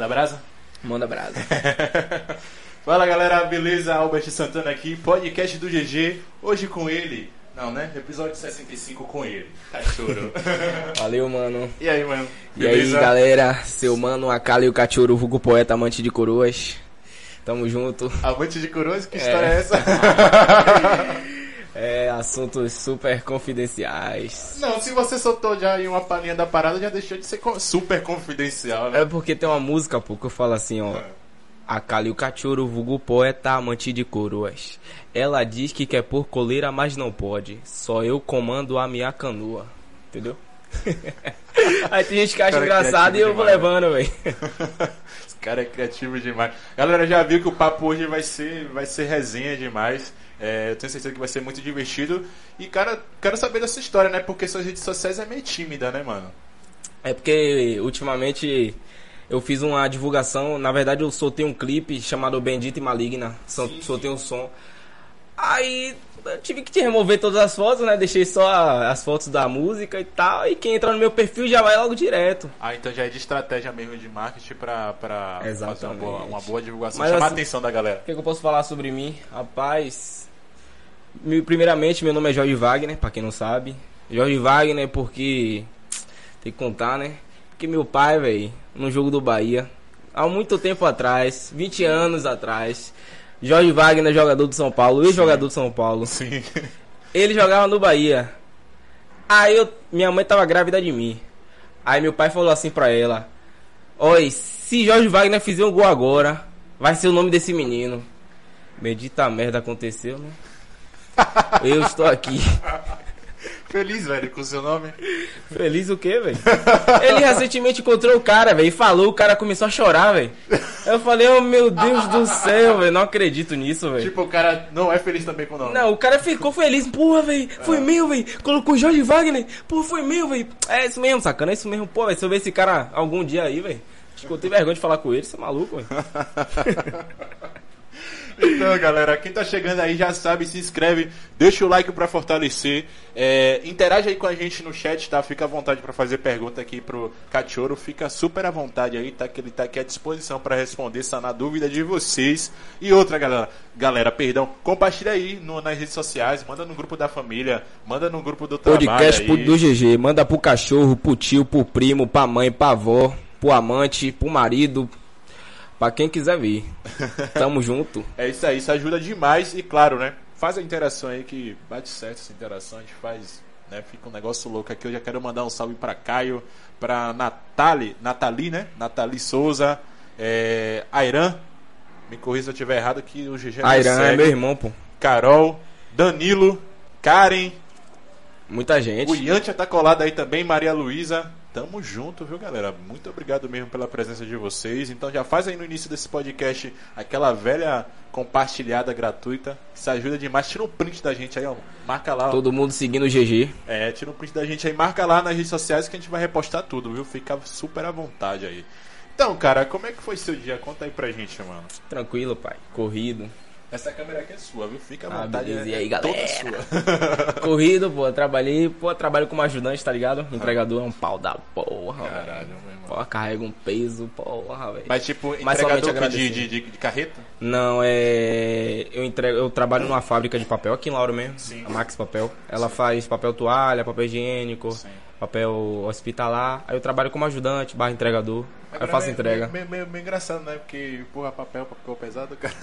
Manda brasa? Manda brasa. Fala galera, beleza? Albert Santana aqui, podcast do GG. Hoje com ele. Não, né? Episódio 65 com ele. Cachorro. Valeu, mano. e aí, mano? E aí, galera, seu mano Akali o Cachorro, vulgo poeta amante de coroas. Tamo junto. Amante de coroas? Que história é, é essa? é, assuntos super confidenciais. Não, se você soltou já em uma palhinha da parada, já deixou de ser super confidencial, né? É porque tem uma música, pô, que eu falo assim, ó. É. A Cali o Cachorro, vulgo poeta, amante de coroas. Ela diz que quer pôr coleira, mas não pode. Só eu comando a minha canoa. Entendeu? Aí tem gente que acha é engraçado e eu vou levando, velho. Esse cara é criativo demais. Galera, já viu que o papo hoje vai ser, vai ser resenha demais. É, eu tenho certeza que vai ser muito divertido. E, cara, quero saber dessa história, né? Porque suas redes sociais é meio tímida, né, mano? É porque ultimamente eu fiz uma divulgação, na verdade eu soltei um clipe chamado Bendita e Maligna, sim, soltei um som. Aí eu tive que te remover todas as fotos, né? Deixei só as fotos da música e tal. E quem entra no meu perfil já vai logo direto. Ah, então já é de estratégia mesmo de marketing pra, pra fazer uma boa, uma boa divulgação, Mas, chamar assim, a atenção da galera. O que, que, eu posso falar sobre mim? Rapaz, primeiramente meu nome é Jorge Wagner, pra quem não sabe. Jorge Wagner porque. Tem que contar, né? Porque meu pai, velho, no jogo do Bahia, há muito tempo atrás, 20 anos atrás, Jorge Wagner, jogador do São Paulo, ex-jogador do São Paulo. Sim. Ele jogava no Bahia. Aí eu, minha mãe tava grávida de mim. Aí meu pai falou assim pra ela: Oi, se Jorge Wagner fizer um gol agora, vai ser o nome desse menino. Medita merda aconteceu, né? Eu estou aqui. Feliz, velho, com o seu nome. Feliz o quê, velho? Ele recentemente encontrou o cara, velho, e falou, o cara começou a chorar, velho. Eu falei, oh meu Deus do céu, velho, não acredito nisso, velho. Tipo, o cara não é feliz também com o nome. Não, o cara ficou feliz, porra, velho, foi ah. meu, velho. Colocou Jorge Wagner, porra, foi meu, velho. É isso mesmo, sacana, é isso mesmo, pô, velho. Se eu ver esse cara algum dia aí, velho. Acho que eu tenho vergonha de falar com ele, você é maluco, velho. Então, galera, quem tá chegando aí já sabe, se inscreve, deixa o like para fortalecer, é, interage aí com a gente no chat, tá? Fica à vontade para fazer pergunta aqui pro Cachorro, fica super à vontade aí, tá? Que ele tá aqui à disposição para responder, na dúvida de vocês. E outra, galera, galera, perdão, compartilha aí no, nas redes sociais, manda no grupo da família, manda no grupo do trabalho Podcast aí. do GG, manda pro cachorro, pro tio, pro primo, pra mãe, pra avó, pro amante, pro marido, Pra quem quiser vir. Tamo junto. É isso aí, isso ajuda demais e claro, né? Faz a interação aí que bate certo essa interação, a gente faz, né? Fica um negócio louco aqui. Eu já quero mandar um salve pra Caio, pra Natali, Natali, né? Natali Souza, é, Airan, me corrija se eu estiver errado que o GG Airan é meu irmão, pô. Carol, Danilo, Karen. Muita gente. O Yantia tá colado aí também, Maria Luísa. Tamo junto, viu, galera? Muito obrigado mesmo pela presença de vocês. Então já faz aí no início desse podcast aquela velha compartilhada gratuita. Isso ajuda demais. Tira um print da gente aí, ó. Marca lá. Ó. Todo mundo seguindo o GG. É, tira um print da gente aí, marca lá nas redes sociais que a gente vai repostar tudo, viu? Fica super à vontade aí. Então, cara, como é que foi seu dia? Conta aí pra gente, mano. Tranquilo, pai. Corrido. Essa câmera aqui é sua, viu? Fica à ah, vontade. Ah, e aí, galera? Corrido, pô, trabalhei, pô, trabalho como ajudante, tá ligado? Entregador é um pau da porra. Caralho, meu irmão. Pô, carrega um peso, porra, velho. Mas tipo, entregador de, de, de, de, carreta? Não, é. Eu, entrego, eu trabalho numa fábrica de papel aqui em Lauro mesmo. Sim. A Max Papel. Ela Sim. faz papel toalha, papel higiênico. Sim papel hospitalar. Aí eu trabalho como ajudante, barra entregador. Aí eu faço entrega. Meio, meio, meio, engraçado, né? Porque, porra, papel, papel pesado, cara.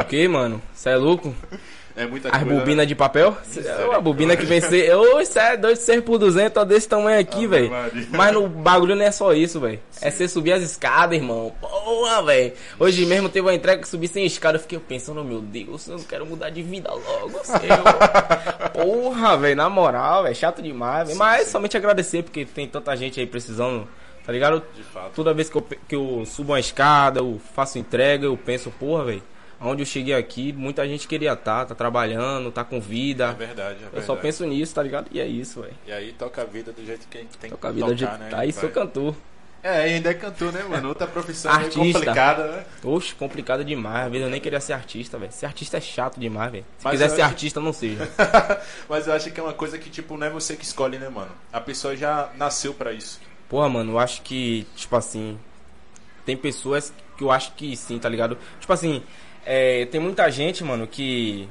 O que, mano? Você é louco? É muita As bobinas né? de papel? É a bobina que vem ser. Ô, isso é dois ser por 200, ó, desse tamanho aqui, ah, velho. Mas no bagulho não é só isso, velho. É você subir as escadas, irmão. Porra, velho. Hoje mesmo teve uma entrega que subi sem escada. Eu fiquei pensando, meu Deus, eu não quero mudar de vida logo, seu. Porra, velho, na moral, velho. Chato demais. Mas sim. somente agradecer, porque tem tanta gente aí precisando. Tá ligado? Toda vez que eu, que eu subo uma escada, eu faço entrega, eu penso, porra, velho onde eu cheguei aqui, muita gente queria estar, tá, tá trabalhando, tá com vida. É verdade, é verdade. Eu só penso nisso, tá ligado? E é isso, velho. E aí toca a vida do jeito que a gente tem toca que tocar, vida né? Aí sou cantor. É, ainda é cantor, né, mano? Outra profissão artista. complicada, né? Oxe, complicada demais. Às vezes eu nem queria ser artista, velho. Ser artista é chato demais, velho. Se Mas quiser ser acho... artista, não seja. Mas eu acho que é uma coisa que, tipo, não é você que escolhe, né, mano? A pessoa já nasceu para isso. Porra, mano, eu acho que, tipo assim, tem pessoas que eu acho que sim, tá ligado? Tipo assim, é, tem muita gente, mano, que.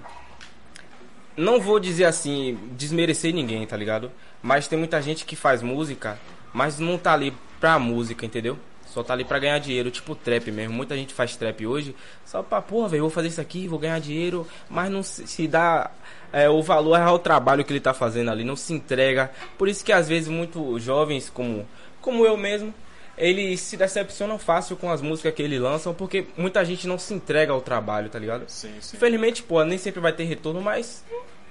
Não vou dizer assim, desmerecer ninguém, tá ligado? Mas tem muita gente que faz música, mas não tá ali pra música, entendeu? Só tá ali pra ganhar dinheiro, tipo trap mesmo. Muita gente faz trap hoje, só pra, porra, velho, vou fazer isso aqui, vou ganhar dinheiro, mas não se, dá é, o valor ao trabalho que ele tá fazendo ali, não se entrega. Por isso que às vezes muitos jovens, como, como eu mesmo, eles se decepcionam fácil com as músicas que eles lançam, porque muita gente não se entrega ao trabalho, tá ligado? Sim, sim. Infelizmente, pô, nem sempre vai ter retorno, mas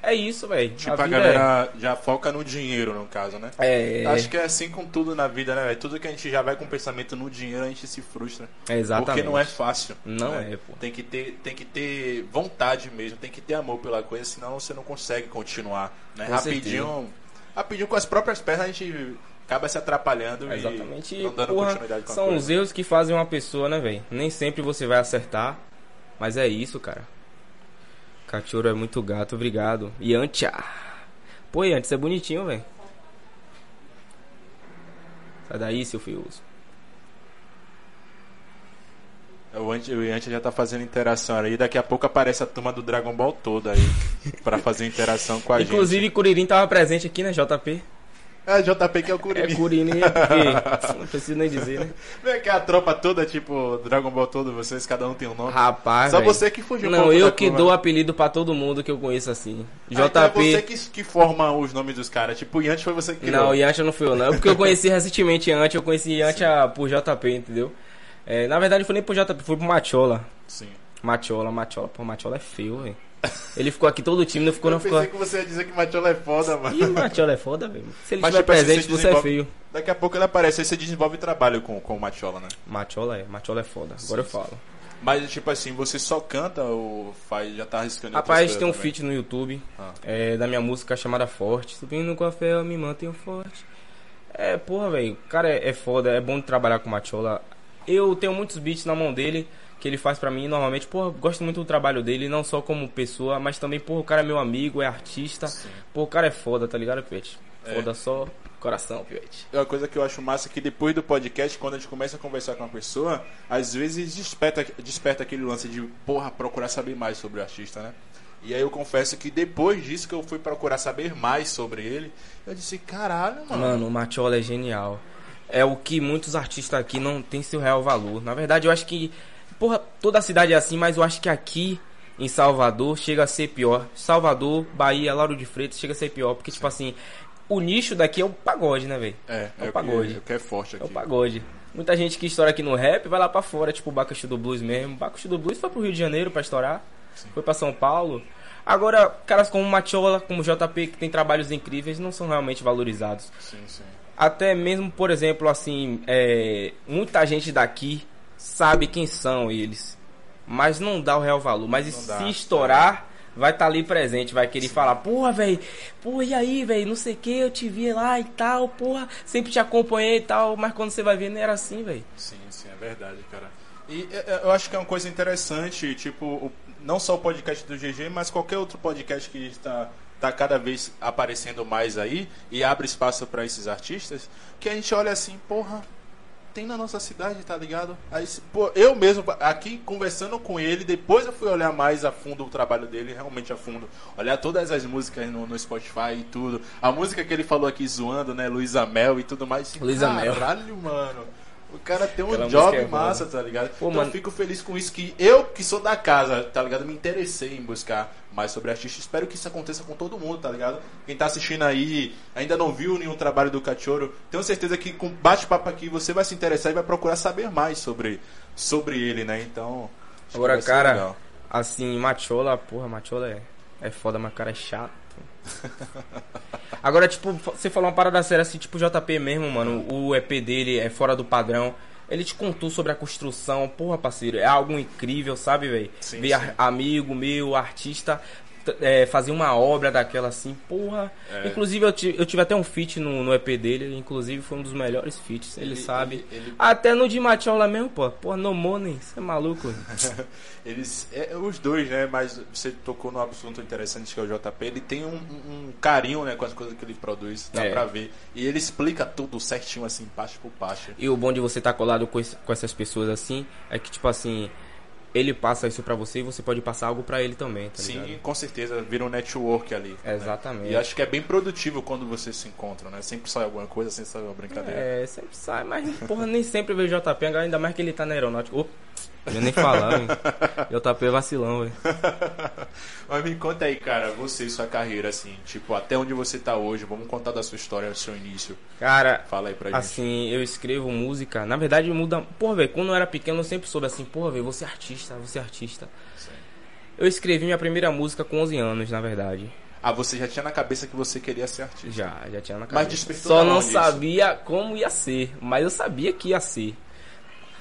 é isso, velho. Tipo, a, a galera é... já foca no dinheiro, no caso, né? É. Acho que é assim com tudo na vida, né, velho? Tudo que a gente já vai com pensamento no dinheiro, a gente se frustra. É exatamente. Porque não é fácil. Não né? é, pô. Tem que, ter, tem que ter vontade mesmo, tem que ter amor pela coisa, senão você não consegue continuar. Né? Com rapidinho, certeza. rapidinho com as próprias pernas a gente acaba se atrapalhando É exatamente. e não dando porra, continuidade com são coisa. os erros que fazem uma pessoa, né, velho? Nem sempre você vai acertar, mas é isso, cara. Cachorro é muito gato, obrigado. Yantia. Pô, Yantia, você é bonitinho, velho. Sai daí, seu fioso. O Yantia, o Yantia já tá fazendo interação aí, daqui a pouco aparece a turma do Dragon Ball toda aí pra fazer interação com a Inclusive, gente. Curirim tava presente aqui, né, JP? É, JP que é o É. Curirim, é porque... Não preciso nem dizer, né? Vem aqui a tropa toda, tipo, Dragon Ball todo, vocês, cada um tem um nome. Rapaz, Só velho. você que fugiu Não, eu que dou apelido pra todo mundo que eu conheço assim. Ah, então é você JP. que, que forma os nomes dos caras. Tipo, o Yantia foi você que criou. Não, Yantia não fui eu, não. É porque eu conheci recentemente Yantia, eu conheci Yantia por JP, entendeu? É, na verdade, foi nem por JP, foi por Machola. Sim. Machola, Machola. Pô, Machola é feio, velho. Ele ficou aqui todo time, não ficou, Eu não ficou. pensei que você ia dizer que Matiola é foda, mano. Ih, Machola é foda, velho. Se ele Mas, estiver tipo assim, presente, você você é feio. Daqui a pouco ele aparece, aí você desenvolve trabalho com, com o Matiola, né? Machola é, Machola é foda. Agora eu sim. falo. Mas, tipo assim, você só canta ou faz, já tá arriscando Rapaz, tem um também? feat no YouTube Ah. é, da minha música chamada Forte. Subindo com a fé, eu me mantenho forte. É, porra, velho. O cara é, é foda, é bom de trabalhar com o Machola. Eu tenho muitos beats na mão dele que ele faz pra mim normalmente. Porra, gosto muito do trabalho dele, não só como pessoa, mas também, porra, o cara é meu amigo, é artista. Sim. Pô, o cara é foda, tá ligado, Pivete? É. Foda só coração, Pivete. É uma coisa que eu acho massa é que depois do podcast, quando a gente começa a conversar com uma pessoa, às vezes desperta, desperta aquele lance de, porra, procurar saber mais sobre o artista, né? E aí eu confesso que depois disso que eu fui procurar saber mais sobre ele, eu disse, caralho, mano. Mano, o Machola é genial. É o que muitos artistas aqui não tem seu real valor. Na verdade, eu acho que. Porra, toda a cidade é assim, mas eu acho que aqui em Salvador chega a ser pior. Salvador, Bahia, Lauro de Freitas chega a ser pior. Porque, tipo assim, o nicho daqui é o pagode, né, velho? É, É o que- pagode. é o que é forte É aqui. o pagode. Muita gente que estoura aqui no rap vai lá pra fora, tipo o Bacaxi do Blues mesmo. Bacaxi do Blues foi pro Rio de Janeiro pra estourar. Foi pra São Paulo. Agora, caras como Machola, como JP, que tem trabalhos incríveis, não são realmente valorizados. Sim, sim. Até mesmo, por exemplo, assim, é, muita gente daqui sabe quem são eles, mas não dá o real valor. Mas se estourar, vai estar ali presente, vai querer falar, porra, velho, porra, e aí, velho, não sei o que, eu te vi lá e tal, porra, sempre te acompanhei e tal, mas quando você vai ver, não era assim, velho. Sim, sim, é verdade, cara. E é, é, eu acho que é uma coisa interessante, tipo, não só o podcast do GG, mas qualquer outro podcast que está tá cada vez aparecendo mais aí e abre espaço para esses artistas, que a gente olha assim, porra, tem na nossa cidade, tá ligado? Aí, pô, eu mesmo, aqui conversando com ele, depois eu fui olhar mais a fundo o trabalho dele, realmente a fundo. Olhar todas as músicas no, no Spotify e tudo. A música que ele falou aqui zoando, né? Luísa Mel e tudo mais. Luísa Mel. Caralho, mano. O cara tem um Aquela job é massa, tá ligado? Pô, então mano. eu fico feliz com isso que eu, que sou da casa, tá ligado? Me interessei em buscar mais sobre artista. Espero que isso aconteça com todo mundo, tá ligado? Quem tá assistindo aí, ainda não viu nenhum trabalho do Cachorro, tenho certeza que com bate-papo aqui você vai se interessar e vai procurar saber mais sobre, sobre ele, né? Então. Agora, cara, legal. assim, Machola, porra, Machola é, é foda, mas cara é chato. Agora, tipo, você falou uma parada séria assim, tipo JP mesmo, mano. O EP dele é fora do padrão. Ele te contou sobre a construção, porra, parceiro. É algo incrível, sabe, velho? Ver amigo meu, artista, é, fazer uma obra daquela assim, porra. É. Inclusive, eu, eu tive até um feat no, no EP dele, inclusive foi um dos melhores feats, ele, ele sabe. Ele, ele... Até no de Matiola mesmo, pô. Porra, no money, você é maluco. Eles, é, os dois, né? Mas você tocou num assunto interessante que é o JP. Ele tem um, um carinho, né, com as coisas que ele produz, dá é. pra ver. E ele explica tudo certinho, assim, passo por passo. E o bom de você estar tá colado com, esse, com essas pessoas assim é que, tipo assim ele passa isso para você e você pode passar algo para ele também, tá Sim, ligado? com certeza, vira um network ali. Né? Exatamente. E acho que é bem produtivo quando vocês se encontram, né? Sempre sai alguma coisa, sempre sai uma brincadeira. É, sempre sai, mas porra, nem sempre vejo JP, ainda mais que ele tá na aeronáutica. Opa. Eu nem falar, hein? JP é vacilão, velho. Mas me conta aí, cara, você e sua carreira, assim, tipo, até onde você tá hoje, vamos contar da sua história, do seu início. Cara, fala aí pra gente. Assim, eu escrevo música, na verdade muda. Porra, velho, quando eu era pequeno eu sempre soube assim, porra, velho, você é artista, você é artista. Sim. Eu escrevi minha primeira música com 11 anos, na verdade. Ah, você já tinha na cabeça que você queria ser artista? Já, já tinha na cabeça. Mas despertou Só não sabia isso? como ia ser, mas eu sabia que ia ser.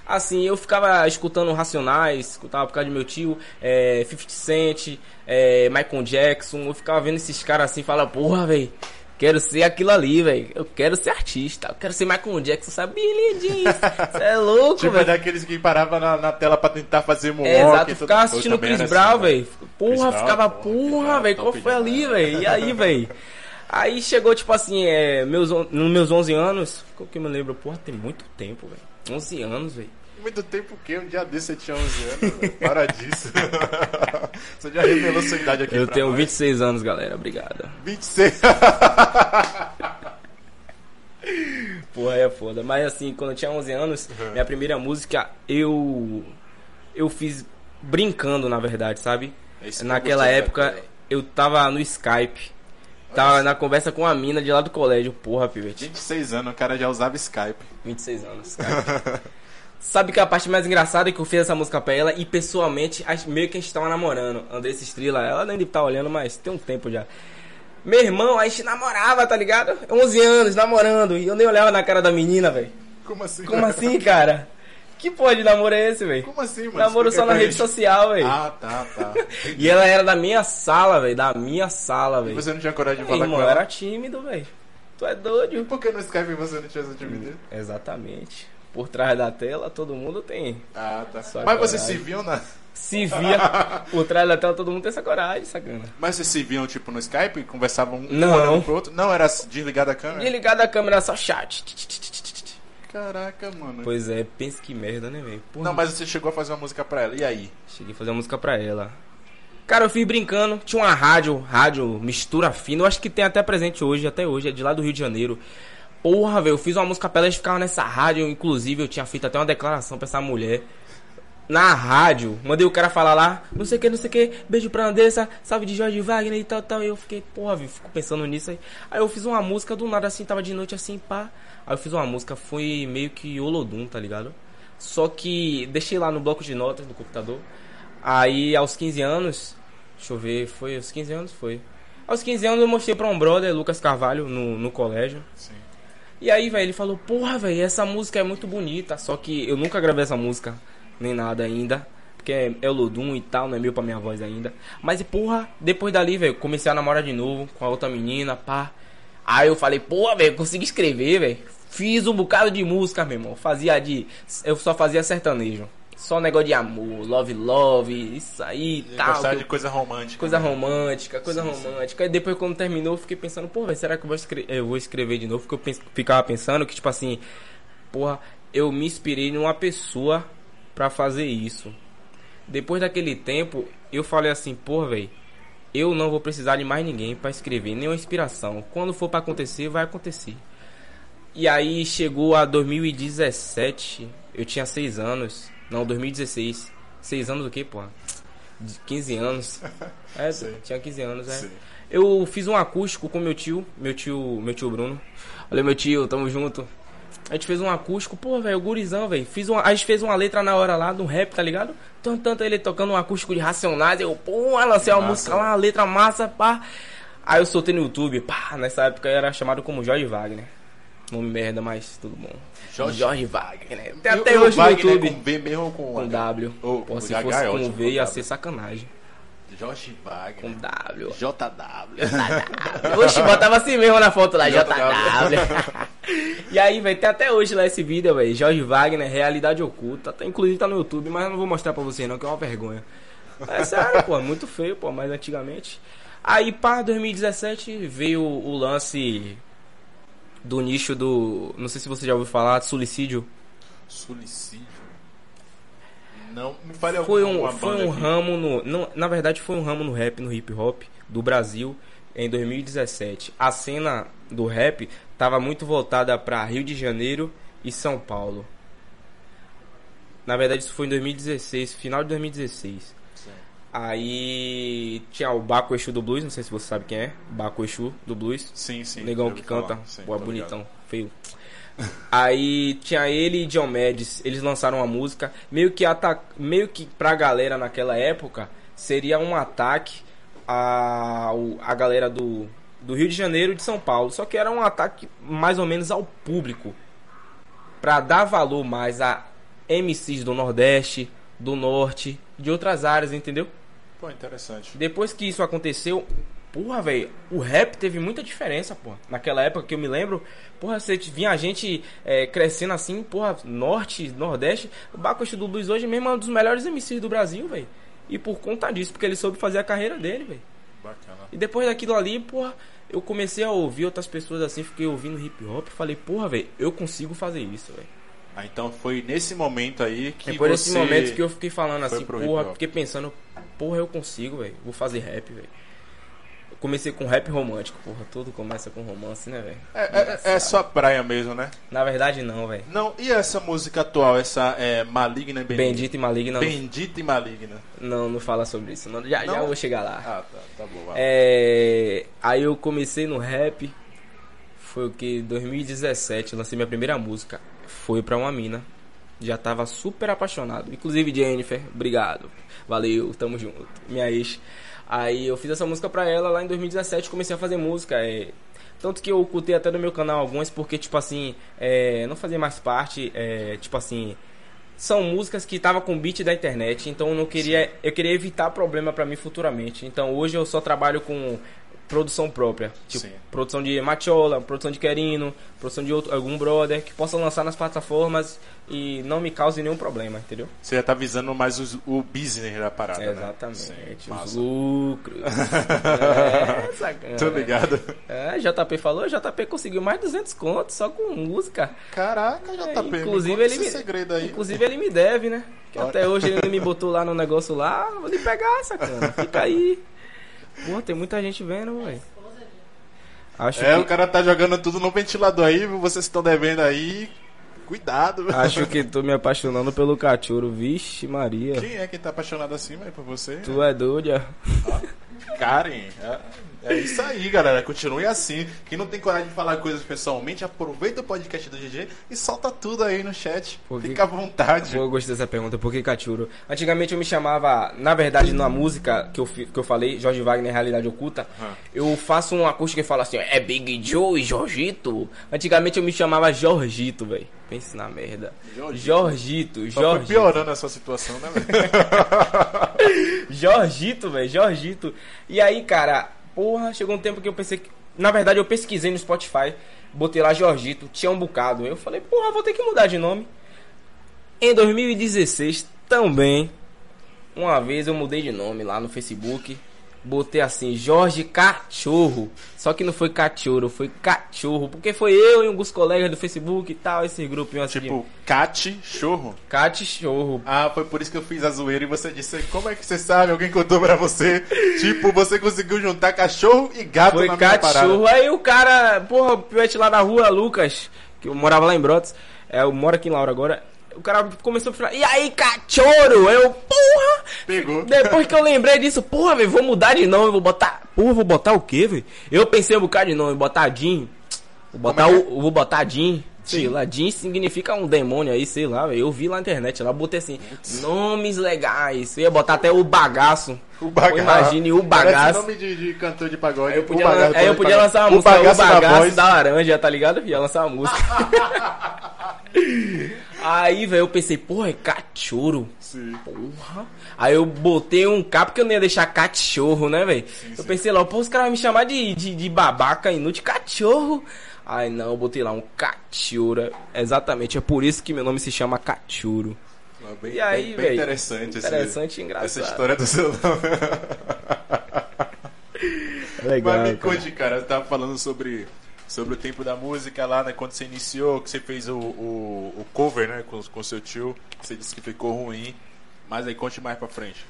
Assim, eu ficava escutando Racionais, escutava por causa de meu tio, é, 50 Cent, é, Michael Jackson. Eu ficava vendo esses caras assim falava, porra, velho, quero ser aquilo ali, velho. Eu quero ser artista, eu quero ser Michael Jackson, sabe? Billy Jeans. Você é louco, tipo, velho. Tipo, é daqueles que paravam na, na, tela pra tentar fazer moonwalk. É, exato, ficava assistindo o Chris Brown, assim, velho. Porra, ficava, porra, velho, qual foi ali, velho? E aí, velho? Aí chegou, tipo assim, é, meus, nos meus 11 anos, que eu me lembro? Porra, tem muito tempo, velho. 11 anos, velho. Muito tempo que um dia desse você tinha 11 anos. Para disso. você já revelou sua idade aqui Eu tenho nós. 26 anos, galera. Obrigado. 26? Porra, é foda. Mas assim, quando eu tinha 11 anos, uhum. minha primeira música eu eu fiz brincando, na verdade, sabe? É Naquela época eu tava no Skype. Tava na conversa com a mina de lá do colégio, porra, pivete. 26 anos, o cara já usava Skype. 26 anos, Skype. Sabe que a parte mais engraçada é que eu fiz essa música pra ela e pessoalmente, meio que a gente tava namorando. Andressa Estrela, ela nem tá olhando, mas tem um tempo já. Meu irmão, a gente namorava, tá ligado? 11 anos, namorando, e eu nem olhava na cara da menina, velho. Como assim? Como assim, cara? Que porra de namoro é esse, velho? Como assim, mano? Namoro só na rede social, velho. Ah, tá, tá. e ela era da minha sala, velho. Da minha sala, velho. Você não tinha coragem de falar irmão, com ela? eu era tímido, velho. Tu é doido. E por que no Skype você não tinha essa timidez? Exatamente por trás da tela, todo mundo tem. Ah, tá. Mas coragem. vocês se viam na. Se via por trás da tela, todo mundo tem essa coragem, sacana. Mas vocês se viam, tipo, no Skype? Conversavam um Não. Um pro outro? Não, era desligada a câmera? Desligada a câmera, só chat. Caraca, mano. Pois é, pensa que merda, né, velho? Não, mas você chegou a fazer uma música pra ela, e aí? Cheguei a fazer uma música pra ela. Cara, eu fiz brincando, tinha uma rádio, rádio mistura fina, eu acho que tem até presente hoje, até hoje, é de lá do Rio de Janeiro. Porra, velho, eu fiz uma música pra ela, eles ficavam nessa rádio, inclusive eu tinha feito até uma declaração pra essa mulher. Na rádio, mandei o cara falar lá, não sei o que, não sei o que, beijo pra Andressa, salve de Jorge Wagner e tal, tal. E eu fiquei, porra, velho, fico pensando nisso aí. Aí eu fiz uma música do nada assim, tava de noite assim, pá. Aí eu fiz uma música, foi meio que Olodum, tá ligado? Só que deixei lá no bloco de notas do computador. Aí aos 15 anos, deixa eu ver, foi aos 15 anos? Foi. Aos 15 anos eu mostrei pra um brother, Lucas Carvalho, no, no colégio. Sim. E aí, velho, ele falou, porra, velho, essa música é muito bonita. Só que eu nunca gravei essa música, nem nada ainda. Porque é, é Lodum e tal, não é meu pra minha voz ainda. Mas, porra, depois dali, velho, comecei a namorar de novo com a outra menina, pá. Aí eu falei, porra, velho, consegui escrever, velho. Fiz um bocado de música, meu irmão. Fazia de. Eu só fazia sertanejo. Só negócio de amor, love, love, isso aí e tal. Gostar de coisa romântica. Coisa né? romântica, coisa sim, romântica. Sim. E depois quando terminou, eu fiquei pensando, pô, véio, será que eu vou, escrever, eu vou escrever de novo? Porque eu pens ficava pensando que, tipo assim, porra, eu me inspirei numa pessoa para fazer isso. Depois daquele tempo, eu falei assim, porra, velho, eu não vou precisar de mais ninguém para escrever, nenhuma inspiração. Quando for para acontecer, vai acontecer. E aí chegou a 2017, eu tinha seis anos. Não, 2016. Seis anos do que, pô? 15 anos. É, Sim. tinha 15 anos, é. Sim. Eu fiz um acústico com meu tio, meu tio, meu tio Bruno. Olha, meu tio, tamo junto. A gente fez um acústico, pô, velho, gurizão, velho. Fiz uma, a gente fez uma letra na hora lá, do rap, tá ligado? Tanto, tanto ele tocando um acústico de Racionais, eu, pô, lancei uma música lá, uma letra massa, pá. Aí eu soltei no YouTube, pá, nessa época era chamado como Jorge Wagner. Nome merda, mas tudo bom. Jorge, Jorge Wagner, né? Tem até hoje no YouTube. com V mesmo ou com, com W. Ou, Pô, se fosse com V ia ser sacanagem. Jorge Wagner. Com W. JW. Oxi, botava assim mesmo na foto lá, JW. e aí, velho, tem até hoje lá esse vídeo, velho. Jorge Wagner, Realidade Oculta. Tá, inclusive tá no YouTube, mas eu não vou mostrar pra você não, que é uma vergonha. É sério, pô, muito feio, pô, mas antigamente. Aí, pá, 2017 veio o lance do nicho do. Não sei se você já ouviu falar, suicídio. Suicídio? Não, me fale Foi um, foi um aqui. ramo no. Não, na verdade, foi um ramo no rap, no hip hop do Brasil em 2017. A cena do rap tava muito voltada para Rio de Janeiro e São Paulo. Na verdade, isso foi em 2016, final de 2016. Sim. Aí tinha o Baco Exu do Blues, não sei se você sabe quem é. Baco Exu do Blues. Sim, sim. Negão já que canta, falar. Sim, tô bonitão, ligado. feio. Aí tinha ele e John eles lançaram uma música, meio que ata meio que pra galera naquela época seria um ataque a, a galera do, do Rio de Janeiro e de São Paulo, só que era um ataque mais ou menos ao público, Pra dar valor mais a MCs do Nordeste, do Norte, de outras áreas, entendeu? Pô, interessante. Depois que isso aconteceu, porra, velho, o rap teve muita diferença, porra. Naquela época que eu me lembro, porra, você vinha a gente é, crescendo assim, porra, norte, nordeste. O Bacuxi do Blues hoje mesmo é um dos melhores MCs do Brasil, velho. E por conta disso, porque ele soube fazer a carreira dele, velho. Bacana. E depois daquilo ali, porra, eu comecei a ouvir outras pessoas assim, fiquei ouvindo hip hop e falei, porra, velho, eu consigo fazer isso, velho. Ah, então foi nesse momento aí que É por você... esse momento que eu fiquei falando assim, porra, fiquei pensando, porra, eu consigo, velho. Vou fazer rap, velho. Comecei com rap romântico, porra. Tudo começa com romance, né, velho? É, é, é sua praia mesmo, né? Na verdade, não, velho. Não, e essa música atual, essa é, Maligna e Bendita? Bendito e maligno, não, Bendita e Maligna. não, não fala sobre isso. Não, já, já Não? vou chegar lá. Ah, tá, tá bom. vai. É, aí eu comecei no rap. Foi o que? 2017, lancei minha primeira música. Foi pra uma mina. Já tava super apaixonado. Inclusive, Jennifer, obrigado. Valeu, tamo junto. Minha ex. Aí eu fiz essa música pra ela lá em 2017. Comecei a fazer música. É... Tanto que eu ocultei até no meu canal algumas, porque, tipo assim, é, não fazia mais parte, é, tipo assim, são músicas que tava com beat da internet, então eu não queria, eu queria evitar problema pra mim futuramente. Então hoje eu só trabalho com produção própria, tipo Sim. produção de Machola, produção de Querino, produção de outro, algum brother que possa lançar nas plataformas e não me cause nenhum problema, entendeu? Você já tá visando mais os- o business da parada, né? Exatamente, Sim, os lucros. é, sacana. Tô ligado. É, JP falou, JP conseguiu mais de 200 contos só com música. Caraca, já É, inclusive ele me, segredo aí. inclusive ele me deve, né? Que Olha. até hoje ele me botou lá no negócio lá, vou lhe pegar, sacana. Fica aí. Pô, tem muita gente vendo, velho. Acho É, que o cara tá jogando tudo no ventilador aí, vocês estão devendo aí. Cuidado. acho que tô me apaixonando pelo cachorro. Vixe, Maria. Quem é que tá apaixonado assim, velho, por você? Tu é doida. Karen. É, é isso aí, galera. Continue assim. Quem não tem coragem de falar coisas pessoalmente, aproveita o podcast do GG e solta tudo aí no chat. Por que- Fica à vontade. Eu gostei dessa pergunta, por que Cachuro? Antigamente eu me chamava, na verdade, na música que eu, que eu falei, Jorge Wagner Realidade Oculta, eu faço um acústico e falo assim, é Big Joe e Jorgito? Antigamente eu me chamava Jorgito, velho. Pense na merda. Jorgito. Jorgito, Só Jorgito. piorando a sua situação, né, velho? Jorgito, velho, Jorgito. E aí, cara, porra, chegou um tempo que eu pensei que. Na verdade, eu pesquisei no Spotify, botei lá Jorgito, tinha um bocado. Eu falei, porra, vou ter que mudar de nome. Em 2016, também, uma vez eu mudei de nome lá no Facebook. Botei assim, Jorge Cachorro. Só que não foi cachorro, foi cachorro. Porque foi eu e alguns colegas do Facebook e tal, esse grupinho assim. tipo, Cat Chorro. cachorro. Ah, foi por isso que eu fiz a zoeira e você disse, como é que você sabe? Alguém contou pra você. tipo, você conseguiu juntar cachorro e gato Foi na cachorro. Aí o cara, porra, o pivete lá na rua, Lucas, que eu morava lá em Brotas, é, eu moro aqui em Laura agora. O cara começou a falar, e aí, cachorro? Eu, porra! Pegou. Depois que eu lembrei disso, porra, velho, vou mudar de nome, vou botar. Porra, vou botar o quê, velho? Eu pensei um bocado de nome, botar Jim. Vou botar é o. Vou botar Jim. Sei lá, Jim significa um demônio aí, sei lá, velho. Eu vi lá na internet, lá botei assim, nomes legais. Eu ia botar até o bagaço. O bagaço. Imagine o bagaço. nome de, de cantor de pagode. Aí eu podia, o bagaço, aí eu podia lançar uma o música, bagaço o da bagaço voz. da laranja, tá ligado? Ia lançar uma música. Aí, velho, eu pensei, porra, é cachorro. Sim. Porra. Aí eu botei um K porque eu não ia deixar cachorro, né, velho? Eu sim. pensei lá, pô, os caras vão me chamar de, de, de babaca inútil, cachorro. Aí não, eu botei lá um cachorro. Exatamente, é por isso que meu nome se chama cachorro. Bem, E aí, bem, bem velho, interessante, esse- interessante e engraçado. essa história do seu nome. Legal. Mas me cara. conte, cara, você tava falando sobre, sobre o tempo da música lá, né? Quando você iniciou, que você fez o, o, o cover, né? Com, com seu tio, você disse que ficou ruim. Mas aí conte mais pra frente.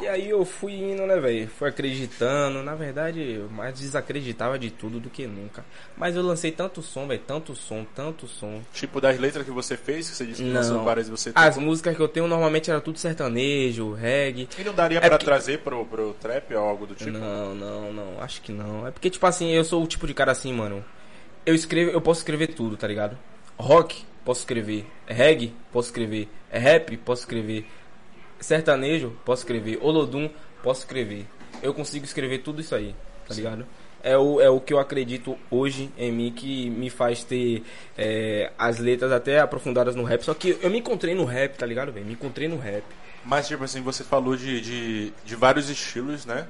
E aí eu fui indo, né, velho? Fui acreditando. Na verdade, eu mais desacreditava de tudo do que nunca. Mas eu lancei tanto som, velho. Tanto som, tanto som. Tipo, das letras que você fez, que você disse que lançou Não. várias e você As tocou. músicas que eu tenho normalmente era tudo sertanejo, reggae. E não daria É pra porque- trazer pro, pro trap ou algo do tipo? Não, não, não. Acho que não. É porque, tipo assim, eu sou o tipo de cara assim, mano. Eu escrevo, eu posso escrever tudo, tá ligado? Rock, posso escrever. Reggae, posso escrever. Rap, posso escrever. Sertanejo, posso escrever. Olodum, posso escrever. Eu consigo escrever tudo isso aí, tá ligado? É o, é o que eu acredito hoje em mim que me faz ter é, as letras até aprofundadas no rap. Só que eu me encontrei no rap, tá ligado, velho? Me encontrei no rap. Mas, tipo assim, você falou de, de, de vários estilos, né?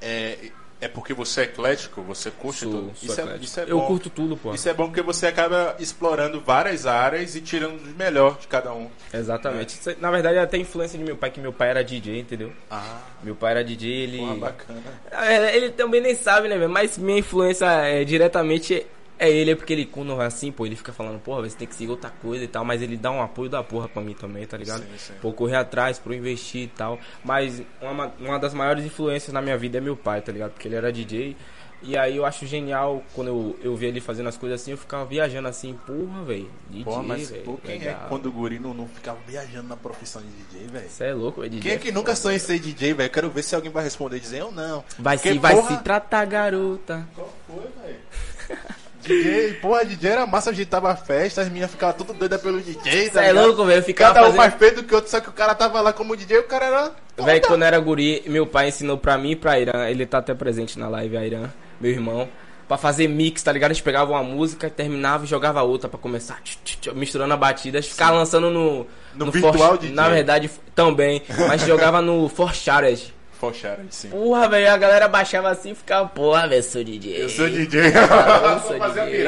É, é porque você é eclético, você curte Sou- tudo. sou Isso é, isso é eu bom. curto tudo, pô. Isso é bom porque você acaba explorando várias áreas e tirando o melhor de cada um. Exatamente. Isso, na verdade, é até influência de meu pai, que meu pai era DJ, entendeu? Ah, Meu pai era DJ, ele. porra, bacana. É, Ele também nem sabe, né, velho? Mas minha influência é, diretamente é ele, é porque ele, quando assim, pô, ele fica falando, porra, você tem que seguir outra coisa e tal, mas ele dá um apoio da porra pra mim também, tá ligado? Sim, sim. Pô, correr atrás, pro investir e tal. Mas uma, uma das maiores influências na minha vida é meu pai, tá ligado? Porque ele era DJ. E aí eu acho genial quando eu, eu via ele fazendo as coisas assim, eu ficava viajando assim, porra, velho. DJ, Porra, mas velho. pô, quem é legal. que quando o guri não, não ficava viajando na profissão de DJ, velho? Você é louco, velho. DJ Quem é que nunca sonha em ser DJ, velho? Quero ver se alguém vai responder dizendo eu não. Vai Porque, se, vai porra, se tratar, garota. Qual foi, velho? DJ, porra, DJ era massa, agitava a festa, as meninas ficavam tudo doidas pelo DJ, Você é louco, velho. Ficava Cada um fazendo... mais feio do que o outro, só que o cara tava lá como DJ, o cara era. Velho, quando eu era guri, meu pai ensinou pra mim e pra Irã, ele tá até presente na live, a Irã, meu irmão, pra fazer mix, tá ligado? A gente pegava uma música, terminava e jogava outra pra começar, tch, tch, tch, misturando a batida, ficava lançando no... No virtual For- DJ. Na verdade, também, mas jogava no Fochara, sim. Porra, velho, a galera baixava assim e ficava, porra, velho, sou DJ. Eu sou DJ. Eu sou DJ.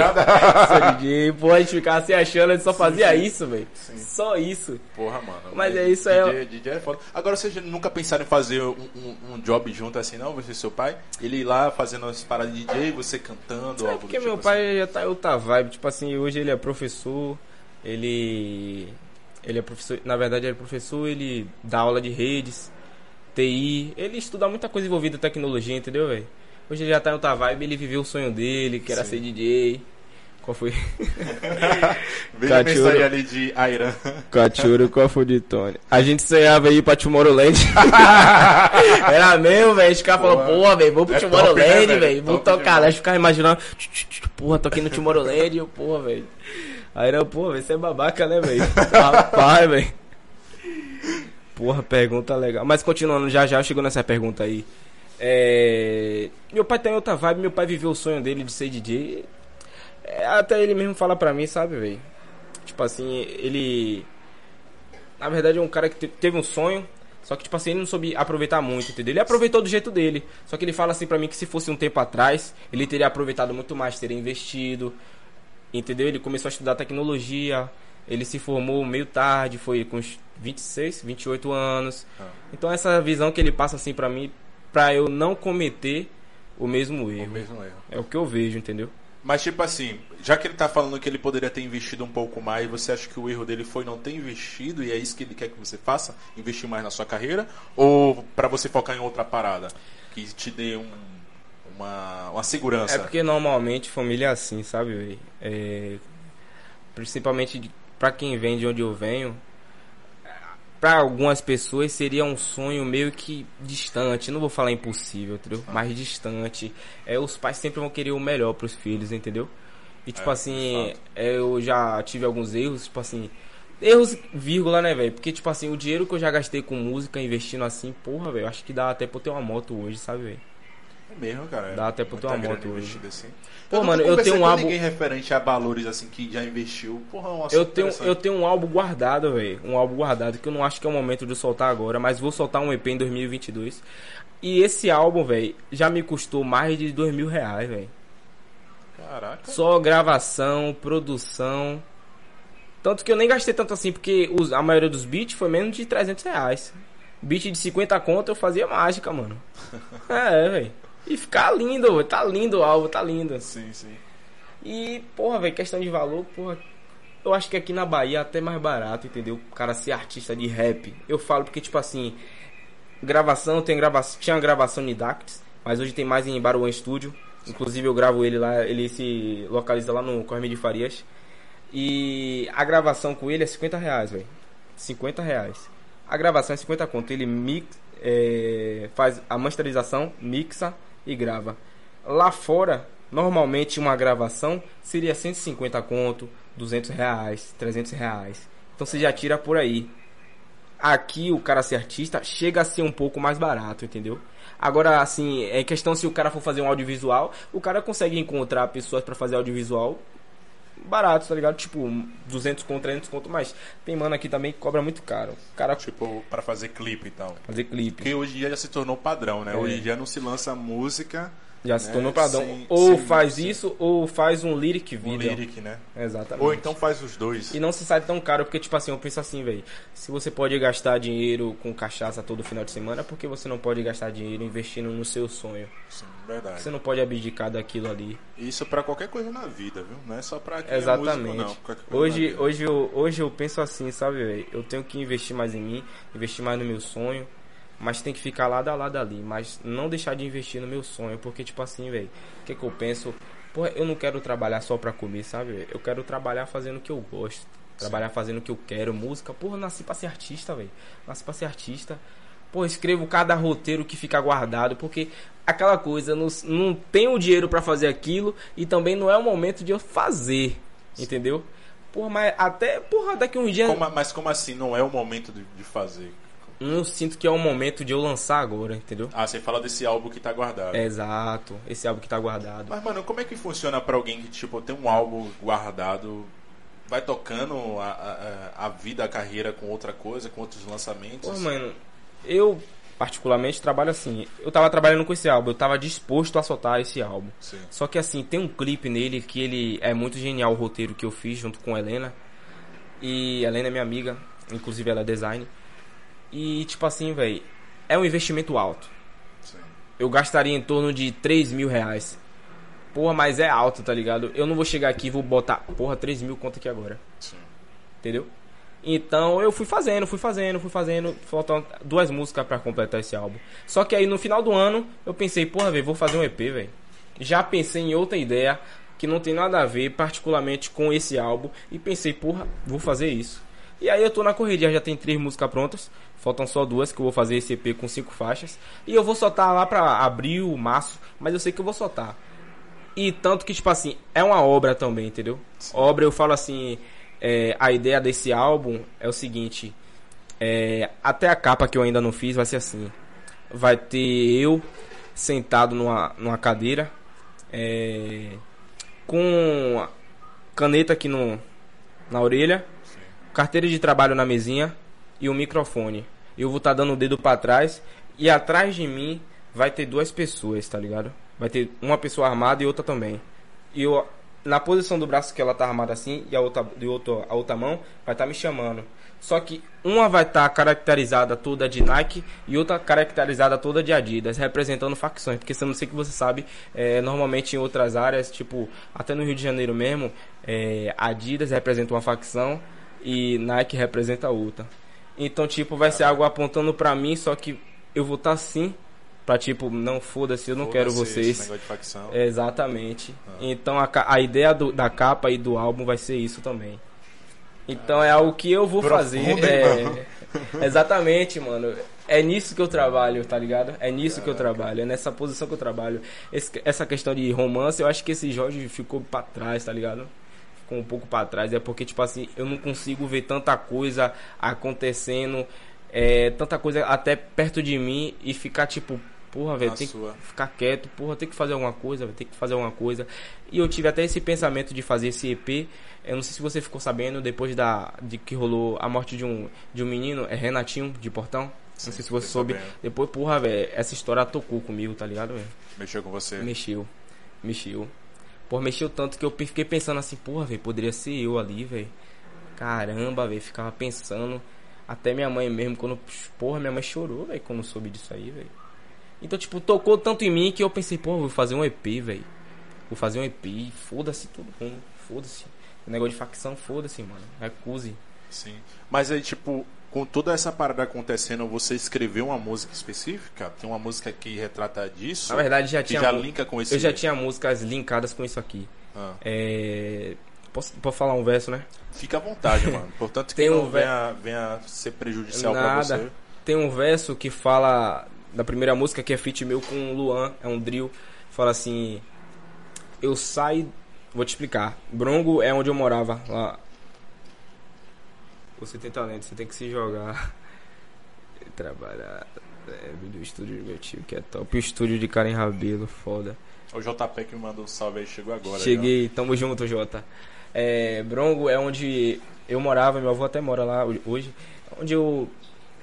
Sou DJ. Pô, a gente ficava se achando, a gente só fazia isso, velho. Só isso. Porra, mano. Mas é isso aí, DJ, DJ é foda. Agora vocês nunca pensaram em fazer um, um- um job junto assim, não? Você e seu pai? Ele ir lá fazendo as paradas de DJ, você cantando, É algo porque do meu tipo pai já tá outra vibe. Tipo assim, hoje ele é professor. Ele. Ele é professor. Na verdade, ele é professor, ele dá aula de redes, TI. Ele estuda muita coisa envolvida em tecnologia, entendeu, velho? Hoje ele já tá em outra vibe, ele viveu o sonho dele, que era Sim. ser DJ. Qual foi? Veja a mensagem ali de Airan. Cachorro, qual foi de Tony? A gente sonhava ir pra Tomorrowland. Era mesmo, velho. Os caras falaram, Porra. velho, vamos pro É top, né, Tomorrowland, velho? Vamos tocar. Nós ficava imaginando, porra, tô aqui no Tomorrowland porra, velho. Aí era, porra, velho, você é babaca, né, velho? Rapaz, velho. Porra, pergunta legal. Mas continuando, já já chegou nessa pergunta aí. É... Meu pai tem outra vibe, meu pai viveu o sonho dele de ser DJ. É, até ele mesmo fala pra mim, sabe, velho? Tipo assim, ele. Na verdade é um cara que te- teve um sonho, só que, tipo assim, ele não soube aproveitar muito, entendeu? Ele aproveitou do jeito dele. Só que ele fala assim pra mim que se fosse um tempo atrás, ele teria aproveitado muito mais, teria investido. Entendeu? Ele começou a estudar tecnologia. Ele se formou meio tarde, foi com uns 26, 28 anos. Ah. Então essa visão que ele passa assim pra mim, pra eu não cometer o mesmo O erro. mesmo erro. É o que eu vejo, entendeu? Mas tipo assim, já que ele tá falando que ele poderia ter investido um pouco mais, você acha que o erro dele foi não ter investido e é isso que ele quer que você faça? Investir mais na sua carreira? Ou pra você focar em outra parada? Que te dê um, uma, uma segurança? É porque normalmente família é assim, sabe? É, principalmente pra quem vem de onde eu venho, pra algumas pessoas seria um sonho meio que distante. Não vou falar impossível, entendeu? Mais distante. É, os pais sempre vão querer o melhor pros filhos, entendeu? E tipo É, assim, é, eu já tive alguns erros, tipo assim. Erros, vírgula, né, velho? Porque, tipo assim, o dinheiro que eu já gastei com música investindo assim, porra, velho, acho que dá até pra eu ter uma moto hoje, sabe, velho? É mesmo, cara. Dá até pra ter uma moto hoje. Assim. Pô, mano, eu tenho um álbum. ninguém referente a valores assim que já investiu. Porra, um eu tenho, eu tenho um álbum guardado, velho. Um álbum guardado que eu não acho que é o momento de soltar agora, mas vou soltar um EP em 2022. E esse álbum, velho, já me custou mais de dois mil reais, velho. Caraca. Só gravação, produção. Tanto que eu nem gastei tanto assim, porque os, a maioria dos beats foi menos de 300 reais. Beat de 50 conto eu fazia mágica, mano. é, velho. E ficar lindo, véio. tá lindo o álbum, tá lindo. Sim, sim. E, porra, velho, questão de valor, porra. Eu acho que aqui na Bahia é até mais barato, entendeu? O cara ser artista de rap. Eu falo porque, tipo assim, gravação, tem gravação, tinha gravação em Dax, mas hoje tem mais em Baruan Studio. Inclusive eu gravo ele lá, ele se localiza lá no Corme de Farias. E a gravação com ele é 50 reais, velho. 50 reais. A gravação é 50 conto. Ele mix, é, faz a masterização, mixa e grava. Lá fora, normalmente uma gravação seria 150 conto, 200 reais, 300 reais. Então você já tira por aí. Aqui o cara ser artista chega a ser um pouco mais barato, entendeu? Agora, assim, é questão se o cara for fazer um audiovisual, o cara consegue encontrar pessoas para fazer audiovisual barato, tá ligado? Tipo, 200 conto, 300 conto, mas tem mano aqui também que cobra muito caro. Cara, tipo, para fazer clipe e tal. Fazer clipe. Porque hoje em dia já se tornou padrão, né? É. Hoje em dia não se lança música já se tornou padrão. Sim, ou faz sim. isso, ou faz um lyric video. Um lyric, né? Exatamente. Ou então faz os dois. E não se sai tão caro, porque, tipo assim, eu penso assim, velho. Se você pode gastar dinheiro com cachaça todo final de semana, por que você não pode gastar dinheiro investindo no seu sonho? Sim, verdade. Você não pode abdicar daquilo ali. Isso para qualquer coisa na vida, viu? Não é só pra quem Exatamente. É músico, não. Hoje, hoje, eu, hoje eu penso assim, sabe, velho? Eu tenho que investir mais em mim, investir mais no meu sonho mas tem que ficar lado a lado ali, mas não deixar de investir no meu sonho, porque tipo assim, velho, o que que eu penso? Pô, eu não quero trabalhar só pra comer, sabe? Eu quero trabalhar fazendo o que eu gosto, trabalhar fazendo o que eu quero, música. Porra, nasci pra ser artista, velho. Nasci pra ser artista. Pô, escrevo cada roteiro que fica guardado, porque aquela coisa, não, não tenho dinheiro para fazer aquilo e também não é o momento de eu fazer, entendeu? Porra, mas até, porra, daqui um dia. Como, mas como assim não é o momento de, de fazer? Eu sinto que é o momento de eu lançar agora, entendeu? Ah, você fala desse álbum que tá guardado. É, exato, esse álbum que tá guardado. Mas, mano, como é que funciona para alguém que, tipo, tem um álbum guardado, vai tocando a, a, a, vida, a carreira com outra coisa, com outros lançamentos? Pô, mano, eu particularmente trabalho assim. Eu tava trabalhando com esse álbum, eu tava disposto a soltar esse álbum. Sim. Só que assim, tem um clipe nele que ele é muito genial o roteiro que eu fiz junto com a Helena. E a Helena é minha amiga, inclusive ela é design. E, tipo assim, velho, é um investimento alto. Sim. Eu gastaria em torno de 3 mil reais. Porra, mas é alto, tá ligado? Eu não vou chegar aqui e vou botar, porra, 3 mil conta aqui agora. Sim. Entendeu? Então eu fui fazendo, fui fazendo, fui fazendo. Faltam duas músicas para completar esse álbum. Só que aí no final do ano eu pensei, porra, velho, vou fazer um EP, velho. Já pensei em outra ideia que não tem nada a ver, particularmente com esse álbum. E pensei, porra, vou fazer isso. E aí eu tô na correria, já tem três músicas prontas. Faltam só duas que eu vou fazer esse EP com cinco faixas. E eu vou soltar lá pra abril, março, mas eu sei que eu vou soltar. E tanto que, tipo assim, é uma obra também, entendeu? Sim. Obra, eu falo assim, é, a ideia desse álbum é o seguinte. É, até a capa que eu ainda não fiz vai ser assim. Vai ter eu sentado numa, numa cadeira. É, com caneta aqui no, na orelha carteira de trabalho na mesinha e o um microfone. Eu vou estar tá dando o dedo para trás e atrás de mim vai ter duas pessoas, tá ligado? Vai ter uma pessoa armada e outra também. E eu na posição do braço que ela tá armada assim e a outra de outro, a outra mão vai estar tá me chamando. Só que uma vai estar tá caracterizada toda de Nike e outra caracterizada toda de Adidas, representando facções. Porque eu não sei que você sabe, é, normalmente em outras áreas, tipo até no Rio de Janeiro mesmo, é, Adidas representa uma facção e Nike representa outra. Então, tipo, vai ser algo apontando pra mim, só que eu vou estar tá assim, pra tipo, não foda-se, eu não foda quero vocês. Exatamente. Ah. Então, a, a ideia do, da capa e do álbum vai ser isso também. Então, é algo que eu vou Profundo, fazer. É, exatamente, mano. É nisso que eu trabalho, tá ligado? É nisso Caraca. que eu trabalho, é nessa posição que eu trabalho. Esse, essa questão de romance, eu acho que esse Jorge ficou pra trás, tá ligado? Ficou um pouco para trás é porque, tipo assim, eu não consigo ver tanta coisa acontecendo, é, tanta coisa até perto de mim e ficar tipo, porra, velho, tem sua. que ficar quieto, porra, tem que fazer alguma coisa, tem que fazer alguma coisa. E eu tive até esse pensamento de fazer esse EP. Eu não sei se você ficou sabendo, depois da de que rolou a morte de um, de um menino, é Renatinho, de Portão. Sim, não sei se você soube. Sabendo. Depois, porra, velho, essa história tocou comigo, tá ligado, velho? Mexeu com você? Mexeu. Mexeu. Porra, mexeu tanto que eu fiquei pensando assim, porra, velho, poderia ser eu ali, velho. Caramba, velho, ficava pensando. Até minha mãe mesmo, quando. Porra, minha mãe chorou, velho, quando soube disso aí, velho. Então, tipo, tocou tanto em mim que eu pensei, porra, vou fazer um EP, velho. Vou fazer um EP, foda-se mundo, foda-se. Negócio de facção, foda-se, mano. Recuse. Sim. Mas aí, tipo, com toda essa parada acontecendo, você escreveu uma música específica? Tem uma música que retrata disso? Na verdade, já tinha. já linka com esse. Eu já tinha músicas linkadas com isso aqui. Ah. É... Posso, posso falar um verso, né? Fica à vontade, mano. Portanto, que Tem um não venha, venha ser prejudicial Nada. pra você. Tem um verso que fala da primeira música, que é feat meu com o Luan, é um drill. Fala assim: Eu saio. Vou te explicar. Brongo é onde eu morava, lá você tem talento, você tem que se jogar. Trabalhar. É, do estúdio do meu tio, que é top. O estúdio de Karen Rabelo, foda. O JP que me mandou um salve aí, chegou agora. Cheguei, já. tamo junto, Jota. É, Brongo é onde eu morava, meu avô até mora lá hoje. Onde eu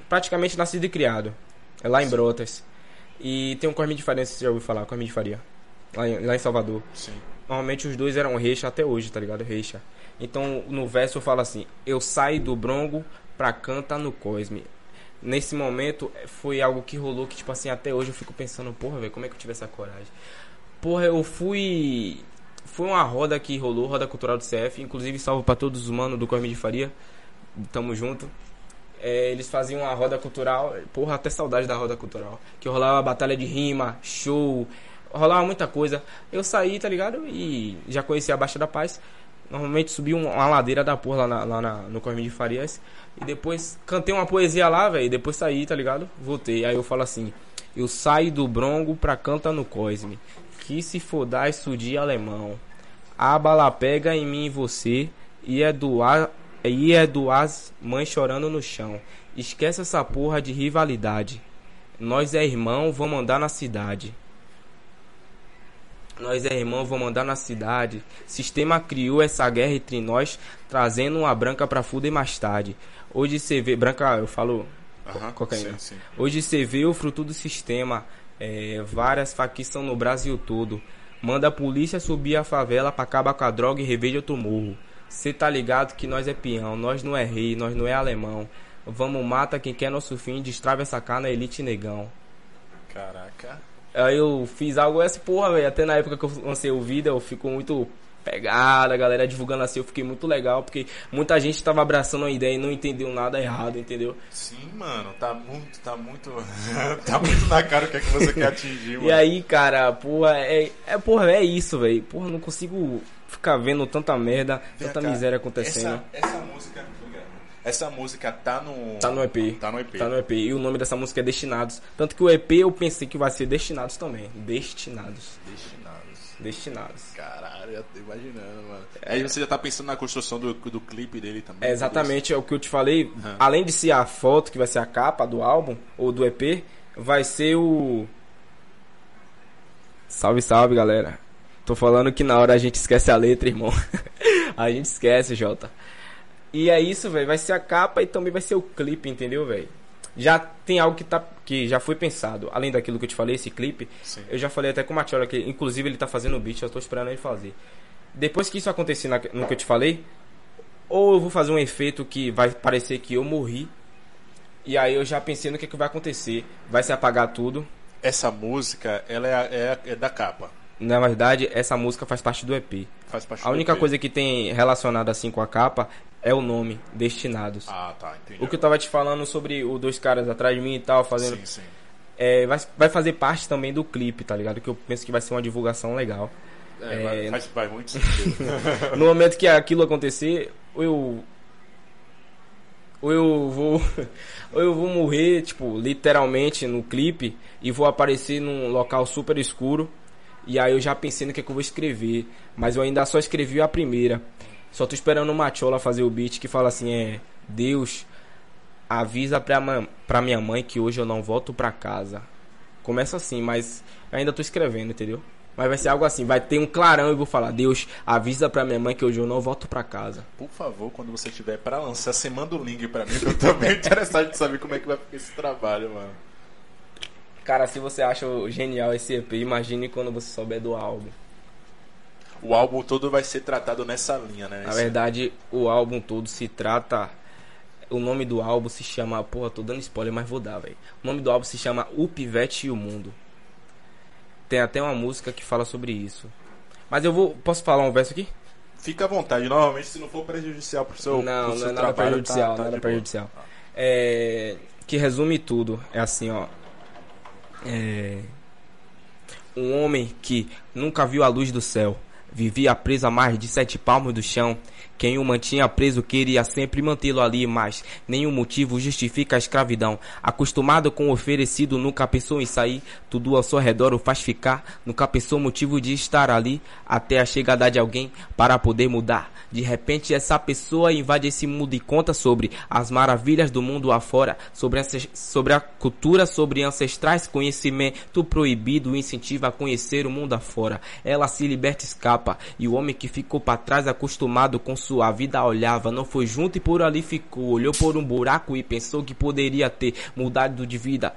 praticamente nasci e criado. É lá em Sim. Brotas. E tem um Corminho de Faria, você já ouviu falar, Corminho de Faria. Lá em, lá em Salvador. Sim. Normalmente os dois eram reixa até hoje, tá ligado? Reixa. Então no verso eu falo assim: Eu saio do brongo pra canta no Cosme. Nesse momento foi algo que rolou que, tipo assim, até hoje eu fico pensando, porra, velho, como é que eu tive essa coragem? Porra, eu fui. Foi uma roda que rolou, roda cultural do CF, inclusive salvo para todos os manos do Cosme de Faria. Tamo junto. É, eles faziam uma roda cultural, porra, até saudade da roda cultural. Que rolava batalha de rima, show, rolava muita coisa. Eu saí, tá ligado? E já conheci a Baixa da Paz. Normalmente subi uma ladeira da porra lá, na, lá na, no Corminho de Farias. E depois cantei uma poesia lá, velho. Depois saí, tá ligado? Voltei. Aí eu falo assim: Eu saio do Brongo pra canta no Cosme. Que se fodar isso de alemão. A bala pega em mim e você. E é do e é do as mãe chorando no chão. Esquece essa porra de rivalidade. Nós é irmão, vamos andar na cidade. Nós é irmão, vamos andar na cidade. Sistema criou essa guerra entre nós, trazendo uma branca pra fuder mais tarde. Hoje você vê. Branca, eu falo. Uhum, cocaína. Sim, sim. Hoje você vê o fruto do sistema. É, várias facções no Brasil todo. Manda a polícia subir a favela pra acabar com a droga e rever outro morro. Cê tá ligado que nós é peão, nós não é rei, nós não é alemão. Vamos mata quem quer nosso fim, destrava essa cana elite negão. Caraca. Aí eu fiz algo essa porra, velho. Até na época que eu lancei o vídeo, eu fico muito pegada, a galera divulgando assim, eu fiquei muito legal, porque muita gente tava abraçando a ideia e não entendeu nada errado, entendeu? Sim, mano, tá muito, tá muito. tá muito na cara o que é que você quer atingir, mano. E aí, cara, porra, é, é porra, é isso, velho. Porra, não consigo ficar vendo tanta merda, Vem tanta cá, miséria acontecendo. Essa, essa música essa música tá no. Tá no EP. Tá no EP. Tá no EP. E o nome dessa música é Destinados. Tanto que o EP eu pensei que vai ser Destinados também. Destinados. Destinados. Destinados. Caralho, eu tô imaginando, mano. É. Aí você já tá pensando na construção do, do clipe dele também. É exatamente, é o que eu te falei. Uhum. Além de ser a foto, que vai ser a capa do álbum, ou do EP, vai ser o. Salve, salve, galera. Tô falando que na hora a gente esquece a letra, irmão. a gente esquece, Jota. E é isso, velho. Vai ser a capa e também vai ser o clipe, entendeu, velho? Já tem algo que, tá, que já foi pensado. Além daquilo que eu te falei, esse clipe. Sim. Eu já falei até com o Matiola que, inclusive, ele tá fazendo o beat. Eu tô esperando ele fazer. Depois que isso acontecer na, no que eu te falei, ou eu vou fazer um efeito que vai parecer que eu morri. E aí eu já pensei no que, que vai acontecer. Vai se apagar tudo. Essa música, ela é, é, é da capa. Na verdade, essa música faz parte do EP. Faz parte a única EP. coisa que tem relacionada assim com a capa é o nome, Destinados. Ah, tá, entendi. O que eu tava te falando sobre os dois caras atrás de mim e tal, fazendo. Sim, sim. É, vai, vai fazer parte também do clipe, tá ligado? Que eu penso que vai ser uma divulgação legal. É, é... Vai, faz, faz muito sentido. no momento que aquilo acontecer, eu. Ou eu vou. Ou eu vou morrer, tipo, literalmente no clipe e vou aparecer num local super escuro. E aí eu já pensei no que, é que eu vou escrever. Mas eu ainda só escrevi a primeira. Só tô esperando o Machola fazer o beat que fala assim, é... Deus, avisa pra, pra minha mãe que hoje eu não volto pra casa. Começa assim, mas ainda tô escrevendo, entendeu? Mas vai ser algo assim, vai ter um clarão e vou falar, Deus, avisa pra minha mãe que hoje eu não volto pra casa. Por favor, quando você tiver pra lançar, você manda o link pra mim, que eu tô bem interessado em saber como é que vai ficar esse trabalho, mano. Cara, se você acha genial esse EP, imagine quando você souber do álbum. O álbum todo vai ser tratado nessa linha, né? Na verdade, o álbum todo se trata. O nome do álbum se chama. Porra, tô dando spoiler, mas vou dar, velho. O nome do álbum se chama O Pivete e o Mundo. Tem até uma música que fala sobre isso. Mas eu vou. Posso falar um verso aqui? Fica à vontade. Normalmente, se não for prejudicial pro seu Não, pro seu não é nada trabalho, prejudicial, tá, tá nada prejudicial. É, que resume tudo. É assim, ó. É, um homem que nunca viu a luz do céu, vivia preso a mais de sete palmos do chão. Quem o mantinha preso queria sempre mantê-lo ali, mas nenhum motivo justifica a escravidão. Acostumado com o oferecido, nunca pensou em sair. Tudo ao seu redor o faz ficar. Nunca pensou motivo de estar ali, até a chegada de alguém para poder mudar. De repente, essa pessoa invade esse mundo e conta sobre as maravilhas do mundo afora, sobre, sobre a cultura, sobre ancestrais, conhecimento proibido, incentiva a conhecer o mundo afora. Ela se liberta e escapa, e o homem que ficou para trás, acostumado com sua vida, olhava, não foi junto e por ali ficou, olhou por um buraco e pensou que poderia ter mudado de vida.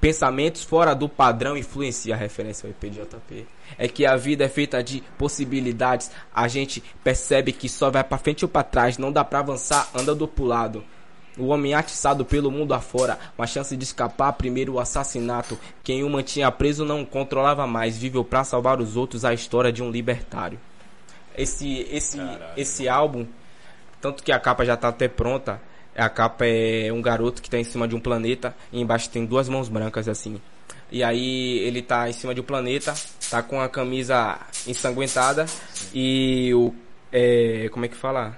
Pensamentos fora do padrão influencia a referência ao IPJP. É que a vida é feita de possibilidades. A gente percebe que só vai pra frente ou pra trás, não dá pra avançar, anda do pro lado. O homem atiçado pelo mundo afora, uma chance de escapar, primeiro o assassinato. Quem o mantinha preso não controlava mais, viveu pra salvar os outros, a história de um libertário. Esse esse Caralho. esse álbum, tanto que a capa já tá até pronta, a capa é um garoto que tá em cima de um planeta e embaixo tem duas mãos brancas assim. E aí ele tá em cima de um planeta, tá com a camisa ensanguentada e o é, como é que fala?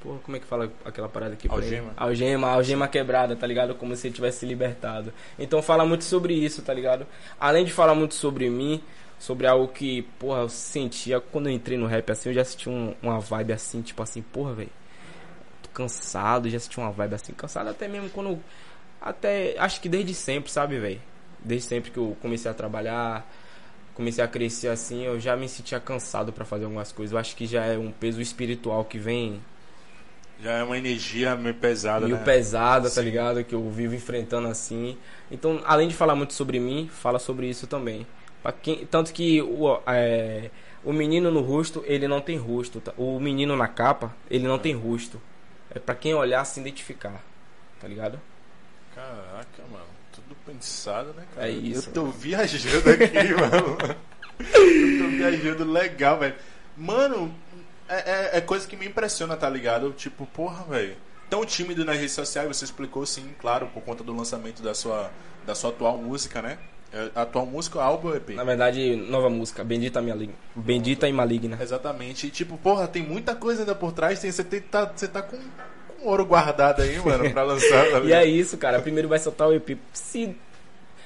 Porra, como é que fala aquela parada aqui? Algema. Algema, algema quebrada, tá ligado? Como se ele tivesse se libertado. Então fala muito sobre isso, tá ligado? Além de falar muito sobre mim, sobre algo que, porra, eu sentia quando eu entrei no rap assim, eu já senti um- uma vibe assim, tipo assim, porra, velho. Tô cansado, já senti uma vibe assim, cansado até mesmo quando. Até. Acho que desde sempre, sabe, velho? Desde sempre que eu comecei a trabalhar, comecei a crescer assim, eu já me sentia cansado pra fazer algumas coisas. Eu acho que já é um peso espiritual que vem Já é uma energia meio pesada, meio né? pesada, tá Sim. ligado? Que eu vivo enfrentando assim. Então, além de falar muito sobre mim, fala sobre isso também. Quem, tanto que o, é, o menino no rosto, ele não tem rosto. tá? O menino na capa, ele não tem rosto. É pra quem olhar se identificar, tá ligado? Caraca, mano. Tudo pensado, né, cara? É isso, Eu tô viajando aqui, mano. Eu tô viajando legal, velho. Mano, é, é- é coisa que me impressiona, tá ligado? Tipo, porra, velho. Tão tímido nas redes sociais, você explicou sim, claro, por conta do lançamento da sua, da sua atual música, né? É, Atual música, álbum ou EP? Na verdade, nova música, Bendita Maligna. Bendita e Maligna. Exatamente. E tipo, porra, tem muita coisa ainda por trás. Tem, você, tem, tá, você tá com, com ouro guardado aí, mano, pra lançar. Tá E é isso, cara. Primeiro vai soltar o EP. Se,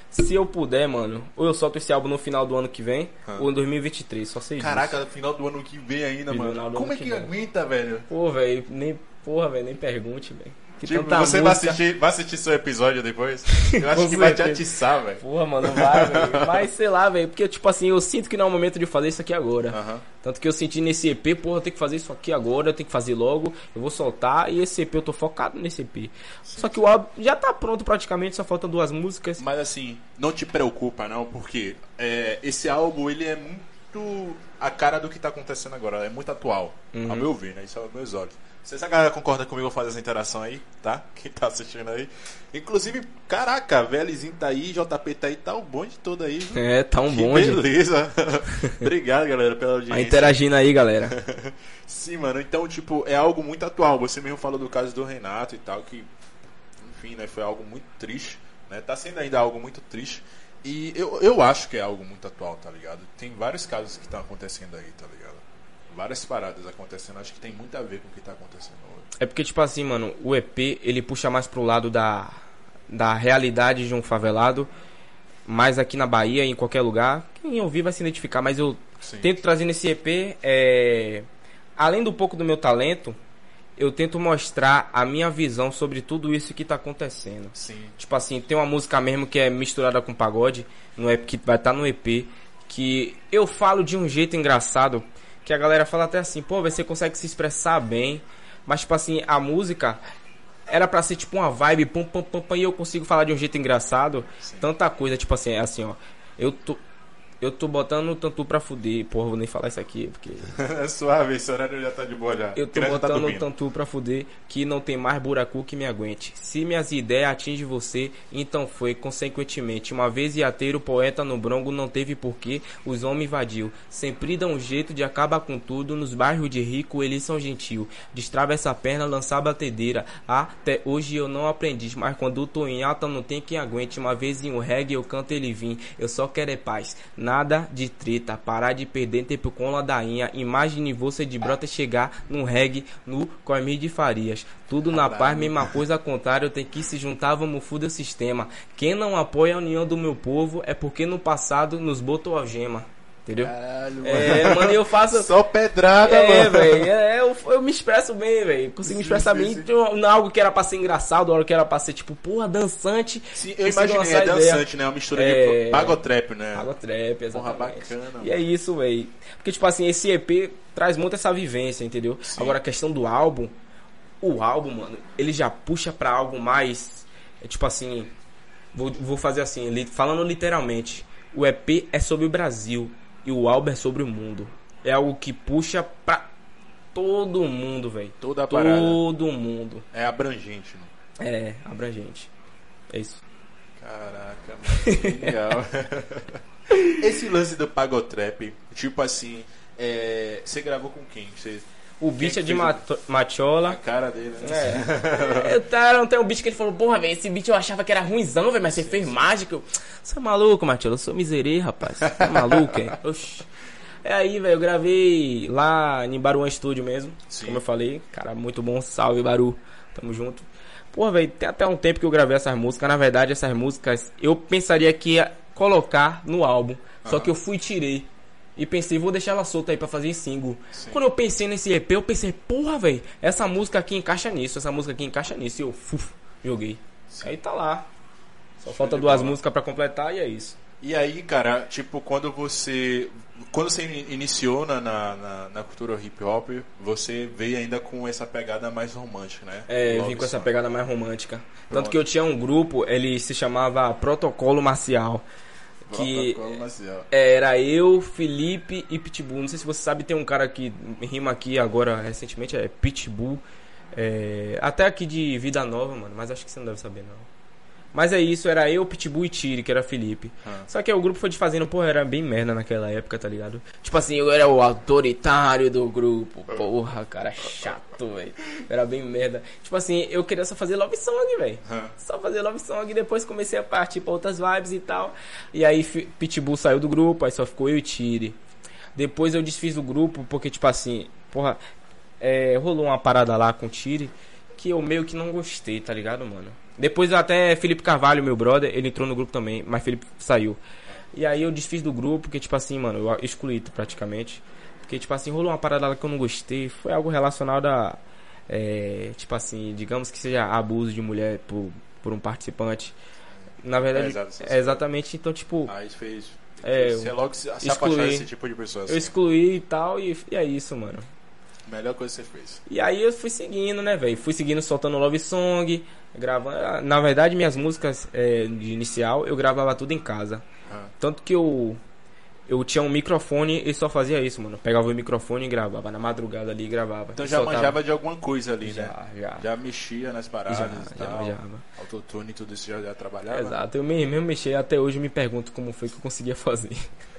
se eu puder, mano, ou eu solto esse álbum no final do ano que vem, Ah. ou em 2023, só sei disso. Caraca, final do ano que vem ainda, Final mano. Como é que que aguenta, velho? Pô, velho, nem. Porra, velho, nem pergunte, velho. Tipo, você vai assistir, vai assistir seu episódio depois? Eu acho que vai te atiçar, velho. Porra, mano, vai, velho. Mas sei lá, velho. Porque, tipo assim, eu sinto que não é o momento de fazer isso aqui agora. Aham. Tanto que eu senti nesse EP, porra, eu tenho que fazer isso aqui agora, eu tenho que fazer logo, eu vou soltar. E esse EP eu tô focado nesse EP. Só que o álbum já tá pronto praticamente, só faltam duas músicas. Mas assim, não te preocupa, não, porque é, esse álbum, ele é muito a cara do que tá acontecendo agora. É muito atual, Uhum. ao meu ver, né? Isso é aos meus olhos. Sei se a galera concorda comigo fazer essa interação aí, tá? Quem tá assistindo aí. Inclusive, caraca, VLzinho tá aí, JP tá aí, tá o bonde todo aí. viu? É, tá um Que bonde. beleza. Obrigado, galera, pela Vai audiência. interagindo aí, galera. Sim, mano. Então, tipo, é algo muito atual. Você mesmo falou do caso do Renato e tal, que, enfim, né, foi algo muito triste, né? Tá sendo ainda algo muito triste. E eu, eu acho que é algo muito atual, tá ligado? Tem vários casos que estão acontecendo aí, tá ligado? Várias paradas acontecendo, acho que tem muito a ver com o que tá acontecendo hoje. É porque, tipo assim, mano, o EP, ele puxa mais pro lado da, da realidade de um favelado. Mas aqui na Bahia, em qualquer lugar, quem ouvir vai se identificar. Mas eu Sim. tento trazer nesse EP, é, além do pouco do meu talento, eu tento mostrar a minha visão sobre tudo isso que tá acontecendo. Sim. Tipo assim, tem uma música mesmo que é misturada com pagode, no EP, que vai estar tá no EP, que eu falo de um jeito engraçado, que a galera fala até assim, pô, você consegue se expressar bem, mas tipo assim, a música era pra ser tipo uma vibe, pum, pum, pum, pum, e eu consigo falar de um jeito engraçado, Sim. tanta coisa, tipo assim, é assim, ó, eu tô, eu tô botando o tantu pra fuder. Porra, vou nem falar isso aqui, porque. é suave, esse horário já tá de boa já. Eu tô tá botando tá o tantu pra fuder que não tem mais buraco que me aguente. Se minhas ideias atingem você, então foi, consequentemente. Uma vez iateiro, poeta no brongo, não teve porquê, os homens invadiu. Sempre dá um jeito de acabar com tudo. Nos bairros de rico, eles são gentil. Destrava essa perna, lançar batedeira. Até hoje eu não aprendi, mas quando tô em alta, não tem quem aguente. Uma vez em um reggae, eu canto ele vim. Eu só quero é paz nada de treta, parar de perder tempo com ladainha. Imagine você de brota chegar num reggae no Cormir de Farias. Tudo na paz, mesma coisa ao contrário, tem que se juntar, vamos fuder o sistema. Quem não apoia a união do meu povo é porque no passado nos botou algema. Entendeu? Caralho, é, mano. mano, eu faço. Só pedrada, é, mano. Véio, é, eu, eu me expresso bem, velho. Consigo sim, me expressar sim, bem. Sim. Então, algo que era pra ser engraçado, hora que era pra ser, tipo, porra, dançante. Sim, eu imaginei, é dançante, né? Uma mistura é... de pagotrap, né? Pagotrap, exatamente. Porra, bacana. E é isso, velho. Porque, tipo assim, esse EP traz muito essa vivência, entendeu? Agora, a questão do álbum, o álbum, mano, ele já puxa pra algo mais. É tipo assim. Vou, vou fazer assim, li, falando literalmente. O EP é sobre o Brasil e o é sobre o mundo. É algo que puxa pra todo mundo, velho. Toda a Todo parada. mundo. É abrangente, né? É, abrangente. É isso. Caraca, mano. Legal. Esse lance do Pagotrap, tipo assim, é... você gravou com quem? Você o beat é de Machola. A cara dele, né? É. eu tá, não tem um beat que ele falou, porra, velho, esse beat eu achava que era ruimzão, velho, mas você fez mágica. Você é maluco, Machola? Eu sou miserê, rapaz. Você é maluco, é? Oxi. É aí, velho, eu gravei lá em Baruan Studio mesmo. Sim. Como eu falei. Cara, muito bom. Salve, Baru. Tamo junto. Porra, velho, tem até um tempo que eu gravei essas músicas. Na verdade, essas músicas eu pensaria que ia colocar no álbum. Só que eu fui e tirei. E pensei, vou deixar ela solta aí pra fazer single. Sim. Quando eu pensei nesse EP, eu pensei, porra, velho, essa música aqui encaixa nisso, essa música aqui encaixa nisso. E eu, fuf, joguei. Sim. Aí tá lá. Só Show falta duas bola. músicas para completar e é isso. E aí, cara, tipo, quando você. Quando você iniciou na, na, na, cultura hip hop, você veio ainda com essa pegada mais romântica, né? É, eu vim com essa pegada mais romântica. Pronto. Tanto que eu tinha um grupo, ele se chamava Protocolo Marcial que era eu, Felipe e Pitbull. Não sei se você sabe, tem um cara que rima aqui agora recentemente, é Pitbull. É, até aqui de Vida Nova, mano, mas acho que você não deve saber não. Mas é isso, era eu, Pitbull e Tiri, que era Felipe. Ah. Só que o grupo foi de fazendo, porra, era bem merda naquela época, tá ligado? Tipo assim, eu era o autoritário do grupo. Porra, cara, chato, velho. Era bem merda. Tipo assim, eu queria só fazer love song, velho. Ah. Só fazer love song. E depois comecei a partir pra outras vibes e tal. E aí Pitbull saiu do grupo, aí só ficou eu e Tiri. Depois eu desfiz o grupo, porque, tipo assim, porra, é, rolou uma parada lá com o Tiri que eu meio que não gostei, tá ligado, mano? Depois até Felipe Carvalho, meu brother, ele entrou no grupo também, mas Felipe saiu. E aí eu desfiz do grupo, porque tipo assim, mano, eu excluí praticamente. Porque tipo assim, rolou uma parada lá que eu não gostei. Foi algo relacionado a. É, tipo assim, digamos que seja abuso de mulher por, por um participante. Na verdade, é, é exatamente, então tipo. Ah, isso fez. É, você logo se, se excluí, desse tipo de pessoa. Assim. Eu excluí e tal, e, e é isso, mano. Melhor coisa que você fez. E aí eu fui seguindo, né, velho? Fui seguindo, soltando love song, gravando. Na verdade, minhas músicas é, de inicial eu gravava tudo em casa. Ah. Tanto que eu eu tinha um microfone e só fazia isso, mano. Pegava o microfone e gravava. Na madrugada ali gravava. Então já soltava... manjava de alguma coisa ali, já, né? Já, já. mexia nas paradas já, e tal. Já Autotune e tudo isso já, já trabalhava? Exato. Eu mesmo mexia. Até hoje me pergunto como foi que eu conseguia fazer.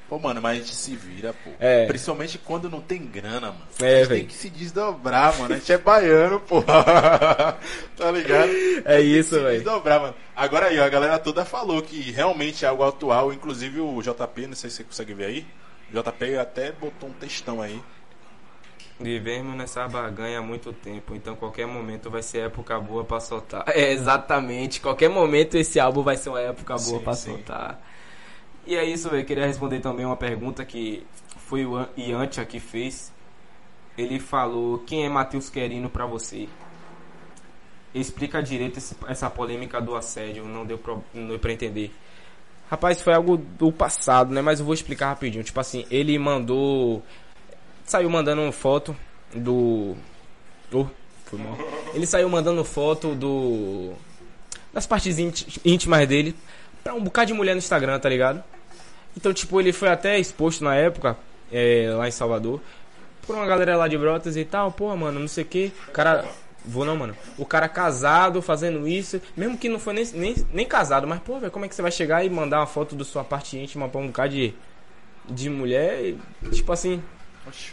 Pô, mano, mas a gente se vira, pô. É. Principalmente quando não tem grana, mano. É, a gente véio. tem que se desdobrar, mano. A gente é baiano, pô. tá ligado? É isso, velho. Desdobrar, mano. Agora aí, ó, a galera toda falou que realmente é algo atual. Inclusive o JP, não sei se você consegue ver aí. O JP até botou um textão aí. Vivemos nessa barganha há muito tempo, então qualquer momento vai ser época boa pra soltar. É, exatamente. Qualquer momento esse álbum vai ser uma época boa sim, pra sim. soltar. E é isso, eu queria responder também uma pergunta que foi o Iantia que fez. ele falou: Quem é Matheus Querino pra você? Explica direito essa polêmica do assédio, não deu, pra, entender. Rapaz, foi algo do passado, né? Mas eu vou explicar rapidinho. Tipo assim, ele mandou. Saiu mandando foto do. Oh, foi mal. Ele saiu mandando foto do. Das partes íntimas dele pra um bocado de mulher no Instagram, tá ligado? Então, tipo, ele foi até exposto na época, é, lá em Salvador, por uma galera lá de Brotas e tal. Pô, mano, não sei o que. O cara. Vou não, mano. O cara casado fazendo isso, mesmo que não foi nem, nem, nem casado, mas, pô, velho, como é que você vai chegar e mandar uma foto da sua parte íntima pra um bocado de, de mulher? E, tipo assim. Oxe,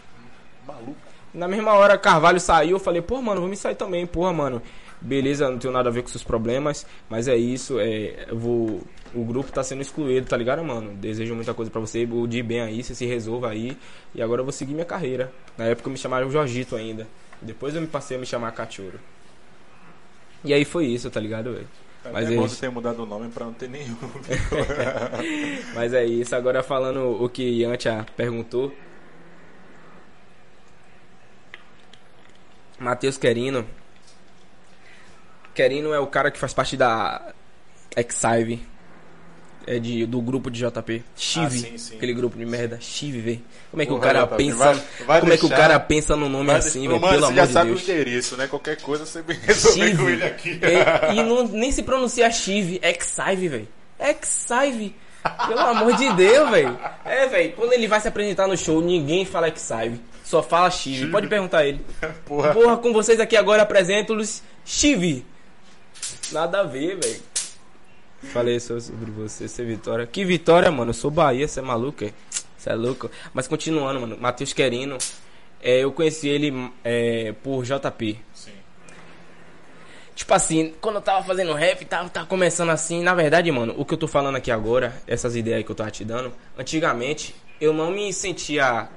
maluco. Na mesma hora, Carvalho saiu, eu falei, pô, mano, vou me sair também, porra, mano. Beleza, não tenho nada a ver com seus problemas, mas é isso, é, eu vou. O grupo tá sendo excluído, tá ligado, mano? Desejo muita coisa pra você, o de bem aí, você se resolva aí. E agora eu vou seguir minha carreira. Na época me chamaram Jorgito ainda. Depois eu me passei a me chamar Cachorro. E aí foi isso, tá ligado, velho? É Mas é bom você ter mudado o nome pra não ter nenhum. Mas é isso. Agora falando o que Yantia perguntou. Matheus Querino. Querino é o cara que faz parte da Exive é de, do grupo de JP. Chive, ah, aquele grupo de merda. Chive, velho. Como é que Porra, o cara JP, pensa. Vai, vai como deixar, é que o cara pensa no nome assim, velho? Pelo amor de Deus. Você já sabe o endereço, né? Qualquer coisa você resolve com ele aqui. É, e não, nem se pronuncia Chive, Exive, velho. Exive. Pelo amor de Deus, velho. É, velho. Quando ele vai se apresentar no show, ninguém fala Exive. Só fala Chive. Pode perguntar ele. Porra. Porra, com vocês aqui agora apresento-lhes Chive. Nada a ver, velho. Falei sobre você ser Vitória. Que Vitória, mano? Eu sou Bahia, você é maluco, é? Você é louco. Mas continuando, mano. Matheus Querino. É, eu conheci ele é, por JP. Sim. Tipo assim, quando eu tava fazendo rap, tava, tava começando assim. Na verdade, mano, o que eu tô falando aqui agora, essas ideias que eu tava te dando, antigamente eu não me sentia.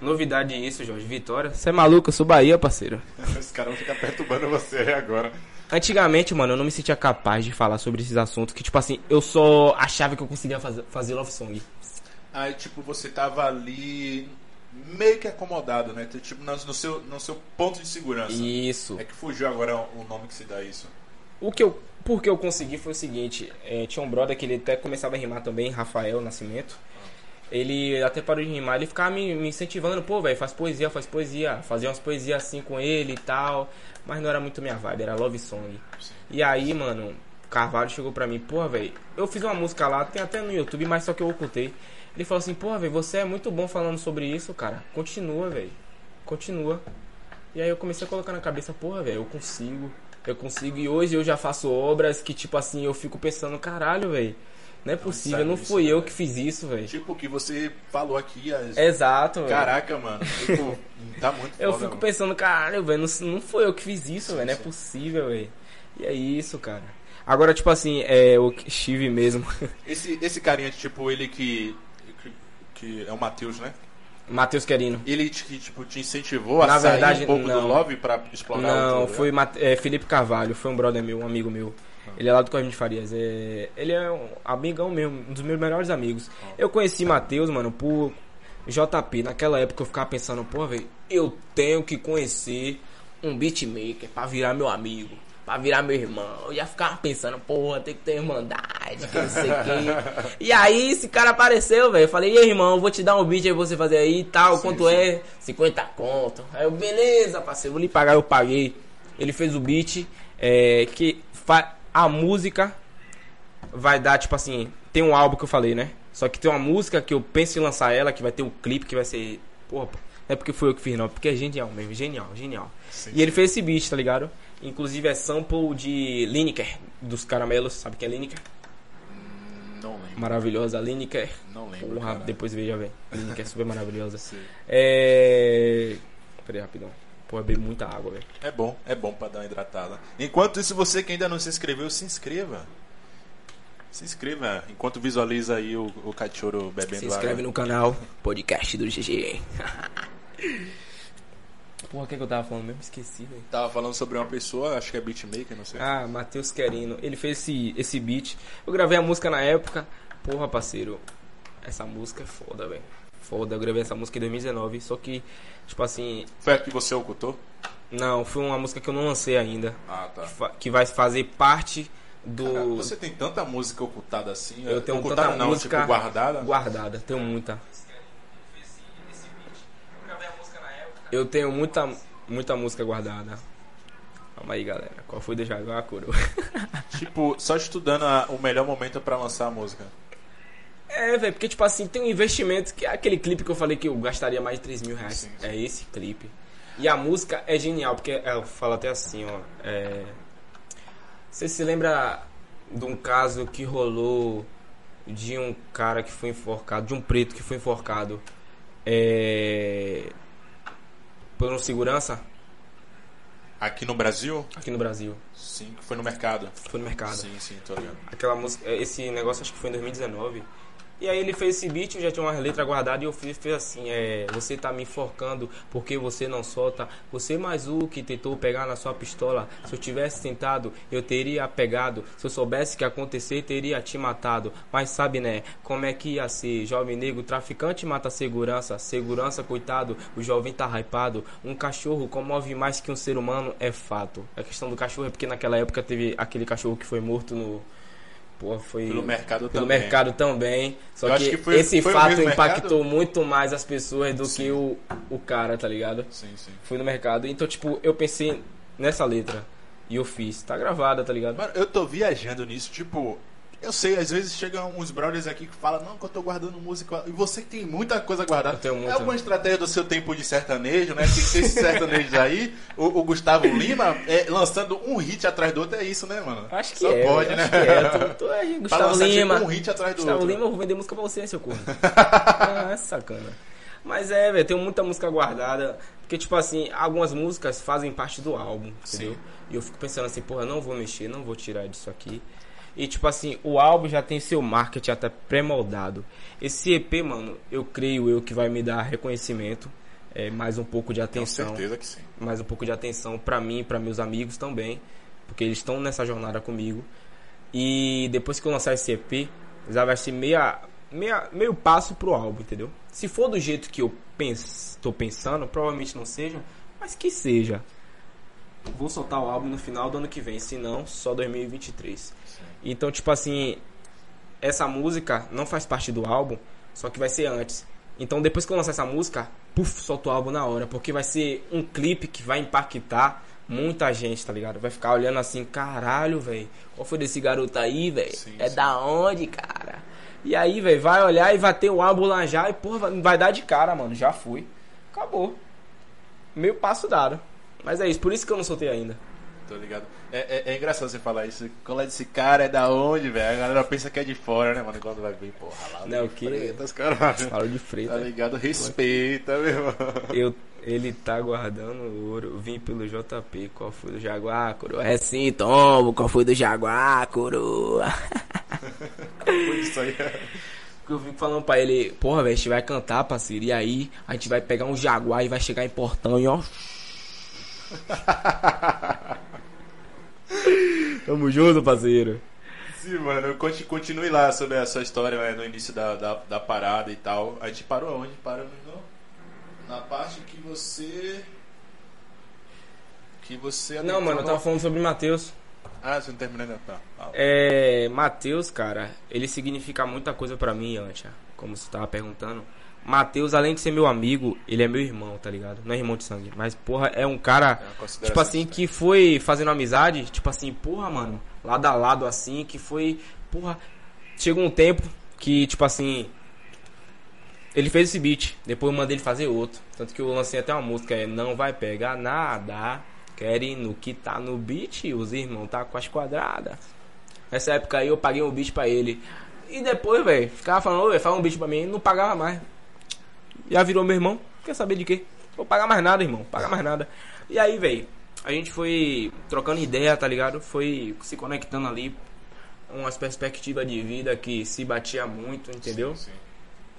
Novidade isso, Jorge. Vitória. Você é maluco, eu sou Bahia, parceiro. Esse cara vai ficar perturbando você agora. Antigamente, mano, eu não me sentia capaz de falar sobre esses assuntos que, tipo assim, eu só achava que eu conseguia fazer, fazer love song. Aí, tipo, você tava ali meio que acomodado, né? Tipo, no seu, no seu ponto de segurança. Isso. É que fugiu agora o nome que se dá isso. O que eu, porque eu consegui foi o seguinte, é, tinha um brother que ele até começava a rimar também, Rafael Nascimento. Ele até parou de rimar, ele ficava me, me incentivando, pô, velho, faz poesia, faz poesia. Fazia umas poesias assim com ele e tal mas não era muito minha vibe, era love song. E aí, mano, Carvalho chegou pra mim, porra, velho, eu fiz uma música lá, tem até no YouTube, mas só que eu ocultei. Ele falou assim, porra, velho, você é muito bom falando sobre isso, cara. Continua, velho. Continua. E aí eu comecei a colocar na cabeça, porra, velho, eu consigo. Eu consigo. E hoje eu já faço obras que, tipo assim, eu fico pensando, caralho, velho. Não é possível, não, não fui isso, eu que fiz isso, velho. Tipo, que você falou aqui. As... Exato, velho. Caraca, mano. Tipo, tá muito Eu foda, fico mano. pensando, caralho, velho, não, não foi eu que fiz isso, velho. Não é possível, velho. E é isso, cara. Agora, tipo assim, é o Steve mesmo. Esse, esse carinha, tipo, ele que. que, que é o Matheus, né? Matheus Querino. Ele te, tipo, te incentivou a Na sair verdade, um pouco não. do love pra explorar Não, outro, foi é, Felipe Carvalho, foi um brother meu, um amigo meu. Ele é lá do Correio de Farias. É, ele é um amigão mesmo, um dos meus melhores amigos. Eu conheci Matheus, mano, por JP. Naquela época eu ficava pensando, pô, velho, eu tenho que conhecer um beatmaker pra virar meu amigo. Pra virar meu irmão. Eu já ficava pensando, porra, tem que ter irmandade, que não sei o quê. E aí esse cara apareceu, velho. Eu falei, e aí, irmão, vou te dar um beat aí você fazer aí e tal. Sim, quanto sim. é? 50 conto. Aí eu, beleza, parceiro, vou lhe pagar, eu paguei. Ele fez o beat. É, que fa a música vai dar, tipo assim, tem um álbum que eu falei, né? Só que tem uma música que eu penso em lançar ela, que vai ter um clipe que vai ser. Porra, não é porque foi eu que fiz, não, porque é genial mesmo, genial, genial. Sim. E ele fez esse beat, tá ligado? Inclusive é sample de Lineker, dos caramelos, sabe quem é Lineker? Não lembro. Maravilhosa, Lineker. Não lembro. Porra, depois veja, velho. Lineker é super maravilhosa. Sim. É. Peraí, rapidão. Pô, beber muita água, velho. É bom, é bom pra dar uma hidratada. Enquanto isso, você que ainda não se inscreveu, se inscreva. Se inscreva enquanto visualiza aí o, o cachorro bebendo água. Se inscreve água. no canal Podcast do GG. Porra, o que, é que eu tava falando mesmo? Esqueci, velho. Tava falando sobre uma pessoa, acho que é beatmaker, não sei. Ah, Matheus Querino. Ele fez esse, esse beat. Eu gravei a música na época. Porra, parceiro. Essa música é foda, velho. Foda. Eu gravei essa música em 2019. Só que, tipo assim. Foi a que você ocultou? Não, foi uma música que eu não lancei ainda. Ah, tá. Que, que vai fazer parte do. Cara, você tem tanta música ocultada assim? Eu tenho ocultada tanta não, música tipo, guardada? Guardada, tenho muita. Eu tenho muita, muita música guardada. Calma aí, galera. Qual foi do Jaguar, coroa? Tipo, só estudando a- o melhor momento pra lançar a música. É, velho, porque, tipo assim, tem um investimento que é aquele clipe que eu falei que eu gastaria mais de 3 mil reais. Sim, sim. É esse clipe. E a música é genial, porque ela fala até assim, ó. É... Você se lembra de um caso que rolou de um cara que foi enforcado, de um preto que foi enforcado é... por um segurança Aqui no Brasil? aqui no Brasil? Sim, foi no mercado. Foi no mercado. Sim, sim, tô ligado. Aquela música, esse negócio acho que foi em 2019. E aí ele fez esse beat, eu já tinha uma letra guardada e eu fiz, fiz assim, é, você tá me enforcando porque você não solta. Você mais o que tentou pegar na sua pistola. Se eu tivesse tentado, eu teria pegado. Se eu soubesse que acontecer, teria te matado. Mas sabe, né, como é que ia ser? Jovem negro, traficante mata segurança. Segurança, coitado, o jovem tá hypado. Um cachorro comove mais que um ser humano, é fato. A questão do cachorro é porque naquela época teve aquele cachorro que foi morto no... Pô, foi Pelo mercado pelo também. mercado também. Só Eu que, que foi- esse foi fato impactou mercado? muito mais as pessoas do Sim. que o, o cara, tá ligado? Sim, sim. Fui no mercado. Então, tipo, eu pensei nessa letra. E eu fiz. Tá gravada, tá ligado? Mano, eu tô viajando nisso, tipo. Eu sei, às vezes chegam uns brothers aqui que falam, não, que eu tô guardando música. E você que tem muita coisa guardada. Eu tenho muita. É alguma estratégia do seu tempo de sertanejo, né? Tem esses sertanejos aí. O, o Gustavo Lima é, lançando um hit atrás do outro, é isso, né, mano? Acho que Só é. pode, acho né? que é. Tu, tu é Pra Gustavo lançar, tipo, Lima. um hit atrás do Gustavo outro. Lima, eu vou vender música pra você, seu corno. ah, é sacana. Mas é, velho, tenho muita música guardada. Porque, tipo assim, algumas músicas fazem parte do álbum, entendeu? Sim. E eu fico pensando assim, porra, não vou mexer, não vou tirar disso aqui. E, tipo assim, o álbum já tem seu marketing até pré-moldado. Esse EP, mano, eu creio eu que vai me dar reconhecimento. É, mais um pouco de Com atenção certeza que sim. mais um pouco de atenção pra mim e pra meus amigos também, porque eles estão nessa jornada comigo. E depois que eu lançar esse EP, já vai ser meia, meia, meio passo pro álbum, entendeu? Se for do jeito que eu pens, tô pensando, provavelmente não seja, mas que seja. Vou soltar o álbum no final do ano que vem, se não, só 2023. Então, tipo assim, essa música não faz parte do álbum, só que vai ser antes. Então, depois que eu lançar essa música, puf, solto o álbum na hora, porque vai ser um clipe que vai impactar muita gente, tá ligado? Vai ficar olhando assim, caralho, velho, qual foi desse garoto aí, velho? É sim. da onde, cara? E aí, velho, vai olhar e vai ter o álbum lá já e, porra, vai- vai dar de cara, mano. Já fui. Acabou. Meio passo dado. Mas é isso, por isso que eu não soltei ainda. Tô ligado. É, é, é engraçado você falar isso. Qual é desse cara? É da onde, velho? A galera pensa que é de fora, né, mano? Quando vai ver, porra, lá Não, de o quê? Freitas, caralho. Falo de freio. Tá ligado? Respeita, meu irmão. Eu, ele tá guardando ouro. Vim pelo JP. Qual foi do Jaguar, coroa? É sim, tombo. Qual foi do Jaguar, coroa? Foi isso aí. Porque eu fico falando pra ele, porra, velho, a gente vai cantar, parceiro. E aí, a gente vai pegar um Jaguar e vai chegar em Portão e ó. Tamo junto, parceiro. Sim, mano. Conti- Continue lá sobre a sua história né, no início da, da, da parada e tal. A gente parou onde? Paramos no... na parte que você. Que você. Não, mano, eu tava falando sobre Matheus. Ah, você não terminou ainda? Tá. Ah, É, Matheus, cara, ele significa muita coisa pra mim, Antia, como você tava perguntando. Matheus, além de ser meu amigo, ele é meu irmão, tá ligado? Não é irmão de sangue, mas porra, é um cara, É tipo assim, que foi fazendo amizade, tipo assim, porra, mano, lado a lado assim, que foi, porra, chegou um tempo que, tipo assim, ele fez esse beat, depois eu mandei ele fazer outro. Tanto que eu lancei até uma música, é Não Vai Pegar Nada, querem no que tá no beat, os irmãos tá com as quadradas. Nessa época aí eu paguei um beat pra ele. E depois, velho, ficava falando, ô, faz um beat pra mim, não pagava mais. Já virou meu irmão, quer saber de quê? Vou pagar mais nada, irmão, pagar mais nada. E aí, velho, a gente foi trocando ideia, tá ligado? Foi se conectando ali, umas perspectivas de vida que se batia muito, entendeu? Sim, sim.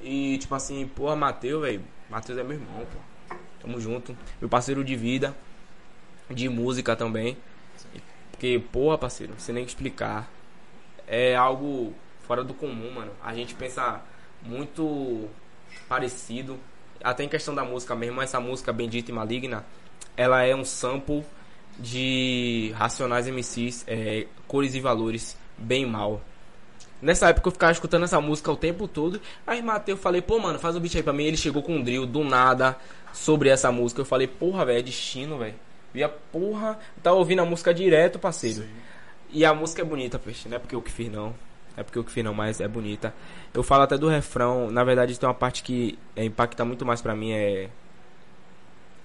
E tipo assim, porra, Matheus, velho. Matheus é meu irmão, pô. Tamo junto. Meu parceiro de vida. De música também. Porque, porra, parceiro, não sei nem explicar. É algo fora do comum, mano. A gente pensa muito parecido. Até em questão da música mesmo, essa música Bendita e Maligna, ela é um sample de Racionais MCs, é, Cores e Valores, bem mal. Nessa época eu ficava escutando essa música o tempo todo. Aí matei, eu falei, pô, mano, faz um beat aí pra mim. Ele chegou com um drill do nada sobre essa música. Eu falei, porra, velho, é destino, velho. E a porra, tá ouvindo a música direto, parceiro. Sim. E a música é bonita, peixe, não é porque eu que fiz não. É porque eu que fiz não, mas é bonita. Eu falo até do refrão, na verdade tem uma parte que é, impacta muito mais pra mim, é...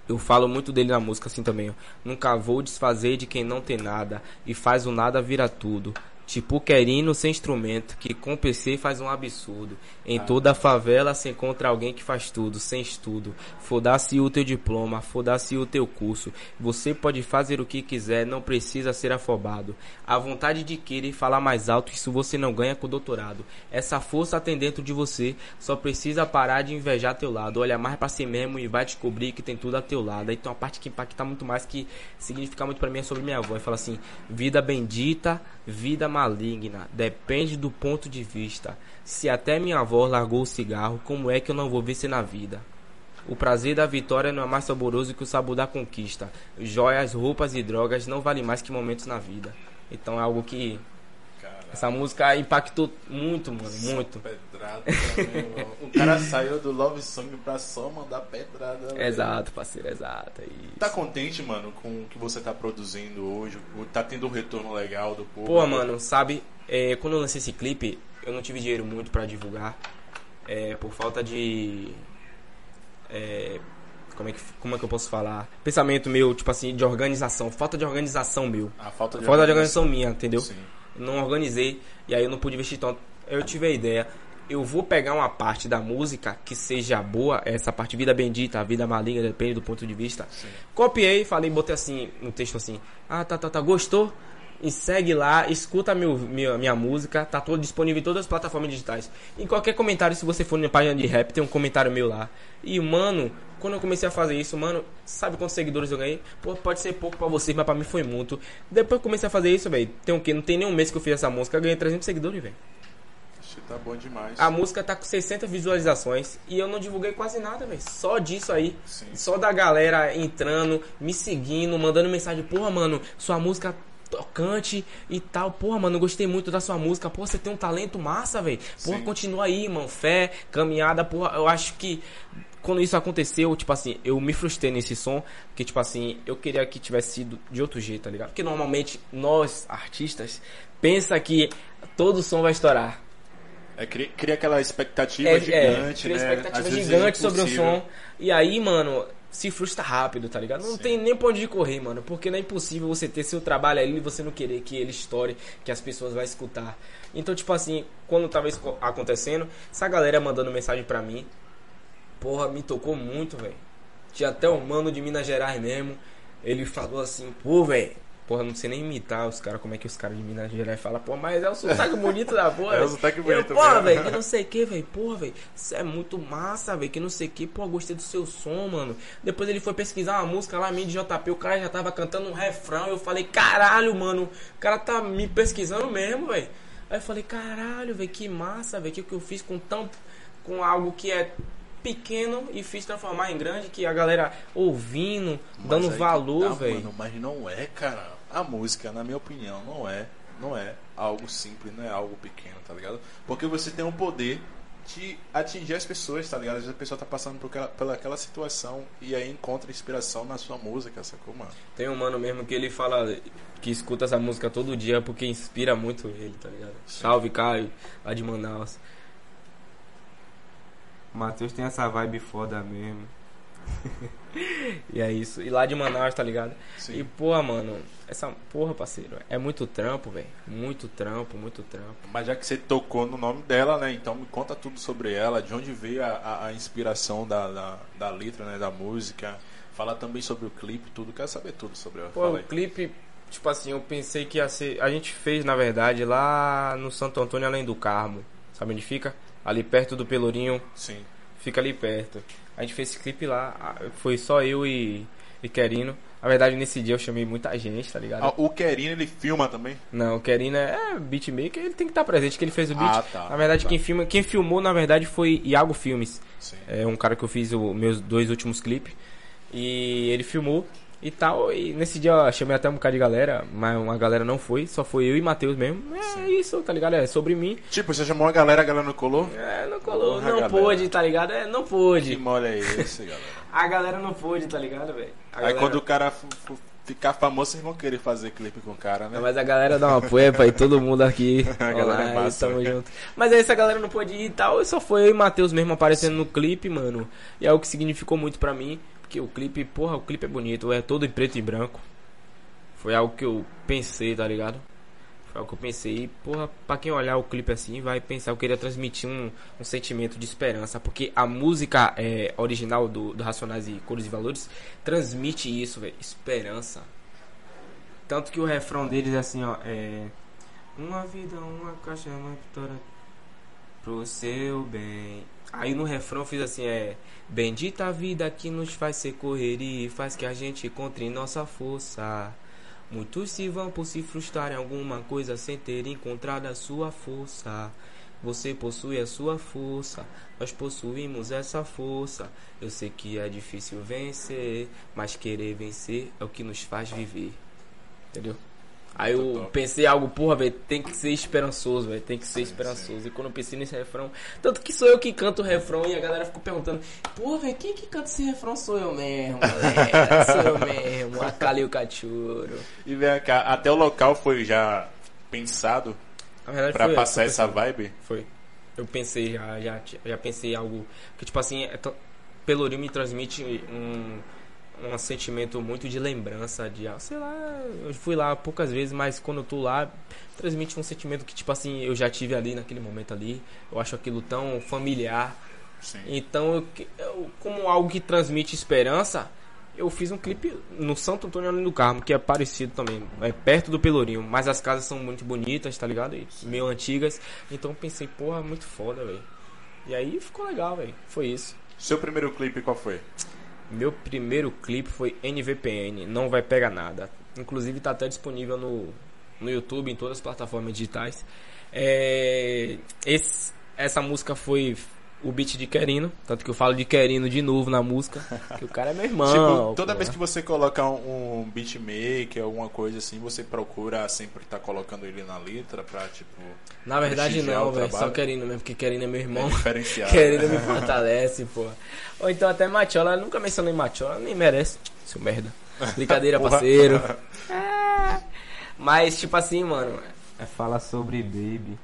Eu falo muito dele na música assim também, ó. Nunca vou desfazer de quem não tem nada e faz o nada vira tudo. Tipo querino sem instrumento, que com PC faz um absurdo. Em ah. toda a favela se encontra alguém que faz tudo, sem estudo. Foda-se o teu diploma, foda-se o teu curso. Você pode fazer o que quiser, não precisa ser afobado. A vontade de querer falar mais alto, isso você não ganha com o doutorado. Essa força tem dentro de você, só precisa parar de invejar teu lado. Olha mais para si mesmo e vai descobrir que tem tudo a teu lado. Aí tem uma parte que impacta muito mais, que significa muito para mim é sobre minha avó. E fala assim: vida bendita Vida maligna depende do ponto de vista. Se até minha avó largou o cigarro, como é que eu não vou vencer na vida? O prazer da vitória não é mais saboroso que o sabor da conquista. Joias, roupas e drogas não valem mais que momentos na vida. Então é algo que essa música impactou muito, mano, muito. Pedrada também, o cara saiu do Love Song pra só mandar pedrada. Exato, parceiro, exato. É tá contente, mano, com o que você tá produzindo hoje? Tá tendo um retorno legal do povo? Pô, mano, sabe, é, quando eu lancei esse clipe, eu não tive dinheiro muito pra divulgar. É, por falta de. É, como é, que, como é que eu posso falar? Pensamento meu, tipo assim, de organização. Falta de organização meu. A falta de, falta organização. de organização minha, entendeu? Sim não organizei e aí eu não pude investir tanto. Eu tive a ideia, eu vou pegar uma parte da música que seja boa, essa parte vida bendita, a vida maligna, depende do ponto de vista. Sim. Copiei, falei, botei assim, no texto assim: "Ah, tá, tá, tá, gostou?" E segue lá, escuta meu, minha, minha música, tá todo disponível em todas as plataformas digitais. Em qualquer comentário, se você for na página de rap, tem um comentário meu lá. E, mano, quando eu comecei a fazer isso, mano, sabe quantos seguidores eu ganhei? Pô, pode ser pouco pra vocês, mas pra mim foi muito. Depois que eu comecei a fazer isso, velho, tem o quê? Não tem nem um mês que eu fiz essa música, eu ganhei 300 seguidores, velho. Tá bom demais. A música tá com 60 visualizações e eu não divulguei quase nada, velho. Só disso aí. Sim. Só da galera entrando, me seguindo, mandando mensagem. Porra, mano, sua música tocante e tal. Porra, mano, eu gostei muito da sua música. Porra, você tem um talento massa, velho. Porra, Sim. continua aí, mano. Fé, caminhada, porra. Eu acho que quando isso aconteceu, tipo assim, eu me frustrei nesse som, que tipo assim, eu queria que tivesse sido de outro jeito, tá ligado? Porque normalmente nós, artistas, pensa que todo som vai estourar. É, cria, cria aquela expectativa é, gigante, é, cria né? expectativa Às gigante é sobre o som. E aí, mano, se frustra rápido, tá ligado? Não Sim. tem nem pra onde correr, mano. Porque não é impossível você ter seu trabalho ali e você não querer que ele estoure, que as pessoas vão escutar. Então, tipo assim, quando tava isso acontecendo, essa galera mandando mensagem pra mim, porra, me tocou muito, velho. Tinha até o mano de Minas Gerais mesmo. Ele falou assim, pô, velho. Porra, não sei nem imitar os caras, como é que os caras de Minas Gerais falam, pô, mas é o sotaque bonito da porra. é o sotaque bonito, Porra, velho, que não sei o que, velho, porra, velho, isso é muito massa, velho, que não sei o que, pô, gostei do seu som, mano. Depois ele foi pesquisar uma música lá, mim de JP, o cara já tava cantando um refrão, eu falei, caralho, mano, o cara tá me pesquisando mesmo, velho. Aí eu falei, caralho, velho, que massa, velho, que que eu fiz com tão com algo que é pequeno e fiz transformar em grande, que a galera ouvindo, mas dando valor, tá, velho. Mas não é, cara. A música, na minha opinião, não é, não é algo simples, não é algo pequeno, tá ligado? Porque você tem o poder de atingir as pessoas, tá ligado? Às vezes a pessoa tá passando por aquela, pela aquela situação e aí encontra inspiração na sua música, sacou, mano? Tem um mano mesmo que ele fala que escuta essa música todo dia porque inspira muito ele, tá ligado? Sim. Salve, Caio, lá de Manaus. O Matheus tem essa vibe foda mesmo. e é isso. E lá de Manaus, tá ligado? Sim. E, porra, mano, essa porra, parceiro, é muito trampo, velho. Muito trampo, muito trampo. Mas já que você tocou no nome dela, né? Então me conta tudo sobre ela, de onde veio a, a, a inspiração da, da, da, letra, né? Da música. Fala também sobre o clipe, tudo. Quero saber tudo sobre ela. Pô, o clipe, tipo assim, eu pensei que ia ser. A gente fez, na verdade, lá no Santo Antônio, além do Carmo. Sabe onde fica? Ali perto do Pelourinho. Sim. Fica ali perto. A gente fez esse clipe lá, foi só eu e, e Querino. Na verdade, nesse dia eu chamei muita gente, tá ligado? Ah, o Querino, ele filma também? Não, o Querino é beatmaker, ele tem que estar presente, que ele fez o beat. Ah, tá. na verdade, Tá. quem, filma, quem filmou, na verdade, foi Iago Filmes. Sim. É um cara que eu fiz os meus dois últimos clipes. E ele filmou e tal. E nesse dia eu chamei até um bocado de galera, mas uma galera não foi, só foi eu e Matheus mesmo. É isso, tá ligado? É sobre mim. Tipo, você chamou a galera, a galera não colou? É, não colou, Porra, não pôde, tá ligado? É, não Que pôde. mole é esse, galera? A galera não pôde, tá ligado, velho? Aí galera- quando o cara ficar famoso, vocês vão querer fazer clipe com o cara, né? Não, mas a galera dá uma apoio pra ir todo mundo aqui. A galera é massa, tamo velho. junto. Mas aí essa galera não pôde ir e tal, só foi eu e Matheus mesmo aparecendo no clipe, mano. E é o que significou muito pra mim, o clipe, porra, o clipe é bonito, é todo em preto e branco. Foi algo que eu pensei, tá ligado? Foi algo que eu pensei, e, porra, pra quem olhar o clipe assim, vai pensar, eu queria transmitir um, um sentimento de esperança, porque a música é, original do, do Racionais e Cores e Valores transmite isso, velho, esperança. Tanto que o refrão deles é assim, ó, é... Uma vida, uma caixa, uma vitória pro seu bem. Aí no refrão fiz assim, é... Bendita a vida que nos faz ser correria e faz que a gente encontre nossa força. Muitos se vão por se frustrar em alguma coisa sem ter encontrado a sua força. Você possui a sua força, nós possuímos essa força. Eu sei que é difícil vencer, mas querer vencer é o que nos faz viver. Entendeu? Aí eu pensei algo, porra, velho, tem que ser esperançoso, velho, tem que ser esperançoso. E quando eu pensei nesse refrão, tanto que sou eu que canto o refrão e a galera ficou perguntando, porra, velho, quem que canta esse refrão? Sou eu mesmo, galera, sou eu mesmo, a Cali e o Cachorro. E vem cá, até o local foi já pensado foi- passar essa pensado. vibe? Foi. Eu pensei já, já, já pensei algo que tipo assim, é Pelourinho me transmite um, um sentimento muito de lembrança de, ah, sei lá, eu fui lá poucas vezes, mas quando eu tô lá, transmite um sentimento que tipo assim, eu já tive ali naquele momento ali. Eu acho aquilo tão familiar. Sim. Então, eu, eu- como algo que transmite esperança, eu fiz um clipe no Santo Antônio do Carmo, que é parecido também, é perto do Pelourinho, mas as casas são muito bonitas, tá ligado? E meio antigas. Então pensei, porra, muito foda, velho. E aí ficou legal, velho. Foi isso. Seu primeiro clipe qual foi? Meu primeiro clipe foi NVPN, não vai pegar nada. Inclusive tá até disponível no, no YouTube, em todas as plataformas digitais. É, esse- essa música foi o beat de Querino, tanto que eu falo de Querino de novo na música, que o cara é meu irmão. tipo, toda pô. vez que você coloca um, um beatmaker, alguma coisa assim, você procura sempre estar colocando ele na letra pra, tipo, Na verdade não, velho, só. Querino mesmo, porque Querino é meu irmão. é diferenciado. Querendo me fortalece, pô. Ou então até Matiola, eu nunca mencionei Matiola, nem merece. Seu merda. Brincadeira, parceiro. É. Mas, tipo assim, mano, é falar sobre Baby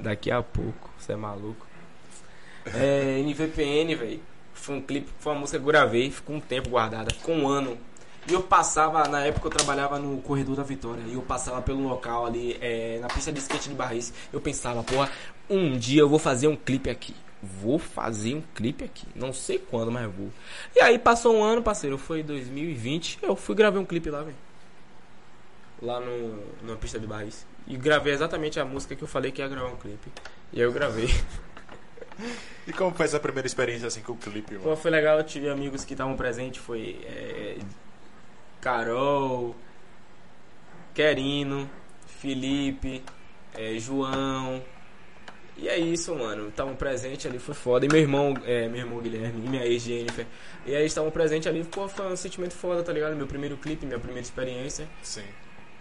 daqui a pouco, você é maluco. É, NVPN, velho. Foi um clipe, foi uma música que eu gravei, ficou um tempo guardada, ficou um ano. E eu passava, na época eu trabalhava no Corredor da Vitória, e eu passava pelo local ali, é, na pista de skate de Barris. Eu pensava, porra, um dia eu vou fazer um clipe aqui. Vou fazer um clipe aqui. Não sei quando, mas vou. E aí passou um ano, parceiro, foi 2020, eu fui gravar um clipe lá, velho. Lá no, na pista de Barris. E gravei exatamente a música que eu falei que ia gravar um clipe. E aí eu gravei. E como foi essa primeira experiência assim com o clipe, Pô, mano? foi legal, eu tive amigos que estavam presentes, foi é, Carol, Querino, Felipe, é, João. E é isso, mano. Estavam presentes ali, foi foda. E meu irmão, é, meu irmão Guilherme e minha ex Jennifer. E aí estavam presentes ali, pô, foi um sentimento foda, tá ligado? Meu primeiro clipe, minha primeira experiência. Sim.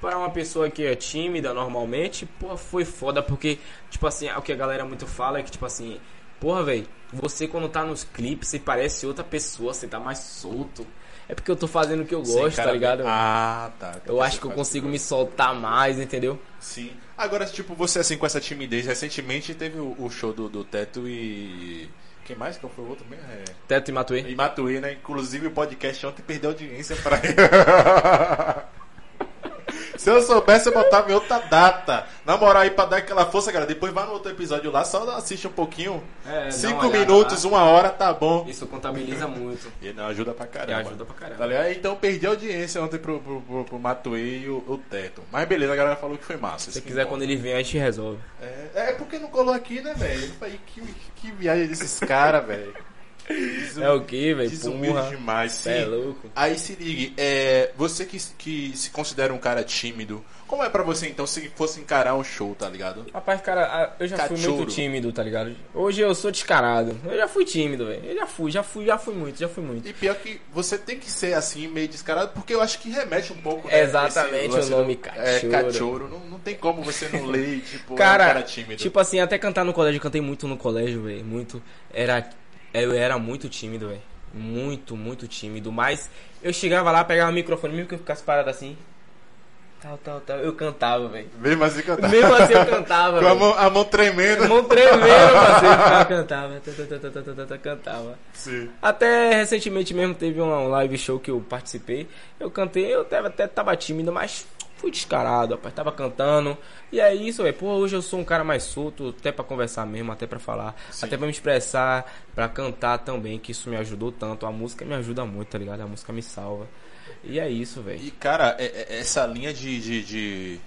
Para uma pessoa que é tímida normalmente, pô, foi foda porque, tipo assim, o que a galera muito fala é que, tipo assim, porra, velho, você quando tá nos clipes, você parece outra pessoa, você tá mais solto. É porque eu tô fazendo o que eu gosto, cara, tá ligado? Ah, tá. Então eu acho que eu consigo me soltar mais, entendeu? Sim. Agora, tipo, você assim com essa timidez, recentemente teve o, o show do, do Teto e. Quem mais? Qual foi o outro mesmo? É... Teto e Matuê. E Matuê, né? Inclusive o podcast ontem perdeu audiência pra ele. Se eu soubesse, eu botava em outra data. Na moral, aí pra dar aquela força, cara. Depois vai no outro episódio lá, só assiste um pouquinho. É, Cinco minutos, lá. uma hora, tá bom. Isso contabiliza muito. E não ajuda pra E caramba. ajuda pra caramba. Tá ligado? Então eu perdi a audiência ontem pro, pro, pro, pro Matuê e o, o Teto. Mas beleza, a galera falou que foi massa. Se quiser, importa. quando ele vem, a gente resolve. É, é porque não colou aqui, né, velho? Que, que viagem desses caras, velho. É o que, velho? Desumilde demais, sim. Cê é louco. Aí se ligue, é, você que, que se considera um cara tímido, como é pra você então se fosse encarar um show, tá ligado? Rapaz, cara, eu já fui Cachorro. muito tímido, tá ligado? Hoje eu sou descarado. Eu já fui tímido, velho. Eu já fui, já fui, já fui muito, já fui muito. E pior que você tem que ser assim, meio descarado, porque eu acho que remete um pouco. né, Exatamente esse o nome do- cachorro. É, cachorro. Não, não tem como você não ler, tipo, é um Cara, cara tímido. tipo assim, até cantar no colégio, eu cantei muito no colégio, velho. Muito. Era. Eu era muito tímido, velho. Muito, muito tímido. Mas eu chegava lá, pegava o microfone, mesmo que eu ficasse parado assim. Tal, tal, tal. Eu cantava, velho. Mesmo assim cantar. Mesmo assim eu cantava, Com a mão, a mão tremendo. Mão tremendo, parceiro. Eu cantava, tá, cantava. Sim. Até recentemente mesmo teve um live show que eu participei. Eu cantei, eu tava- até tava tímido, mas fui descarado, rapaz. Tava cantando. E é isso, velho. Pô, hoje eu sou um cara mais solto, até pra conversar mesmo, até pra falar, Sim. até pra me expressar, pra cantar também, que isso me ajudou tanto. A música me ajuda muito, tá ligado? A música me salva. E é isso, velho. E, cara, é- é- essa linha de, de, de,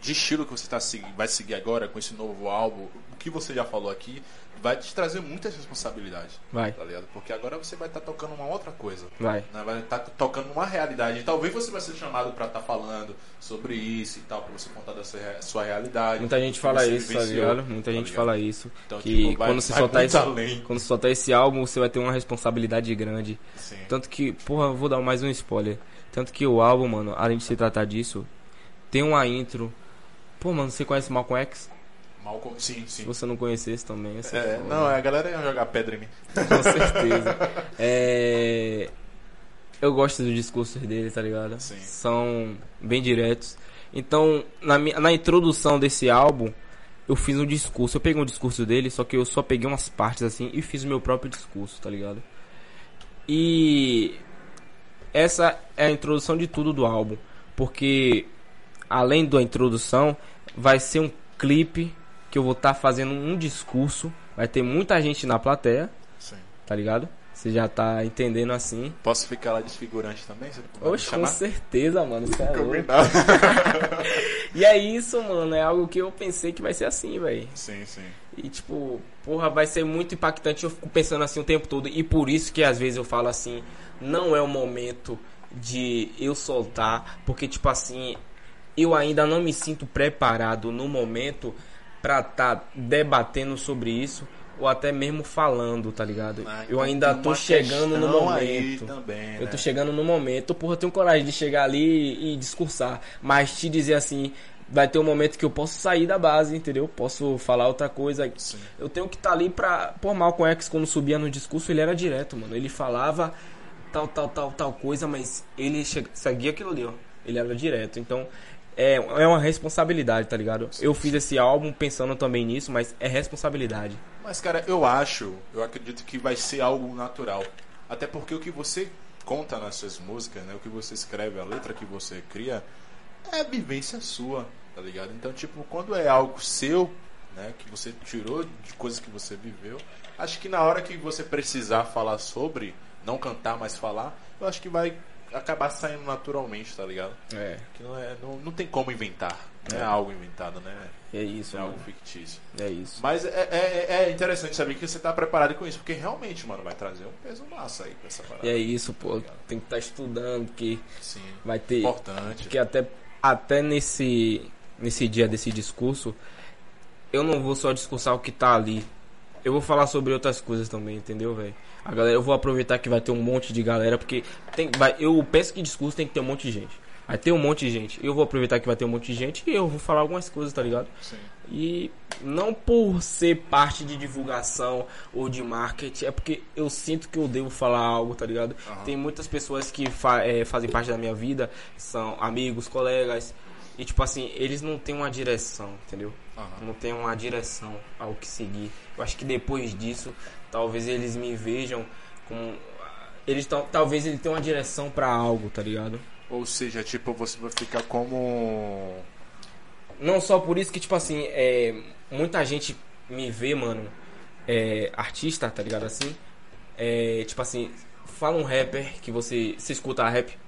de estilo que você tá, vai seguir agora com esse novo álbum, o que você já falou aqui, vai te trazer muitas responsabilidades. Vai, Tá ligado? Porque agora você vai estar tocando uma outra coisa. vai. né? Vai estar tocando uma realidade. Talvez você vai ser chamado pra estar falando sobre isso e tal, pra você contar da sua, rea- sua realidade. Muita gente fala isso, tá ligado? Muita tá gente ligado? fala isso. Então, que tipo, vai- quando você soltar esse, além. quando você soltar esse álbum, você vai ter uma responsabilidade grande. Sim. Tanto que, porra, eu vou dar mais um spoiler. Tanto que o álbum, mano, além de se tratar disso, tem uma intro. Pô, mano, você conhece Malcolm X? Malcolm, sim, Se sim. você não conhecesse também, essa É, não, a galera ia jogar pedra em mim. com certeza. É, Eu gosto dos discursos dele, tá ligado? Sim. São bem diretos. Então, na, minha- na introdução desse álbum, eu fiz um discurso. Eu peguei um discurso dele, só que eu só peguei umas partes assim e fiz o meu próprio discurso, tá ligado? E essa é a introdução de tudo do álbum, porque além da introdução, vai ser um clipe que eu vou estar fazendo um discurso, vai ter muita gente na plateia, Sim. tá ligado? Você já tá entendendo assim. Posso ficar lá desfigurante também? Oxe, com certeza, mano. Você é. Combinado. E é isso, mano. É algo que eu pensei que vai ser assim, velho. sim, sim. E tipo, porra, vai ser muito impactante. Eu fico pensando assim o tempo todo. E por isso que às vezes eu falo assim: não é o momento de eu soltar. Porque, tipo assim, eu ainda não me sinto preparado no momento pra tá debatendo sobre isso. Ou até mesmo falando, tá ligado? Ah, eu ainda tô chegando no momento. também, Eu né? tô chegando no momento, porra, eu tenho coragem de chegar ali e discursar. Mas te dizer assim, vai ter um momento que eu posso sair da base, entendeu? Posso falar outra coisa. Sim. Eu tenho que estar ali pra. Pô, Malcolm X, quando subia no discurso, ele era direto, mano. Ele falava tal, tal, tal, tal coisa, mas ele che- seguia aquilo ali, ó. Ele era direto. Então, é, é uma responsabilidade, tá ligado? Eu fiz esse álbum pensando também nisso, mas é responsabilidade. Mas, cara, eu acho, eu acredito que vai ser algo natural. Até porque o que você conta nas suas músicas, né? O que você escreve, a letra que você cria, é vivência sua, tá ligado? Então, tipo, quando é algo seu, né? Que você tirou de coisas que você viveu, acho que na hora que você precisar falar sobre, não cantar, mas falar, eu acho que vai acabar saindo naturalmente, tá ligado? É, Que não, é, não, não tem como inventar. Não é, É. algo inventado, né? é isso, É algo mano. fictício. É isso. Mas é, é, é interessante saber que você tá preparado com isso, porque realmente, mano, vai trazer um peso massa aí pra essa parada. É isso, pô. Tem que estar estudando, porque Sim. vai ter. Importante. Porque até, até nesse, nesse dia desse discurso, eu não vou só discursar o que tá ali. Eu vou falar sobre outras coisas também, entendeu, velho? A galera, eu vou aproveitar que vai ter um monte de galera, porque tem, vai, eu penso que discurso tem que ter um monte de gente. Vai ter um monte de gente. Eu vou aproveitar que vai ter um monte de gente e eu vou falar algumas coisas, tá ligado? Sim. E não por ser parte de divulgação ou de marketing, é porque eu sinto que eu devo falar algo, tá ligado? Aham. Tem muitas pessoas que fa- eh, fazem parte da minha vida, são amigos, colegas, e tipo assim, eles não têm uma direção, entendeu? Aham. Não tem uma direção ao que seguir. Eu acho que depois disso, talvez eles me vejam como. Eles talvez ele tenha uma direção pra algo, tá ligado? Ou seja, tipo, você vai ficar como. Não só por isso que, tipo assim, é, muita gente me vê, mano, é, artista, tá ligado assim? É, tipo assim, fala um rapper que você. Você escuta rap?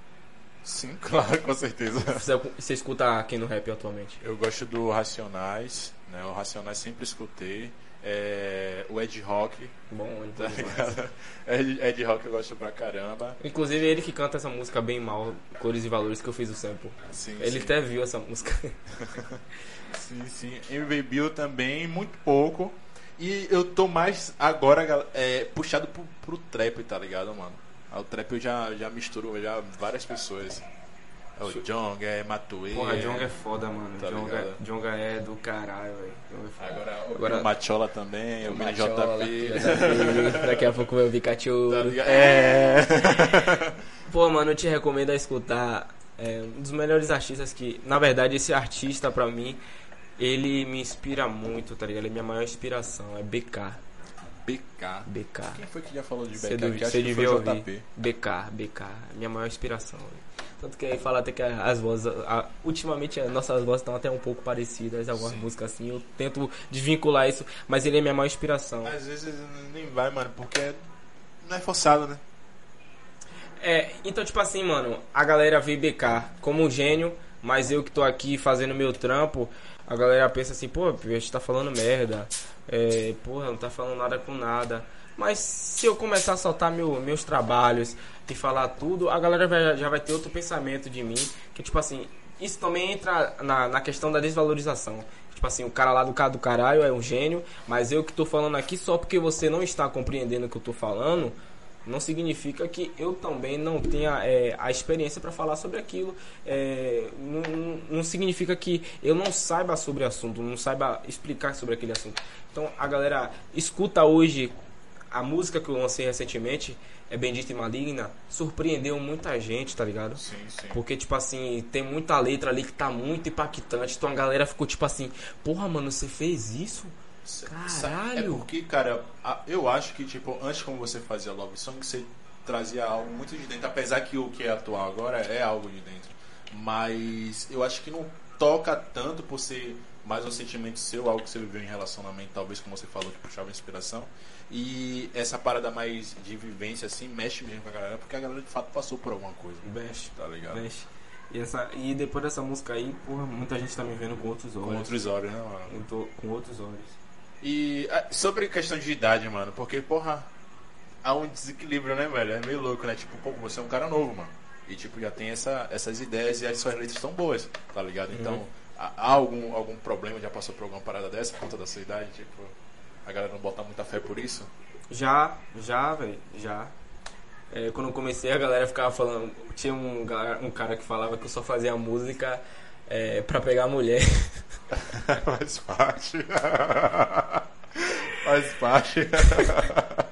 Sim, claro, com certeza. Você, você escuta quem no rap atualmente? Eu gosto do Racionais, né? O Racionais sempre escutei. É, o Ed Rock. Bom, Tá então. ligado? Ed, Ed Rock eu gosto pra caramba. Inclusive ele que canta essa música bem mal, Cores e Valores, que eu fiz o sample. Sim, Ele sim. até viu essa música. Sim, sim. MV Bill também, muito pouco. E eu tô mais agora é, puxado pro, pro trap, tá ligado, mano? O trap eu já, já misturo já várias pessoas. É o Jong, é Matuê. Porra, Jonga é foda, mano. Tá Jonga? Jonga é do caralho, velho. Jonga é foda. Agora, o- Agora- o Machola também, o Mini JP. Daqui a pouco vai ouvir Tá cachorro. ligado? É. Pô, mano, eu te recomendo a escutar é, um dos melhores artistas que, na verdade, esse artista pra mim, ele me inspira muito, tá ligado? Ele é minha maior inspiração, é BK. BK. BK. Quem foi que já falou de BK? Você devia, ouvir. JP. BK, BK, minha maior inspiração. velho. Tanto que aí fala até que as vozes, a- ultimamente as nossas vozes estão até um pouco parecidas, algumas Sim. músicas assim, eu tento desvincular isso, mas ele é minha maior inspiração. Às vezes nem vai, mano, porque não é forçado, né? É, então, tipo assim, mano, a galera vê BK como um gênio, mas eu que tô aqui fazendo meu trampo, a galera pensa assim, pô, a gente tá falando merda, é, porra, não tá falando nada com nada. Mas se eu começar a soltar meu, meus trabalhos e falar tudo, a galera vai- já vai ter outro pensamento de mim, que tipo assim, isso também entra na, na questão da desvalorização. Tipo assim, o cara lá do cara do caralho é um gênio, mas eu que tô falando aqui só porque você não está compreendendo o que eu tô falando, não significa que eu também não tenha é, a experiência para falar sobre aquilo. É, não, não- não significa que eu não saiba sobre o assunto, não saiba explicar sobre aquele assunto. Então a galera escuta hoje a música que eu lancei recentemente, é Bendita e Maligna, surpreendeu muita gente, tá ligado? Sim, sim. Porque, tipo assim, tem muita letra ali que tá muito impactante. Então a galera ficou tipo assim, porra, mano, você fez isso? Caralho! É porque, cara, eu acho que, tipo, antes como você fazia Love Song, você trazia algo muito de dentro, apesar que o que é atual agora é algo de dentro. Mas eu acho que não toca tanto por ser mais um sentimento seu, algo que você viveu em relacionamento, talvez como você falou, que puxava inspiração. E essa parada mais de vivência, assim, mexe mesmo com a galera, porque a galera de fato passou por alguma coisa. Mexe, Tá ligado? mexe. E, essa, e depois dessa música aí, porra, muita gente tá me vendo com outros olhos. Com outros olhos, né, mano? Eu tô com outros olhos. E ah, sobre questão de idade, mano, porque, porra, há um desequilíbrio, né, velho? É meio louco, né? Tipo, pô, você é um cara novo, mano. E, tipo, já tem essa, essas ideias e as suas letras estão boas, tá ligado? Então, Uhum. há, há algum, algum problema? Já passou por alguma parada dessa por conta da sua idade? Tipo, a galera não bota muita fé por isso? Já, já, velho, já. É, quando eu comecei, a galera ficava falando. Tinha um, um cara que falava que eu só fazia música é, pra pegar mulher. Faz parte. Faz parte.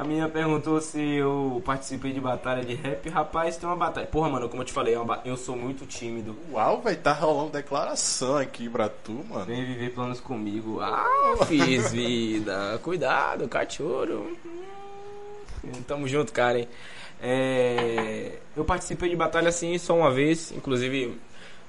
A minha perguntou se eu participei de batalha de rap. Rapaz, tem uma batalha. Porra, mano, como eu te falei, é eu sou muito tímido. Uau, vai tá rolando declaração aqui pra tu, mano. Vem viver planos comigo. Ah, fiz vida. Cuidado, cachorro. Hum, Tamo junto, Karen. É, eu participei de batalha assim só uma vez, inclusive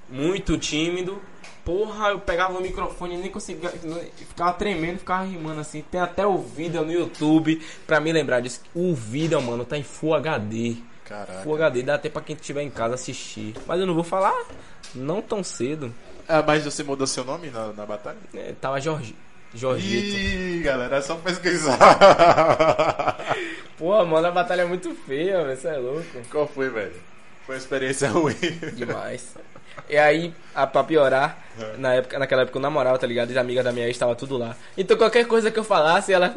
muito tímido. Porra, eu pegava o microfone e nem conseguia. Ficava tremendo, ficava rimando assim. Tem até o vídeo no YouTube pra me lembrar disso. O vídeo, mano, tá em Full HD. Caraca. Full HD dá até pra quem estiver em casa assistir. Mas eu não vou falar não tão cedo. Ah, mas você mudou seu nome na, na batalha? É, tava Jorge. Jorgito. Ih, galera, é só pesquisar. Porra, mano, a batalha é muito feia, velho. Você é louco. Qual foi, velho? Foi uma experiência ruim. Demais. E aí, a, pra piorar, na época, naquela época eu namorava, tá ligado? E as amigas da minha ex estavam tudo lá. Então qualquer coisa que eu falasse, ela.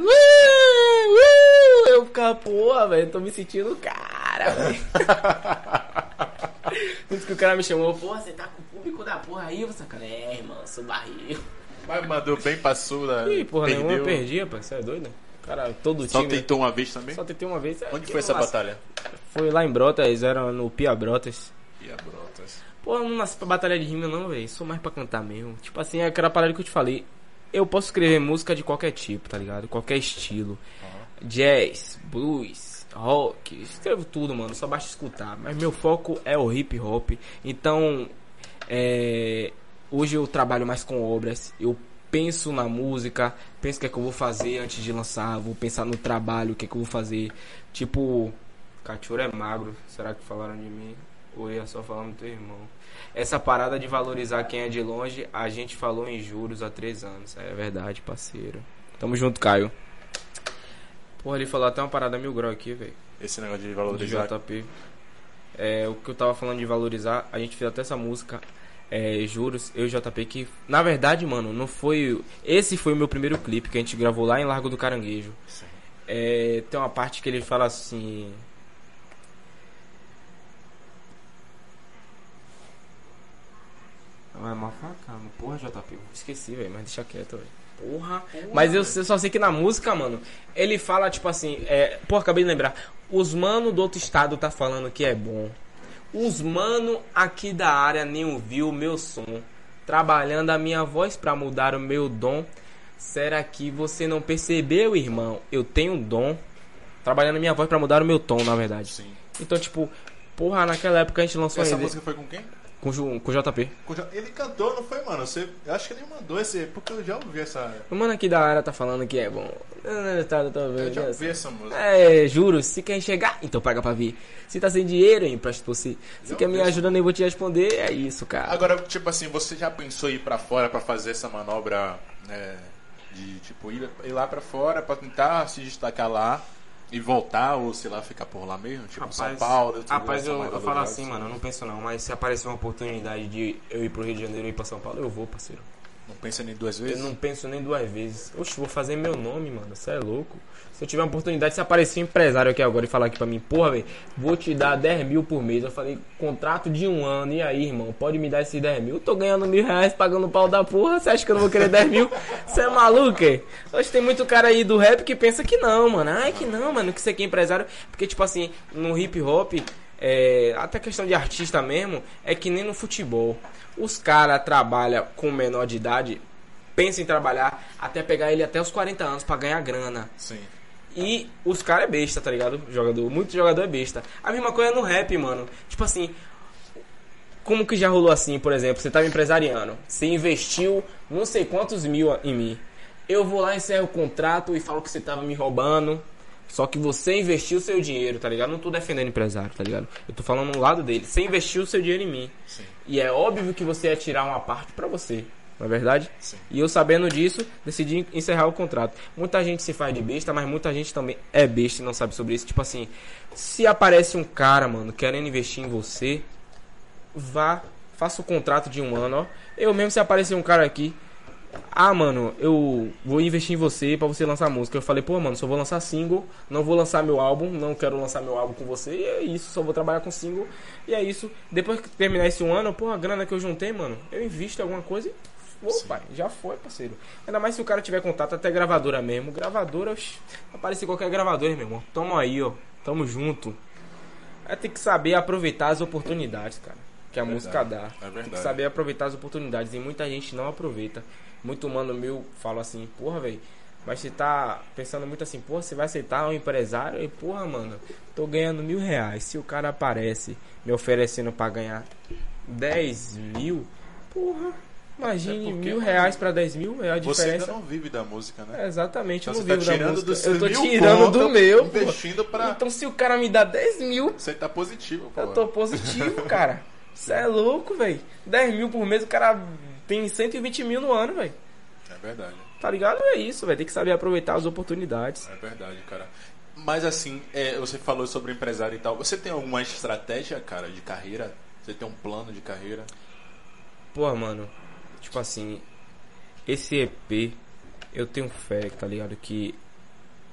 Eu ficava, porra, velho, tô me sentindo cara, velho. Tanto que o cara me chamou, pô, você tá com o público da porra aí, você cara. É, irmão, sou barril. Mas mandou bem pra Sula. Ih, porra perdeu. nenhuma eu perdi, rapaz. Você é doido? Cara, todo Só time. tentou uma vez também? Só tentei uma vez. Onde Que foi essa batalha? Foi lá em Brotas, era no Pia Brotas. E a Brotas. Pô, eu não nasci pra batalha de rima não, velho. Sou mais pra cantar mesmo. Tipo assim, é aquela parada que eu te falei. Eu posso escrever música de qualquer tipo, tá ligado? Qualquer estilo. Jazz, blues, rock. Escrevo tudo, mano. Só basta escutar. Mas meu foco é o hip hop. Então, é... Hoje eu trabalho mais com obras. Eu penso na música, penso o que é que eu vou fazer antes de lançar, vou pensar no trabalho, o que é que eu vou fazer. Tipo, cachorro é magro, será que falaram de mim? Oi, é só falando do teu irmão. Essa parada de valorizar quem é de longe, a gente falou em juros há três anos. É verdade, parceiro. Tamo junto, Caio. Porra, ele falou até uma parada mil grau aqui, velho. Esse negócio de valorizar. JP. É, o que eu tava falando de valorizar, a gente fez até essa música, é, Juros, eu e JP, que na verdade, mano, não foi. Esse foi o meu primeiro clipe que a gente gravou lá em Largo do Caranguejo. Sim. É, tem uma parte que ele fala assim. Ah, é mafacano. Porra, JP. Esqueci, velho, mas deixa quieto, velho. Porra. Mas eu, eu só sei que na música, mano, ele fala, tipo assim, é. Porra, acabei de lembrar. Os mano do outro estado tá falando que é bom. Os mano aqui da área nem ouviu o meu som. Trabalhando a minha voz pra mudar o meu dom. Será que você não percebeu, irmão? Eu tenho um dom. Trabalhando a minha voz pra mudar o meu tom, na verdade. Sim. Então, tipo, porra, naquela época a gente lançou Essa música foi com quem? Com, com o JP. Ele cantou, não foi, mano? Você... Eu acho que ele mandou esse. Porque eu já ouvi essa. O mano aqui da área tá falando que é bom. Tá, tá, tá, Eu já ouvi essa música. É, juro, se quer enxergar, então paga pra vir. Se tá sem dinheiro, empresta você. Se Não, quer me eu- ajudar, nem vou te responder, é isso, cara. Agora, tipo assim, você já pensou em ir pra fora pra fazer essa manobra né, de tipo ir, ir lá pra fora pra tentar se destacar lá e voltar ou sei lá ficar por lá mesmo, tipo São Paulo, rapaz, eu, eu falo valorizados? assim, mano, eu não penso não, mas se aparecer uma oportunidade de eu ir pro Rio de Janeiro e ir pra São Paulo, eu vou, parceiro. Não pensa nem duas Eu vezes. não penso nem duas vezes. Oxe, vou fazer meu nome, mano. Você é louco. Se eu tiver uma oportunidade, se aparecer um empresário aqui agora e falar aqui pra mim, porra, velho, vou te dar 10 mil por mês. Eu falei, contrato de um ano, e aí, irmão, pode me dar esses 10 mil? Eu tô ganhando mil reais pagando pau da porra. Você acha que eu não vou querer 10 mil? Você é maluco, é? Hoje tem muito cara aí do rap que pensa que não, mano. Ai, que não, mano, que você aqui é empresário. Porque, tipo assim, no hip hop, é, até questão de artista mesmo, é que nem no futebol. Os caras trabalham com menor de idade, pensam em trabalhar até pegar ele até os 40 anos pra ganhar grana. Sim. E os caras é besta, tá ligado? Jogador, muito jogador é besta. A mesma coisa no rap, mano. Tipo assim, como que já rolou assim, por exemplo, você tava empresariando, você investiu não sei quantos mil em mim. Eu vou lá, encerro o contrato e falo que você tava me roubando. Só que você investiu seu dinheiro, tá ligado? Não tô defendendo empresário, tá ligado? Eu tô falando no lado dele. Você investiu seu dinheiro em mim. Sim. E é óbvio que você ia tirar uma parte pra você, não é verdade? Sim. E eu sabendo disso, decidi encerrar o contrato. Muita gente se faz de besta, mas muita gente também é besta e não sabe sobre isso. Tipo assim, se aparece um cara, mano, querendo investir em você, vá, faça o contrato de um ano, ó. Eu mesmo se aparecer um cara aqui, ah, mano, eu vou investir em você pra você lançar música. Eu falei, pô, mano, só vou lançar single, não vou lançar meu álbum, não quero lançar meu álbum com você, e é isso, só vou trabalhar com single, e é isso. Depois que terminar esse ano, pô, a grana que eu juntei, mano, eu invisto em alguma coisa e. Ô, pai, já foi, parceiro. Ainda mais se o cara tiver contato até gravadora mesmo. Gravadora, oxi, aparece qualquer gravadora, meu irmão. Tamo aí, ó. Tamo junto. É ter que saber aproveitar as oportunidades, cara. Que a É música verdade, dá. é Tem que saber aproveitar as oportunidades. E muita gente não aproveita. Muito mano meu fala assim, porra, velho. Mas você tá pensando muito assim, porra, você vai aceitar um empresário? E porra, mano, tô ganhando mil reais. Se o cara aparece me oferecendo pra ganhar 10 mil, porra, imagine É porque, mil reais pra 10 mil, é a Você ainda diferença. não vive da música, né? É, exatamente, Então eu não tá vivo da tirando música. Eu tô mil tirando do meu, investindo pra. Então se o cara me dá 10 mil, Você tá positivo, pô. eu tô positivo, cara. Você é louco, velho. 10 mil por mês, o cara tem 120 mil no ano, velho. É verdade. Tá ligado? É isso, velho. Tem que saber aproveitar as oportunidades. É verdade, cara. Mas assim, é, você falou sobre empresário e tal. Você tem alguma estratégia, cara, de carreira? Você tem um plano de carreira? Pô, mano, tipo assim, esse EP, eu tenho fé, tá ligado? Que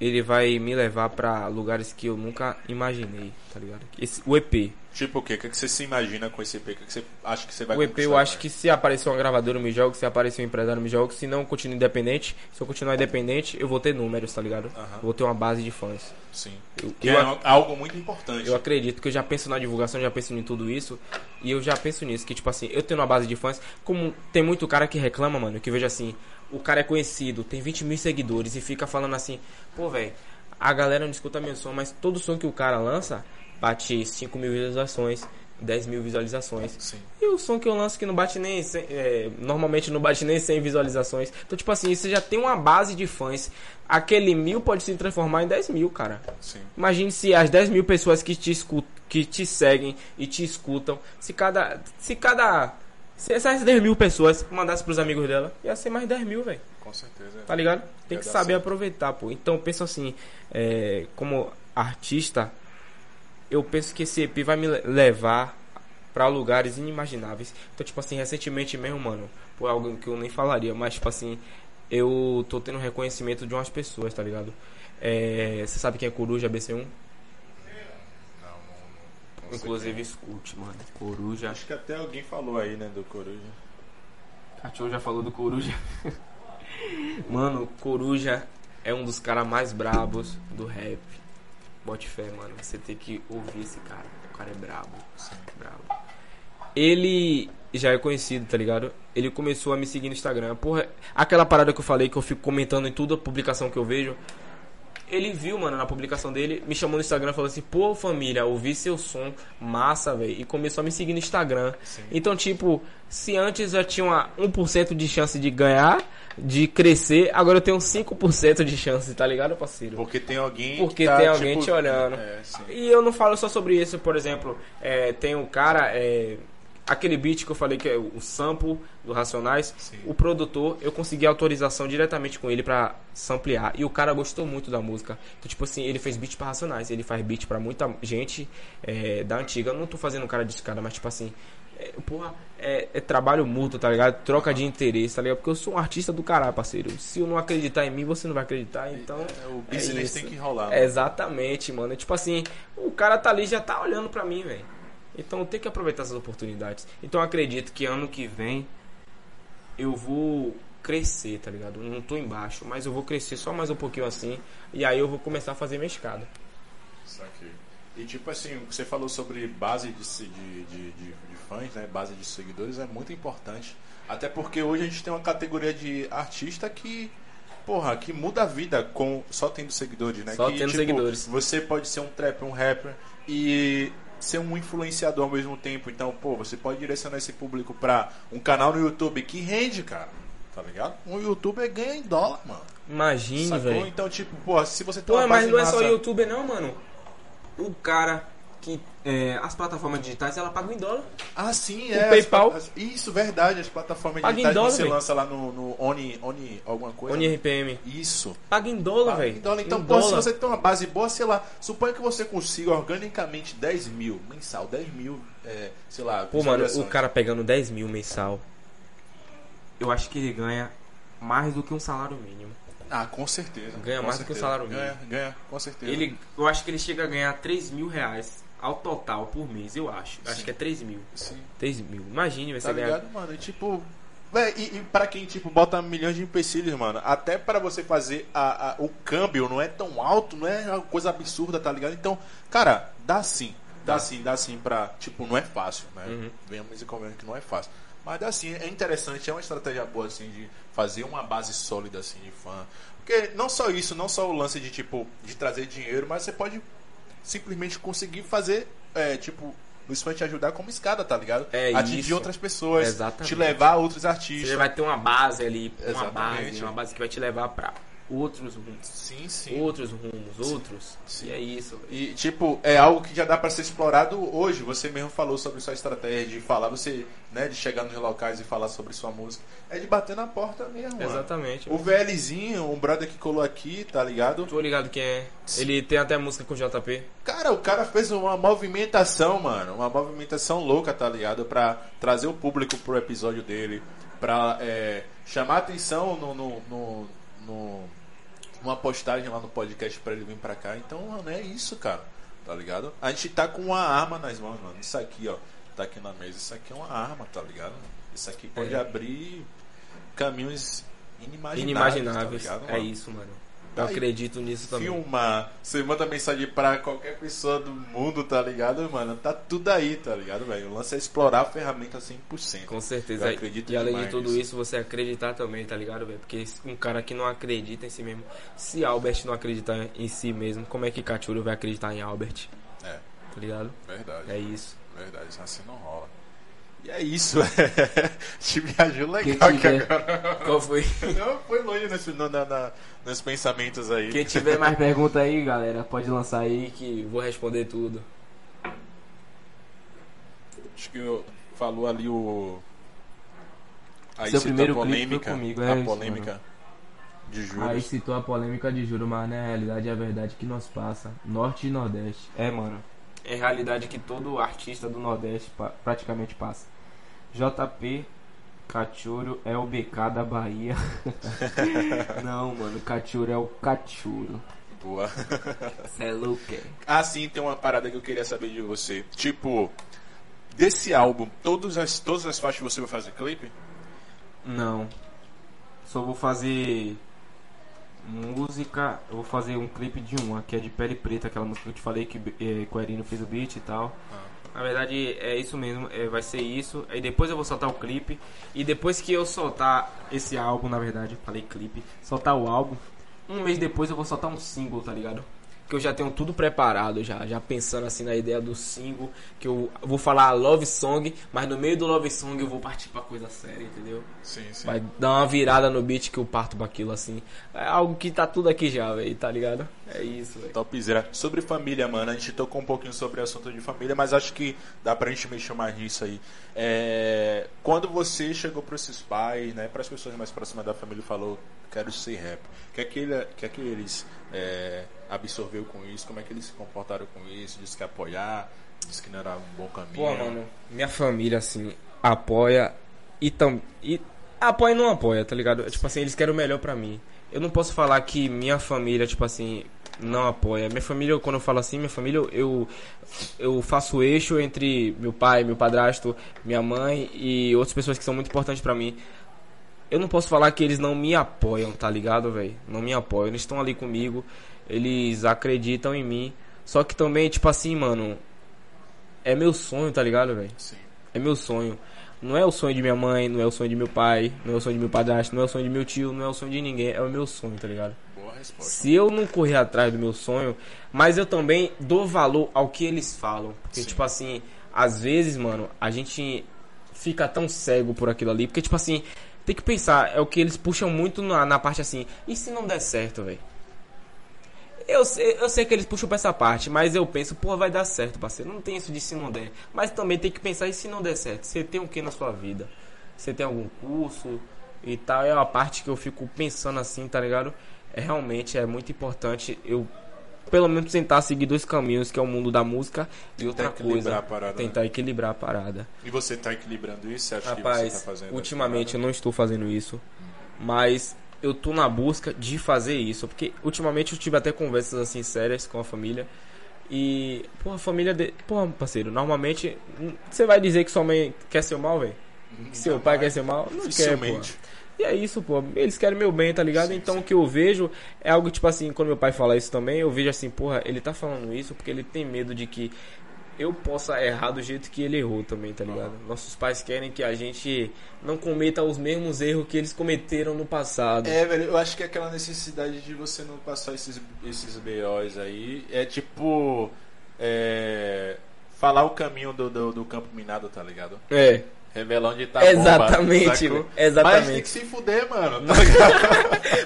ele vai me levar pra lugares que eu nunca imaginei, tá ligado? Esse, o EP. Tipo o quê? O que que você se imagina com esse EP? O que que você acha que você vai O EP eu acho com que se aparecer uma gravadora eu me jogo, se aparecer um empresário eu me jogo, se não eu continuo independente, se eu continuar independente, eu vou ter números, tá ligado? Vou ter uma base de fãs. Sim. Eu, Que eu é algo muito importante. Eu acredito que eu já penso na divulgação, já penso em tudo isso. E eu já penso nisso, que tipo assim, eu tenho uma base de fãs. Como tem muito cara que reclama, mano, que eu vejo assim, o cara é conhecido, tem 20 mil seguidores e fica falando assim, pô, velho, a galera não escuta meu som, mas todo som que o cara lança bate 5 mil visualizações, 10 mil visualizações. Sim. E o som que eu lanço que não bate nem 100, é, normalmente não bate nem 100 visualizações. Então, tipo assim, você já tem uma base de fãs. Aquele mil pode se transformar em 10 mil, cara. Sim. Imagine se as 10 mil pessoas que te, escu que te seguem e te escutam. Se cada. Se cada. Se essas 10 mil pessoas mandasse pros amigos dela, ia ser mais 10 mil, velho. Com certeza. Tá ligado? Tem que saber certo. aproveitar, pô. Então penso assim, é, como artista, eu penso que esse EP vai me le- levar pra lugares inimagináveis. Então, tipo assim, recentemente mesmo, mano, por algo que eu nem falaria, mas tipo assim, eu tô tendo reconhecimento de umas pessoas, tá ligado? É, Você sabe quem é Coruja BC1? Inclusive escute, mano. Coruja. Acho que até alguém falou aí, né, do Coruja. Cachorro já falou do Coruja. mano, Coruja é um dos caras mais brabos do rap. Bote fé, mano. Você tem que ouvir esse cara. O cara é brabo. Brabo. Ele já é conhecido, tá ligado? Ele começou a me seguir no Instagram. Porra, aquela parada que eu falei que eu fico comentando em toda publicação que eu vejo. Ele viu, mano, na publicação dele, me chamou no Instagram e falou assim: Pô, família, ouvi seu som, massa, velho. E começou a me seguir no Instagram. Sim. Então, tipo, se antes eu tinha uma 1% de chance de ganhar, de crescer, agora eu tenho 5% de chance, tá ligado, parceiro? Porque tem alguém. Porque que tá, tem alguém tipo, te olhando. É. E eu não falo só sobre isso, por exemplo, é, tem um cara, é, aquele beat que eu falei que é o sample do Racionais, Sim. o produtor, eu consegui autorização diretamente com ele pra samplear. E o cara gostou muito da música. Então, tipo assim, ele fez beat pra Racionais, ele faz beat pra muita gente é, da antiga. Eu não tô fazendo um cara de escada, mas tipo assim. É, porra, é, é trabalho mútuo, tá ligado? Troca de interesse, tá ligado? Porque eu sou um artista do caralho, parceiro. Se eu não acreditar em mim, você não vai acreditar, então. É, o é business tem que rolar. né? Exatamente, mano. Tipo assim, o cara tá ali já tá olhando pra mim, velho. Então tenho que aproveitar essas oportunidades. Então eu acredito que ano que vem eu vou crescer, tá ligado? Eu Não tô embaixo, mas eu vou crescer só mais um pouquinho assim. E aí eu vou começar a fazer minha escada. Saquei. E tipo assim, o que você falou sobre base de, de, de, de, de fãs, né? Base de seguidores é muito importante. Até porque hoje a gente tem uma categoria de artista que. Porra, que muda a vida com só tendo seguidores, né? Só que, tendo seguidores. Você pode ser um trapper, um rapper e ser um influenciador ao mesmo tempo. Então, pô, você pode direcionar esse público pra um canal no YouTube que rende, cara. Tá ligado? Um youtuber ganha em dólar, mano. Imagine, velho. Então, tipo, pô, se você tem Pô, uma mas não é só massa- youtuber não, mano. O cara que. é, as plataformas digitais, ela paga em dólar. Ah, sim, O é. PayPal. as- isso, verdade. As plataformas Paga em digitais que dólar, você velho. lança lá no, no Oni, Oni, alguma coisa. Oni RPM. Isso. Paga em dólar, velho. em. Então, Em pô, se dólar. você tem uma base boa, sei lá, suponha que você consiga organicamente 10 mil mensal, 10 mil, é, sei lá, Pô, mano, o cara pegando 10 mil mensal, eu acho que ele ganha mais do que um salário mínimo. Ah, com certeza. Ganha com mais do que o certeza. salário mínimo. Ganha, ganha, com certeza. Ele, eu acho que ele chega a ganhar 3 mil reais ao total por mês, eu acho. Acho Sim. que é 3 mil. Sim. 3 mil. Imagine você Tá ganhar. ligado, mano? E, tipo. E, e pra quem, tipo, bota milhões de empecilhos, mano, até pra você fazer a, a- o câmbio não é tão alto, não é uma coisa absurda, tá ligado? Então, cara, dá sim. Dá sim, dá sim pra. Tipo, não é fácil, né? Uhum. Venhamos e convenhamos que não é fácil. Mas dá sim, é interessante, é uma estratégia boa, assim, de fazer uma base sólida, assim, de fã. Porque não só isso, não só o lance de, tipo, de trazer dinheiro, mas você pode simplesmente conseguir fazer, é, tipo, os fãs te ajudar como escada, tá ligado? É Atingir isso. outras pessoas, Exatamente. te levar a outros artistas. Você vai ter uma base ali, uma Exatamente. base, uma base que vai te levar pra outros rumos. Sim, sim. Outros rumos, outros. Sim. E é isso. E, tipo, é algo que já dá pra ser explorado hoje. Você mesmo falou sobre sua estratégia de falar, você, né, de chegar nos locais e falar sobre sua música. É de bater na porta mesmo, mano. Exatamente. O VLzinho, um brother que colou aqui, tá ligado? Tô ligado quem é. Ele tem até música com JP. Cara, o cara fez uma movimentação, mano. Uma movimentação louca, tá ligado? Pra trazer o público pro episódio dele. Pra é, chamar atenção no, no, no, no- numa postagem lá no podcast pra ele vir pra cá. Então, mano, é isso, cara. Tá ligado? A gente tá com uma arma nas mãos, mano. Isso aqui, ó. Tá aqui na mesa. Isso aqui é uma arma, tá ligado? Isso aqui pode É. abrir caminhos inimagináveis. Inimagináveis. Tá ligado, é isso, mano. Eu Aí, acredito nisso também. filma, você manda mensagem pra qualquer pessoa do mundo, tá ligado, mano? Tá tudo aí, tá ligado, velho? O lance é explorar a ferramenta 100%. Com certeza. Eu acredito e além de tudo nisso. isso, você acreditar também, tá ligado, velho? Porque um cara que não acredita em si mesmo. Se Albert não acreditar em si mesmo, como é que Cachuro vai acreditar em Albert? É, Tá ligado? verdade. É isso. Verdade, assim não rola. E é isso, Te viajou Quem legal aqui agora. Qual foi? Não, foi longe nesse, no, na, na- nos pensamentos aí. Quem tiver mais pergunta aí, galera, pode lançar aí que vou responder tudo. acho que eu, falou ali o. Aí Seu primeiro a polêmica. Comigo, é a polêmica de juros. Aí citou a polêmica de juros, mas na realidade é a verdade que nós passa. Norte e Nordeste. É, mano. É a realidade que todo artista do Nordeste praticamente passa. JP Cachorro é o BK da Bahia. Não, mano, Cachorro é o Cachorro. Boa. Você é louco. Ah, sim, tem uma parada que eu queria saber de você. Tipo, desse álbum, todas as, todas as faixas você vai fazer clipe? Não. Só vou fazer música. Eu vou fazer um clipe de uma, que é de Pele Preta, aquela música que eu te falei que é, Coerino fez o beat e tal. Ah. Na verdade é isso mesmo, é, vai ser isso. Aí depois eu vou soltar o clipe. E depois que eu soltar esse álbum, na verdade, falei clipe, soltar o álbum, um mês depois eu vou soltar um single, tá ligado? Que eu já tenho tudo preparado já, já pensando assim na ideia do single, que eu vou falar love song, mas no meio do love song eu vou partir pra coisa séria, entendeu? Sim, sim. Vai dar uma virada no beat que eu parto pra aquilo assim. É algo que tá tudo aqui já, velho, tá ligado? É isso, velho. Topzera. Sobre família, mano, a gente tocou um pouquinho sobre o assunto de família, mas acho que dá pra gente mexer mais nisso aí. É... Quando você chegou pra esses pais, né, pras pessoas mais próximas da família falou, quero ser rap, que, aquele, que aqueles... É absorveu com isso? Como é que eles se comportaram com isso? Disse que apoiar, disse que não era um bom caminho. Pô, mano, minha família, assim, apoia e, tam, e apoia e não apoia, tá ligado? Tipo assim, eles querem o melhor pra mim. Eu não posso falar que minha família, tipo assim, não apoia. Minha família, quando eu falo assim, minha família, eu, eu faço eixo entre meu pai, meu padrasto, minha mãe e outras pessoas que são muito importantes para mim. Eu não posso falar que eles não me apoiam, tá ligado, velho? Não me apoiam. Eles estão ali comigo eles acreditam em mim. Só que também, tipo assim, mano, é meu sonho, tá ligado, velho? É meu sonho. Não é o sonho de minha mãe, não é o sonho de meu pai, não é o sonho de meu padrasto, não é o sonho de meu tio, não é o sonho de ninguém, é o meu sonho, tá ligado? Boa resposta. Se eu não correr atrás do meu sonho, mas eu também dou valor ao que eles falam. Porque, Sim. tipo assim, às vezes, mano, a gente fica tão cego por aquilo ali. Porque, tipo assim, tem que pensar, é o que eles puxam muito na, na parte assim, e se não der certo, velho? Eu sei, eu sei que eles puxam pra essa parte, mas eu penso, pô, vai dar certo, parceiro. Não tem isso de se não der. Mas também tem que pensar e se não der certo. Você tem o que na sua vida? Você tem algum curso e tal? É uma parte que eu fico pensando assim, tá ligado? É realmente é muito importante eu pelo menos tentar seguir dois caminhos, que é o mundo da música e outra coisa. A parada, tentar né? equilibrar a parada. E você tá equilibrando isso? Você acha Rapaz, que você tá fazendo ultimamente eu não estou fazendo isso. Mas eu tô na busca de fazer isso. Porque ultimamente eu tive até conversas assim sérias com a família. E, porra, a família. De... Porra, parceiro, normalmente. Você vai dizer que sua mãe quer seu mal, velho? Que seu pai quer seu mal? Não quer, pô. E é isso, pô. Eles querem meu bem, tá ligado? Sim, então sim. o que eu vejo é algo tipo assim, quando meu pai fala isso também, eu vejo assim, porra, ele tá falando isso porque ele tem medo de que eu possa errar do jeito que ele errou também, tá ligado? Nossos pais querem que a gente não cometa os mesmos erros que eles cometeram no passado. É, velho, eu acho que aquela necessidade de você não passar esses, esses BOs aí é tipo. É, falar o caminho do, do, do campo minado, tá ligado? É. Revelar onde tá Exatamente, exatamente. Mas tem que se fuder, mano.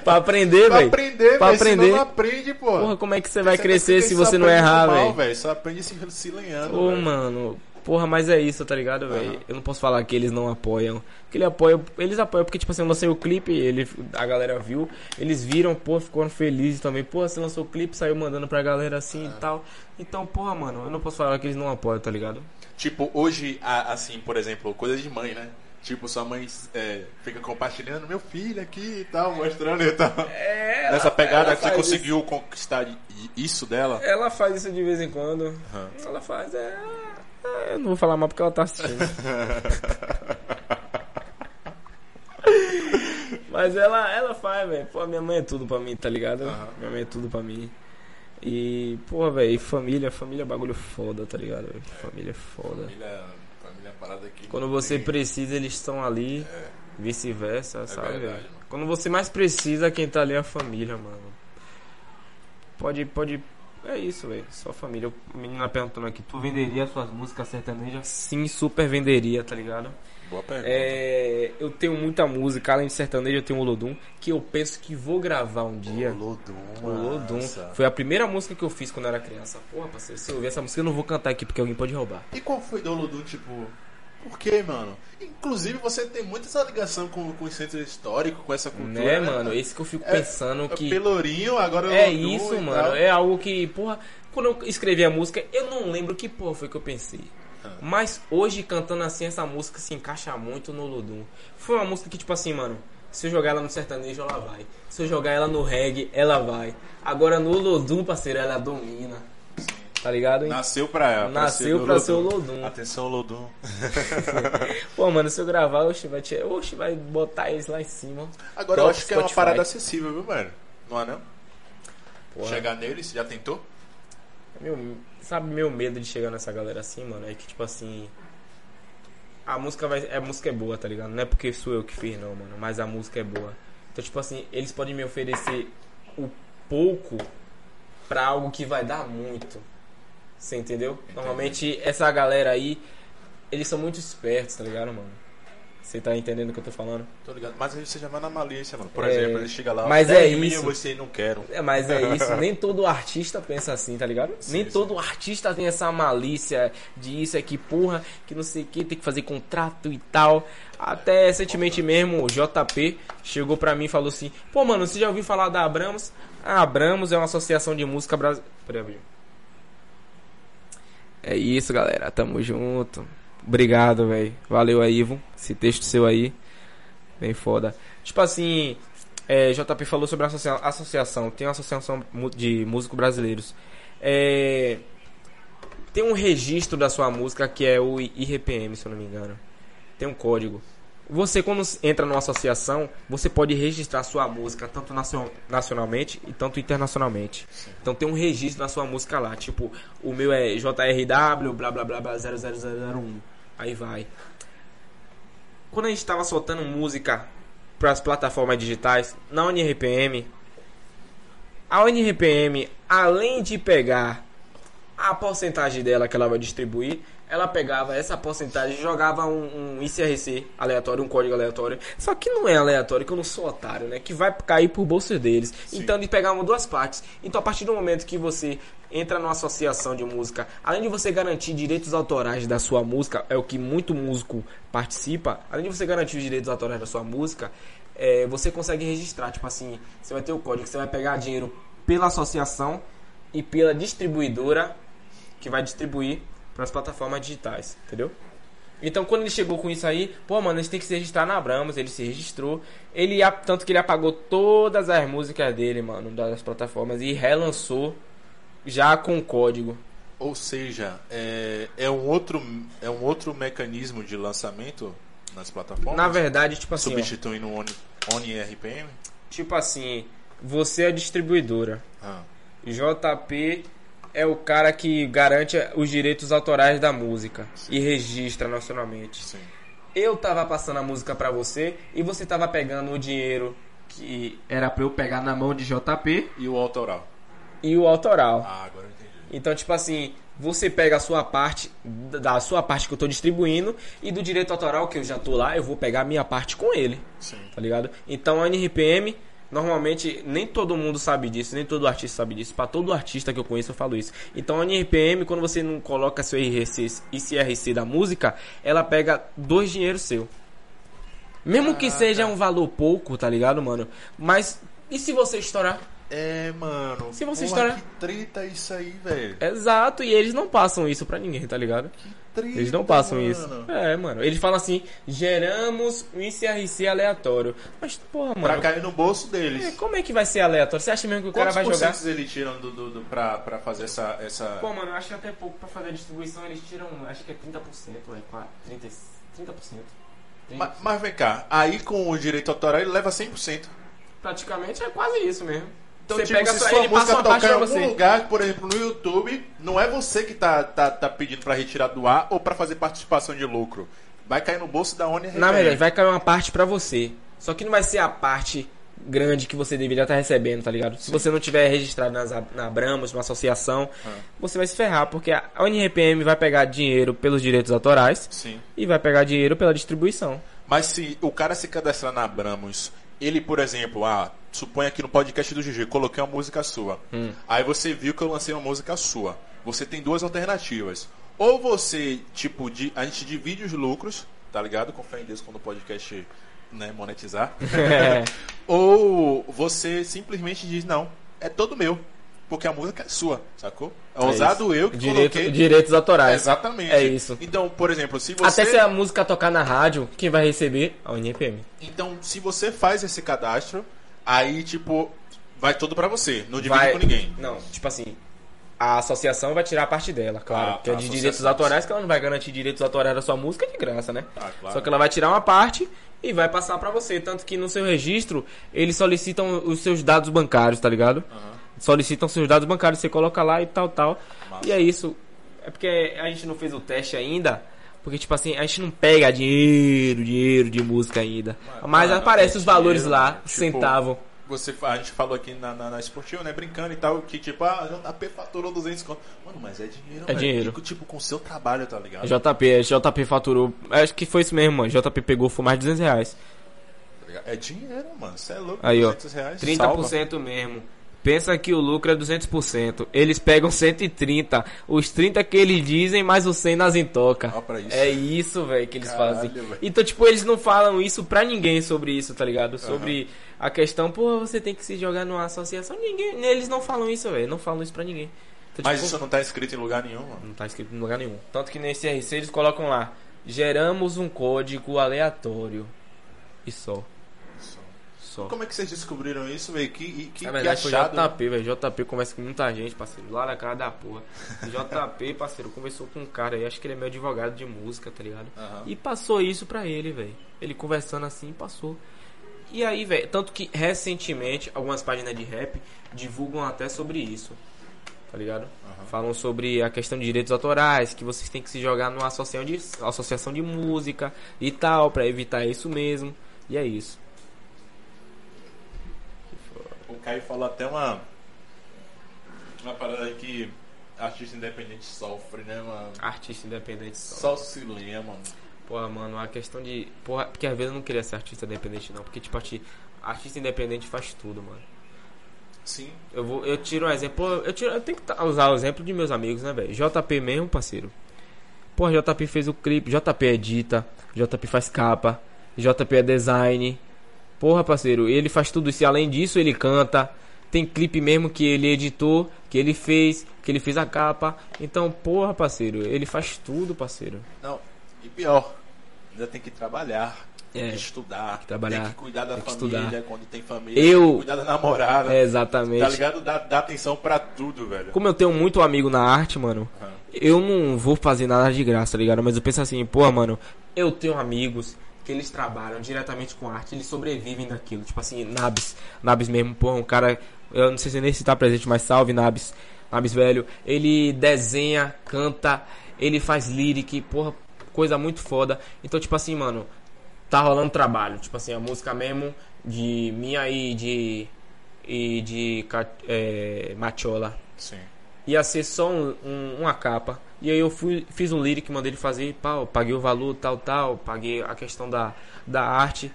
pra aprender, velho. Pra aprender, pra aprender. não aprende, pô. Porra, como é que você vai crescer se você não errar, velho? Só aprende se, se lenhando, Ô, véio. mano, Porra, mas é isso, tá ligado, velho? Uhum. Eu não posso falar que eles não apoiam. Que ele apoia, eles apoiam porque, tipo assim, eu lancei o clipe, ele, a galera viu, eles viram, pô, ficaram felizes também. Pô, você lançou o clipe, saiu mandando pra galera assim uhum. e tal. Então, porra, mano, eu não posso falar que eles não apoiam, tá ligado? Tipo, hoje, assim, por exemplo, coisa de mãe, né? Tipo, sua mãe é, fica compartilhando meu filho aqui e tal, mostrando e tal. É, Nessa pegada que você conseguiu isso. conquistar isso dela? Ela faz isso de vez em quando. Uhum. Ela faz, é. Eu não vou falar mal porque ela tá assistindo. Mas ela, ela faz, velho. Pô, minha mãe é tudo pra mim, tá ligado? Uhum. Minha mãe é tudo pra mim. E, pô, velho, família, família é bagulho foda, tá ligado? É. Família é foda. Família, família é parada aqui. Quando você tem... precisa, eles estão ali. É. Vice-versa, é sabe? Verdade, Quando você mais precisa, quem tá ali é a família, mano. Pode, pode é isso, velho. Só família. O menina perguntando aqui, tu venderia suas músicas sertanejas? Sim, super venderia, tá ligado? Boa pergunta. É, eu tenho muita música, além de sertanejo, eu tenho o Olodum, que eu penso que vou gravar um dia. Olodum. O Olodum. Foi a primeira música que eu fiz quando eu era criança. Porra, parceiro, se eu ouvir essa música, eu não vou cantar aqui porque alguém pode roubar. E qual foi do Olodum, tipo... Por quê, mano? Inclusive, você tem muito essa ligação com, com o centro histórico, com essa cultura, né, mano? Esse que eu fico É, pensando que. Pelourinho, agora É Olodum isso, mano. tal. É algo que, porra, quando eu escrevi a música, eu não lembro que porra foi que eu pensei. Ah. Mas hoje, cantando assim, essa música se encaixa muito no Ludum. Foi uma música que, tipo assim, mano, se eu jogar ela no sertanejo, ela vai. Se eu jogar ela no reggae, ela vai. Agora no Ludum, parceiro, ela domina. Tá ligado? Nasceu pra, pra Nasceu ser pra ser o Lodum. Atenção, Lodum. Pô, mano, se eu gravar, oxe, vai, te... oxe, vai botar eles lá em cima. Agora eu Top acho que é uma Spotify. parada acessível, viu, mano? Não é não? Porra. Chegar neles, já tentou? Meu, sabe, meu medo de chegar nessa galera assim, mano, é que tipo assim. A música vai. A música é boa, tá ligado? Não é porque sou eu que fiz, não, mano. Mas a música é boa. Então, tipo assim, eles podem me oferecer o pouco pra algo que vai dar muito. Você entendeu? Normalmente, essa galera aí, eles são muito espertos, tá ligado, mano? Você tá entendendo o que eu tô falando? Tô ligado. Mas aí você já vai na malícia, mano. Por É, exemplo, ele chega lá. mas 10 é isso. você não quero. É, mas é isso, nem todo artista pensa assim, tá ligado? Sim, nem sim. todo artista tem essa malícia de isso aqui, porra, que não sei o que, tem que fazer contrato e tal. Até recentemente mesmo, o JP chegou pra mim e falou assim: pô, mano, você já ouviu falar da Abramos? A Abramos é uma associação de música brasileira. É isso, galera, tamo junto. Obrigado, velho. Valeu aí, Ivo. Esse texto seu aí. Bem foda. Tipo assim, é, JP falou sobre a associa- associação. Tem uma associação de músicos brasileiros. É, tem um registro da sua música que é o IRPM, se eu não me engano. Tem um código. Você, quando entra numa associação, você pode registrar sua música tanto nacio- nacionalmente e tanto internacionalmente. Então tem um registro da sua música lá. Tipo, o meu é JRW, blá blá blá blá 00001. Aí vai. Quando a gente tava soltando música para as plataformas digitais, na UNRPM, a UNRPM, além de pegar a porcentagem dela que ela vai distribuir, ela pegava essa porcentagem e jogava um, um ICRC aleatório, um código aleatório. Só que não é aleatório, que eu não sou otário, né? Que vai cair por bolsa deles. Então eles pegavam duas partes. Então a partir do momento que você entra numa associação de música, além de você garantir direitos autorais da sua música, é o que muito músico participa, além de você garantir os direitos autorais da sua música, é, você consegue registrar. Tipo assim, você vai ter o código, você vai pegar dinheiro pela associação e pela distribuidora que vai distribuir para as plataformas digitais, entendeu? Então quando ele chegou com isso aí, pô, mano, eles têm que se registrar na Abramos, ele se registrou. Ele tanto que ele apagou todas as músicas dele, mano, das plataformas e relançou já com código. Ou seja, é, é, um outro, é um outro mecanismo de lançamento nas plataformas? Na verdade, tipo assim, Substituindo o Oni, Oni RPM? tipo assim, você é a distribuidora. Ah, JP é o cara que garante os direitos autorais da música e registra nacionalmente. sim. eu tava passando a música pra você e você tava pegando o dinheiro que era pra eu pegar na mão de JP E o autoral? e o autoral. Ah, agora eu entendi. Então, tipo assim, você pega a sua parte, da sua parte que eu tô distribuindo e do direito autoral que eu já tô lá, eu vou pegar a minha parte com ele, Sim. tá ligado? Então, a NRPM, normalmente, nem todo mundo sabe disso, nem todo artista sabe disso. Pra todo artista que eu conheço, eu falo isso. Então, a NRPM, quando você não coloca seu IRC, ICRC da música, ela pega dois dinheiros seu. Mesmo que Ah, seja tá. um valor pouco, tá ligado, mano? Mas, e se você estourar? É, mano. Se você porra, estourar- Que treta isso aí, velho. Exato, e eles não passam isso pra ninguém, tá ligado? Treta, Eles não passam mano. isso. É, mano. Eles falam assim: geramos um ICRC aleatório. Mas, porra, Pra mano. cair no bolso deles. é, como é que vai ser aleatório? Você acha mesmo que o cara Quantos vai jogar? porcentos eles tiram do, do, do, pra, pra fazer essa... essa... Pô, mano, eu acho que até pouco pra fazer a distribuição eles tiram, acho que é 30%, é 4, 30, 30%. 30%. Ma- Mas, vem cá, aí com o direito autoral ele leva 100%. Praticamente é quase isso mesmo. Então, você tipo, pega se só sua ele passa música tocar em algum você. lugar, por exemplo, no YouTube, não é você que tá, tá, tá pedindo pra retirar do ar ou pra fazer participação de lucro. Vai cair no bolso da ONU Na verdade, vai cair uma parte pra você. Só que não vai ser a parte grande que você deveria estar recebendo, tá ligado? Se você não tiver registrado nas, na Abramos, numa associação, Ah. você vai se ferrar, porque a UNRPM vai pegar dinheiro pelos direitos autorais Sim. e vai pegar dinheiro pela distribuição. Mas se o cara se cadastrar na Abramos, ele, por exemplo, ah, suponha aqui no podcast do GG, coloquei uma música sua. Hum. Aí você viu que eu lancei uma música sua. Você tem duas alternativas. Ou você, tipo, di- a gente divide os lucros, tá ligado? Com fé em Deus quando o podcast né, monetizar. É. Ou você simplesmente diz, não, é todo meu. Porque a música é sua, sacou? É ousado eu que Direito, coloquei. direitos autorais. Exatamente. É isso. Então, por exemplo, se você. Até se a música tocar na rádio, quem vai receber? A UNRPM. Então, se você faz esse cadastro, aí, tipo, vai tudo pra você. Não divide Vai... com ninguém. Não, tipo assim, a associação vai tirar a parte dela, claro. Ah, que é de direitos autorais, que ela não vai garantir direitos autorais da sua música de graça, né? Ah, claro. Só que ela vai tirar uma parte e vai passar pra você. Tanto que no seu registro, eles solicitam os seus dados bancários, tá ligado? Solicitam seus dados bancários, você coloca lá e tal, tal. Massa. E é isso. É porque a gente não fez o teste ainda. Porque, tipo assim, a gente não pega dinheiro, dinheiro de música ainda. Mas mano, aparece é os valores dinheiro, lá, mano. Tipo, centavo. Você, a gente falou aqui na, na, na esportiva, né? Brincando e tal, que tipo, ah, JP faturou 200 conto. Mano, mas é dinheiro, É velho. dinheiro. E, tipo, com o seu trabalho, tá ligado? JP, JP faturou. Acho que foi isso mesmo, mano. JP pegou, foi mais de 200 reais. Tá? É dinheiro, mano. Você é louco. Aí, ó. 200 reais, 30% mesmo. Pensa que o lucro é 200%. Eles pegam 130. Os 30 que eles dizem, mais os 100 nas intoca. Isso. É isso, velho, que eles Caralho, fazem. velho. Então, tipo, eles não falam isso pra ninguém sobre isso, tá ligado? Sobre a questão, pô, você tem que se jogar numa associação. Ninguém, eles não falam isso, velho. Não falam isso pra ninguém. Então, Mas tipo, isso não tá escrito em lugar nenhum, mano. não tá escrito em lugar nenhum. Tanto que nesse RC eles colocam lá: geramos um código aleatório. E só. Só. Como é que vocês descobriram isso, velho? Que, que, Na que verdade foi achado. JP, velho. JP conversa com muita gente, parceiro. Lá na cara da porra. JP, parceiro, conversou com um cara aí, acho que ele é meu advogado de música, tá ligado? Aham. E passou isso pra ele, velho. Ele conversando assim, passou. E aí, velho, tanto que recentemente algumas páginas de rap divulgam até sobre isso. Tá ligado? Falam sobre a questão de direitos autorais, que vocês têm que se jogar numa associação de, associação de música e tal, pra evitar isso mesmo. E é isso. O Caio falou até uma. Uma parada que artista independente sofre, né, mano? Artista independente só. Só se lê, mano. Porra, mano, a questão de. Porra, porque às vezes eu não queria ser artista independente, não. Porque, tipo, arti- artista independente faz tudo, mano. Sim. Eu vou, eu tiro um exemplo. Eu, tiro, eu tenho que usar o exemplo de meus amigos, né, velho? JP mesmo, parceiro. Porra, JP fez o clipe, JP edita, JP faz capa, JP é design. Porra, parceiro, ele faz tudo isso. E além disso, ele canta. Tem clipe mesmo que ele editou, que ele fez, que ele fez a capa. Então, porra, parceiro, ele faz tudo, parceiro. Não, e pior, ainda tem que trabalhar, tem É, que estudar, que trabalhar, tem que cuidar da tem família estudar. quando tem família, Eu- tem que cuidar da namorada, É, exatamente. tá ligado? Dá, dá atenção pra tudo, velho. Como eu tenho muito amigo na arte, mano, Aham. eu não vou fazer nada de graça, tá ligado? Mas eu penso assim, pô, mano, eu tenho amigos que eles trabalham diretamente com arte, eles sobrevivem daquilo. Tipo assim, Nabs, Nabs mesmo, pô, um cara, eu não sei se nem se tá presente, mas salve Nabs, Nabs velho. Ele desenha, canta, ele faz lyric, porra, coisa muito foda. Então, tipo assim, mano, tá rolando trabalho. Tipo assim, a música mesmo de minha e de. e de é, Machola Sim. Ia ser só um- um- uma capa. E aí eu fui, fiz um lyric, mandei ele fazer, pau, paguei o valor, tal, tal, paguei a questão da, da arte.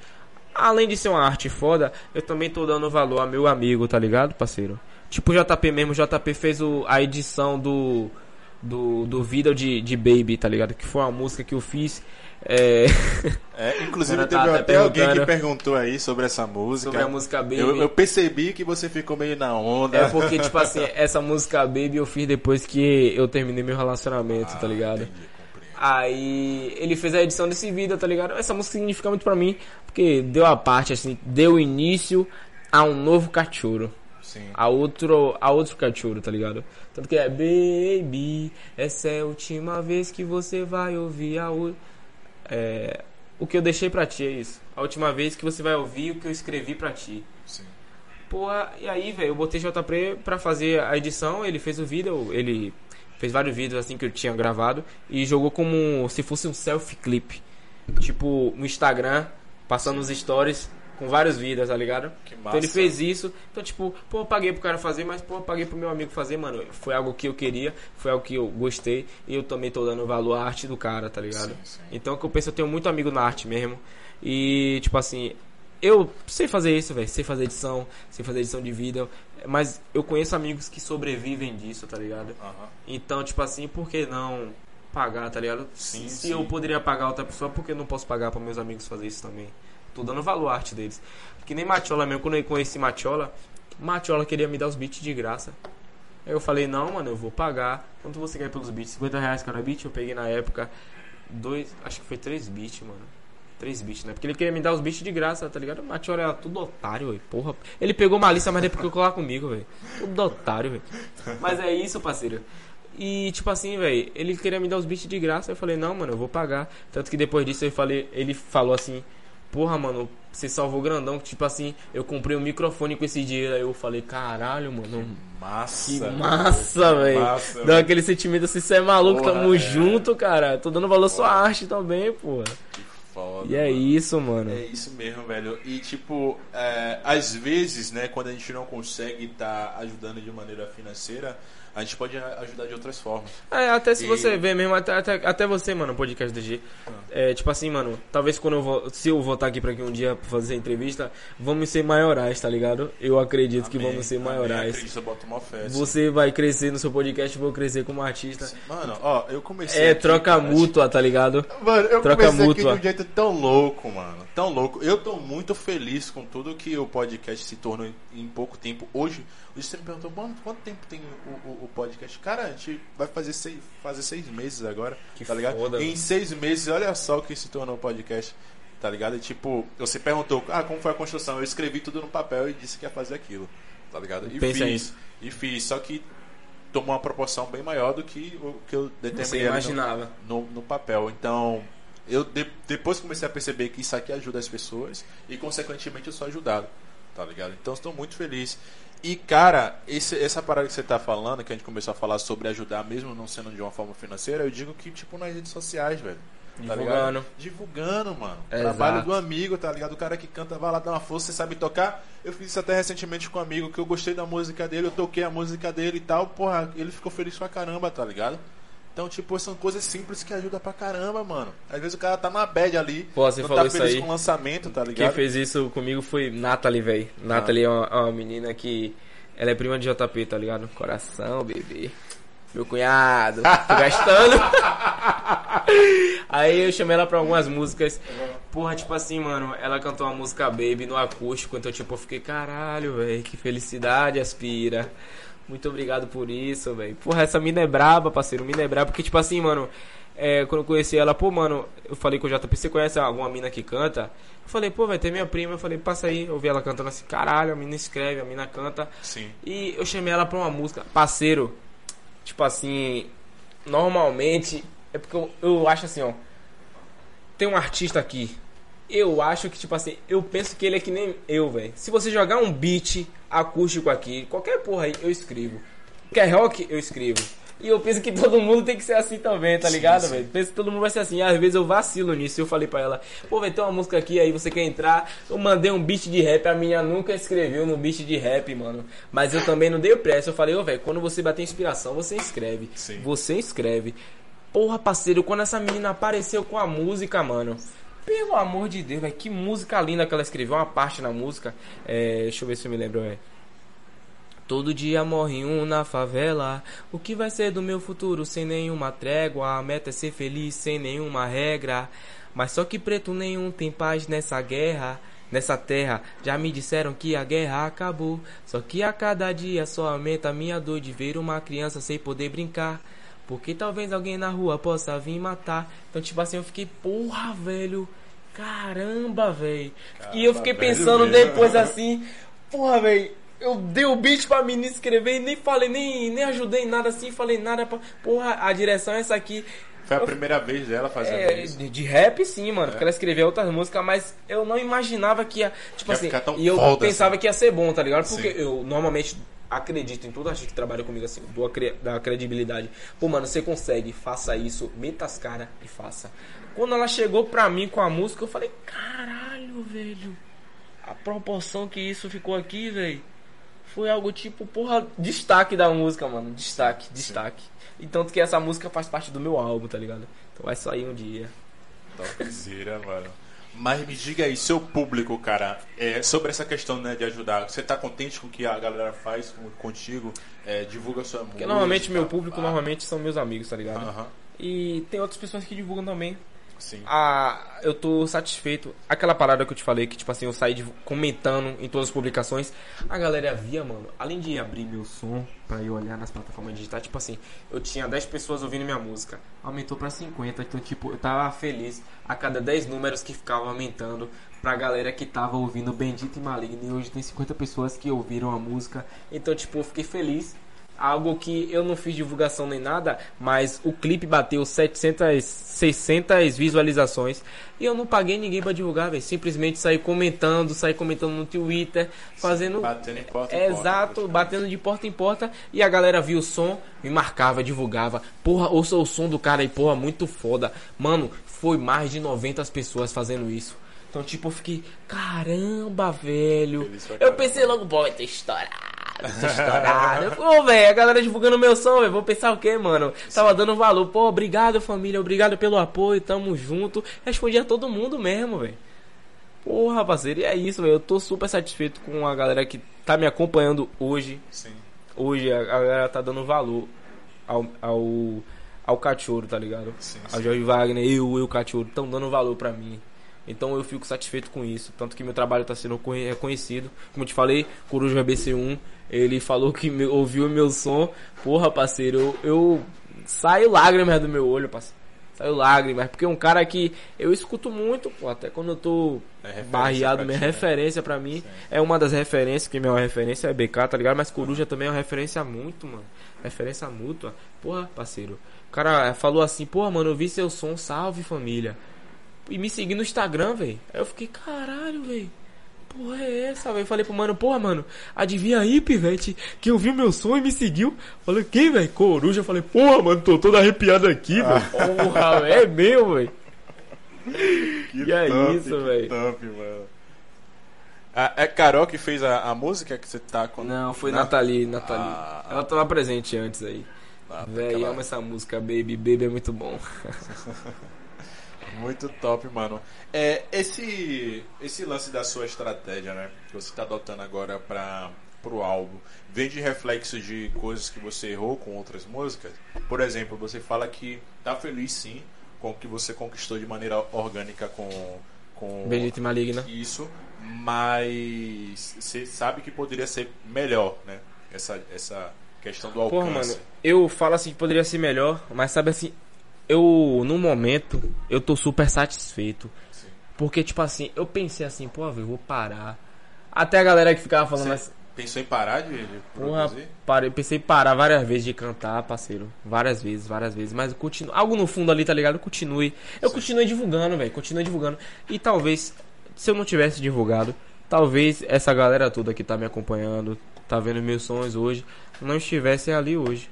Além de ser uma arte foda, eu também tô dando valor a meu amigo, tá ligado, parceiro? Tipo JP mesmo, o JP fez o, a edição do, do, do vídeo de, de Baby, tá ligado? Que foi uma música que eu fiz. É, É, inclusive teve tá até até alguém que perguntou aí sobre essa música. sobre a música Baby. eu, eu percebi que você ficou meio na onda. É porque, tipo assim, essa música Baby eu fiz depois que eu terminei meu relacionamento, tá ligado? Ah, Entendi, compreendo. Aí ele fez a edição desse vídeo, tá ligado? Essa música significa muito pra mim, porque deu a parte, assim, deu início a um novo cachorro. Sim. A outro, a outro cachorro, tá ligado? Tanto que é Baby, essa é a última vez que você vai ouvir a u... é, O que eu deixei pra ti é isso. A última vez que você vai ouvir o que eu escrevi pra ti. Sim. Porra, e aí, velho, eu botei JP pra fazer a edição, ele fez o vídeo, ele fez vários vídeos assim que eu tinha gravado e jogou como se fosse um selfie clip. Tipo, no Instagram, passando os stories com vários vidas, tá ligado? Que Então ele massa. fez isso. Então, tipo, pô, eu paguei pro cara fazer, mas pô, eu paguei pro meu amigo fazer, mano. Foi algo que eu queria, foi algo que eu gostei. E eu também tô dando valor à arte do cara, tá ligado? Sim, sim. Então, que eu penso, eu tenho muito amigo na arte mesmo. E, tipo assim, eu sei fazer isso, velho. Sei fazer edição, sei fazer edição de vídeo. Mas eu conheço amigos que sobrevivem disso, tá ligado? Aham. Então, tipo assim, por que não pagar, tá ligado? Sim, Se sim. eu poderia pagar outra pessoa, por que eu não posso pagar para meus amigos fazer isso também? Tô dando valor à arte deles. Que nem Matiola mesmo, quando eu conheci Matiola, Matiola queria me dar os beats de graça. Aí eu falei, não, mano, eu vou pagar. Quanto você quer pelos beats? 50 reais cada beat? Eu peguei na época dois, acho que foi três beats, mano. Três beats, né? Porque ele queria me dar os beats de graça, tá ligado? Matiola era tudo otário, velho. Porra. Ele pegou uma lista, mas depois que colar comigo, velho. Tudo otário, velho. Mas é isso, parceiro. E tipo assim, velho, ele queria me dar os beats de graça. Eu falei, não, mano, eu vou pagar. Tanto que depois disso eu falei, ele falou assim, porra, mano, você salvou grandão. Tipo assim, eu comprei um microfone com esse dinheiro. Aí eu falei, caralho, mano. Massa. Que massa, velho. Dá aquele sentimento assim, você é maluco, Porra, tamo é. junto, cara. Tô dando valor à sua arte também, porra. Que foda. E é mano. isso, mano. É isso mesmo, velho. E tipo, é, às vezes, né, quando a gente não consegue estar ajudando de maneira financeira, a gente pode ajudar de outras formas. É, até se E- você ver mesmo, até, até, até você, mano, podcast DG. É, tipo assim, mano, talvez quando eu vou. Se eu voltar aqui pra aqui um dia pra fazer entrevista, vamos ser maiorais, tá ligado? Eu acredito que Amém, vamos ser amém. maiorais. Acredito, eu boto uma fé. sim. Você vai crescer no seu podcast, eu vou crescer como artista. Mano, ó, eu comecei. É aqui, troca cara, mútua, tá ligado? Mano, eu Troca comecei mútua. aqui de um jeito tão louco, mano. Tão louco. Eu tô muito feliz com tudo que o podcast se tornou em pouco tempo. Hoje, você me perguntou, mano, quanto tempo tem o, o- o podcast? Cara, a gente vai fazer seis, fazer seis meses agora, Que tá ligado? foda, em seis meses, olha só o que se tornou o podcast, tá ligado? E tipo, você perguntou, ah, como foi a construção? Eu escrevi tudo no papel e disse que ia fazer aquilo, tá ligado? E Pensa fiz. nisso. E fiz, só que tomou uma proporção bem maior do que o que eu determinei Você ali no- imaginava. no, no papel. Então, eu de- depois comecei a perceber que isso aqui ajuda as pessoas e, consequentemente, eu sou ajudado. Tá ligado? Então, estou muito feliz. E, cara, esse- essa parada que você tá falando, que a gente começou a falar sobre ajudar, mesmo não sendo de uma forma financeira, eu digo que, tipo, nas redes sociais, velho. Tá Divulgando. ligado? Divulgando, mano. É, Trabalho exato. do amigo, tá ligado? O cara que canta vai lá dar uma força, você sabe tocar. Eu fiz isso até recentemente com um amigo que eu gostei da música dele, eu toquei a música dele e tal. Porra, ele ficou feliz pra caramba, tá ligado? Então, tipo, são coisas simples que ajudam pra caramba, mano. Às vezes o cara tá na bad ali, Pô, você não falou tá isso aí. com o lançamento, tá Quem ligado? fez isso comigo foi Nathalie, velho. Nathalie é uma, é uma menina que. Ela é prima de JP, tá ligado? Coração, bebê. Meu cunhado. Tô gastando. Aí eu chamei ela pra algumas músicas. Porra, tipo assim, mano, ela cantou uma música Baby no acústico, então tipo, eu fiquei, caralho, velho, que felicidade, aspira. Muito obrigado por isso, velho. Porra, essa mina é braba, parceiro, mina é braba, porque tipo assim, mano, é, quando eu conheci ela, pô, mano, eu falei com o JP, você conhece alguma mina que canta? Eu falei, pô, vai ter minha prima, eu falei, passa aí, eu vi ela cantando assim, caralho, a mina escreve, a mina canta. Sim. E eu chamei ela pra uma música, parceiro, tipo assim, normalmente, é porque eu, eu acho assim, ó, tem um artista aqui, eu acho que, tipo assim, eu penso que ele é que nem eu, velho. Se você jogar um beat acústico aqui, qualquer porra aí, eu escrevo. Quer rock, eu escrevo. E eu penso que todo mundo tem que ser assim também, tá ligado, velho? Penso que todo mundo vai ser assim. Às vezes eu vacilo nisso. Eu falei pra ela, pô, vai ter uma música aqui, aí você quer entrar? Eu mandei um beat de rap, a minha nunca escreveu no beat de rap, mano. Mas eu também não dei pressa. Eu falei, ô, velho, quando você bater inspiração, você escreve. Sim. Você escreve. Porra, parceiro, quando essa menina apareceu com a música, mano. Pelo amor de Deus, velho, que música linda que ela escreveu, uma parte na música. É, deixa eu ver se eu me lembro, velho. Todo dia morre um na favela. O que vai ser do meu futuro sem nenhuma trégua? A meta é ser feliz sem nenhuma regra. Mas só que preto nenhum tem paz nessa guerra. Nessa terra, já me disseram que a guerra acabou. Só que a cada dia só aumenta a minha dor de ver uma criança sem poder brincar. Porque talvez alguém na rua possa vir matar. Então, tipo assim, eu fiquei, porra, velho. Caramba, velho. E eu fiquei pensando mesmo. depois assim, porra, velho. Eu dei o beat pra menina escrever e nem falei, nem, nem ajudei em nada assim, falei nada pra. Porra, a direção é essa aqui. Foi a primeira vez dela fazendo É, isso. de, rap sim, mano, porque ela escreveu outras músicas, mas eu não imaginava que ia. Tipo Ia assim, e eu foda pensava assim. que ia ser bom, tá ligado? Porque Sim. eu normalmente acredito em todo artista que trabalha comigo assim, dou a cre- da credibilidade. Pô, mano, você consegue, faça isso, meta as caras e faça. Quando ela chegou pra mim com a música, eu falei, caralho, velho. a proporção que isso ficou aqui, velho, foi algo tipo, porra, destaque da música, mano. Destaque, destaque. E tanto que essa música faz parte do meu álbum, tá ligado? Então vai sair um dia. Topzera, mano. Mas me diga aí, seu público, cara, é, sobre essa questão né, de ajudar, você tá contente com o que a galera faz com, contigo? É, divulga sua música? Porque normalmente meu público ah. normalmente são meus amigos, tá ligado? E tem outras pessoas que divulgam também. Sim. Ah, eu tô satisfeito. Aquela parada que eu te falei, que tipo assim, eu saí de, comentando em todas as publicações. A galera via, mano, além de abrir meu som pra eu olhar nas plataformas digitais, tipo assim, eu tinha 10 pessoas ouvindo minha música. Aumentou pra 50, então tipo, eu tava feliz a cada 10 números que ficavam aumentando pra galera que tava ouvindo Bendito e Maligno. E hoje tem 50 pessoas que ouviram a música. Então, tipo, eu fiquei feliz algo que eu não fiz divulgação nem nada, mas o clipe bateu 700, 600 visualizações e eu não paguei ninguém para divulgar, velho. Simplesmente saí comentando, saí comentando no Twitter, fazendo batendo em porta em Exato, porta, batendo de porta em porta e a galera viu o som, me marcava, divulgava. Porra, ouça o som do cara aí, porra, muito foda. Mano, foi mais de 90 pessoas fazendo isso. Então, tipo, eu fiquei, caramba, velho. Eu pensei logo, pô, vai ter estourado estourado. Pô, velho, a galera divulgando meu som, velho. Vou pensar o quê, mano? Tava dando valor. Pô, obrigado, família. Obrigado pelo apoio. Tamo junto. Respondi a todo mundo mesmo, velho. Porra, rapaziada, e é isso, velho. Eu tô super satisfeito com a galera que tá me acompanhando hoje. Sim. Hoje a galera tá dando valor ao, ao, ao cachorro, tá ligado? Sim, sim. A Jorge Wagner, eu e o cachorro estão dando valor pra mim. Então eu fico satisfeito com isso. Tanto que meu trabalho está sendo reconhecido. Como eu te falei, Coruja BC1, ele falou que me, ouviu meu som. Porra, parceiro, eu, eu saio lágrimas do meu olho, parceiro. Saiu lágrimas, porque é um cara que eu escuto muito, pô, até quando eu tô é barreado, minha ti, né? referência pra mim Sim. é uma das referências, que minha referência é BK, tá ligado? Mas Coruja também é uma referência muito, mano. Referência mútua. Porra, parceiro. O cara falou assim, porra, mano, eu vi seu som, salve família e me seguir no Instagram, velho. Aí eu fiquei, caralho, velho. Porra é essa, velho? Falei pro mano, porra, mano, adivinha aí, pivete, que ouviu meu som e me seguiu. Falei, quem, velho? Coruja. Falei, porra, mano, tô todo arrepiado aqui, ah. velho. Porra, é meu, velho. Que é top, isso, velho. top, mano. Ah, é Carol que fez a, a, música que você tá com. Não, foi Não? Nathalie, Nathalie. Ah, ela tava presente antes aí. Ah, Véi, ela... amo essa música, Baby. Baby é muito bom. Muito top, mano. É, esse, esse lance da sua estratégia, né? Que você está adotando agora para pro álbum, vem de reflexo de coisas que você errou com outras músicas? Por exemplo, você fala que tá feliz sim com o que você conquistou de maneira orgânica com com Benedito Maligna. Isso, mas você sabe que poderia ser melhor, né? Essa essa questão do alcance. Porra, mano, eu falo assim que poderia ser melhor, mas sabe assim, eu, no momento, eu tô super satisfeito. Sim. Porque, tipo assim, eu pensei assim, pô, eu vou parar. Até a galera que ficava falando assim. Pensou em parar de, de Porra, parei, pensei em parar várias vezes de cantar, parceiro. Várias vezes, várias vezes. Mas continuo. Algo no fundo ali, tá ligado? Continue. Eu Sim. continuei divulgando, velho. Continuei divulgando. E talvez, se eu não tivesse divulgado, talvez essa galera toda que tá me acompanhando, tá vendo meus sons hoje, não estivesse ali hoje.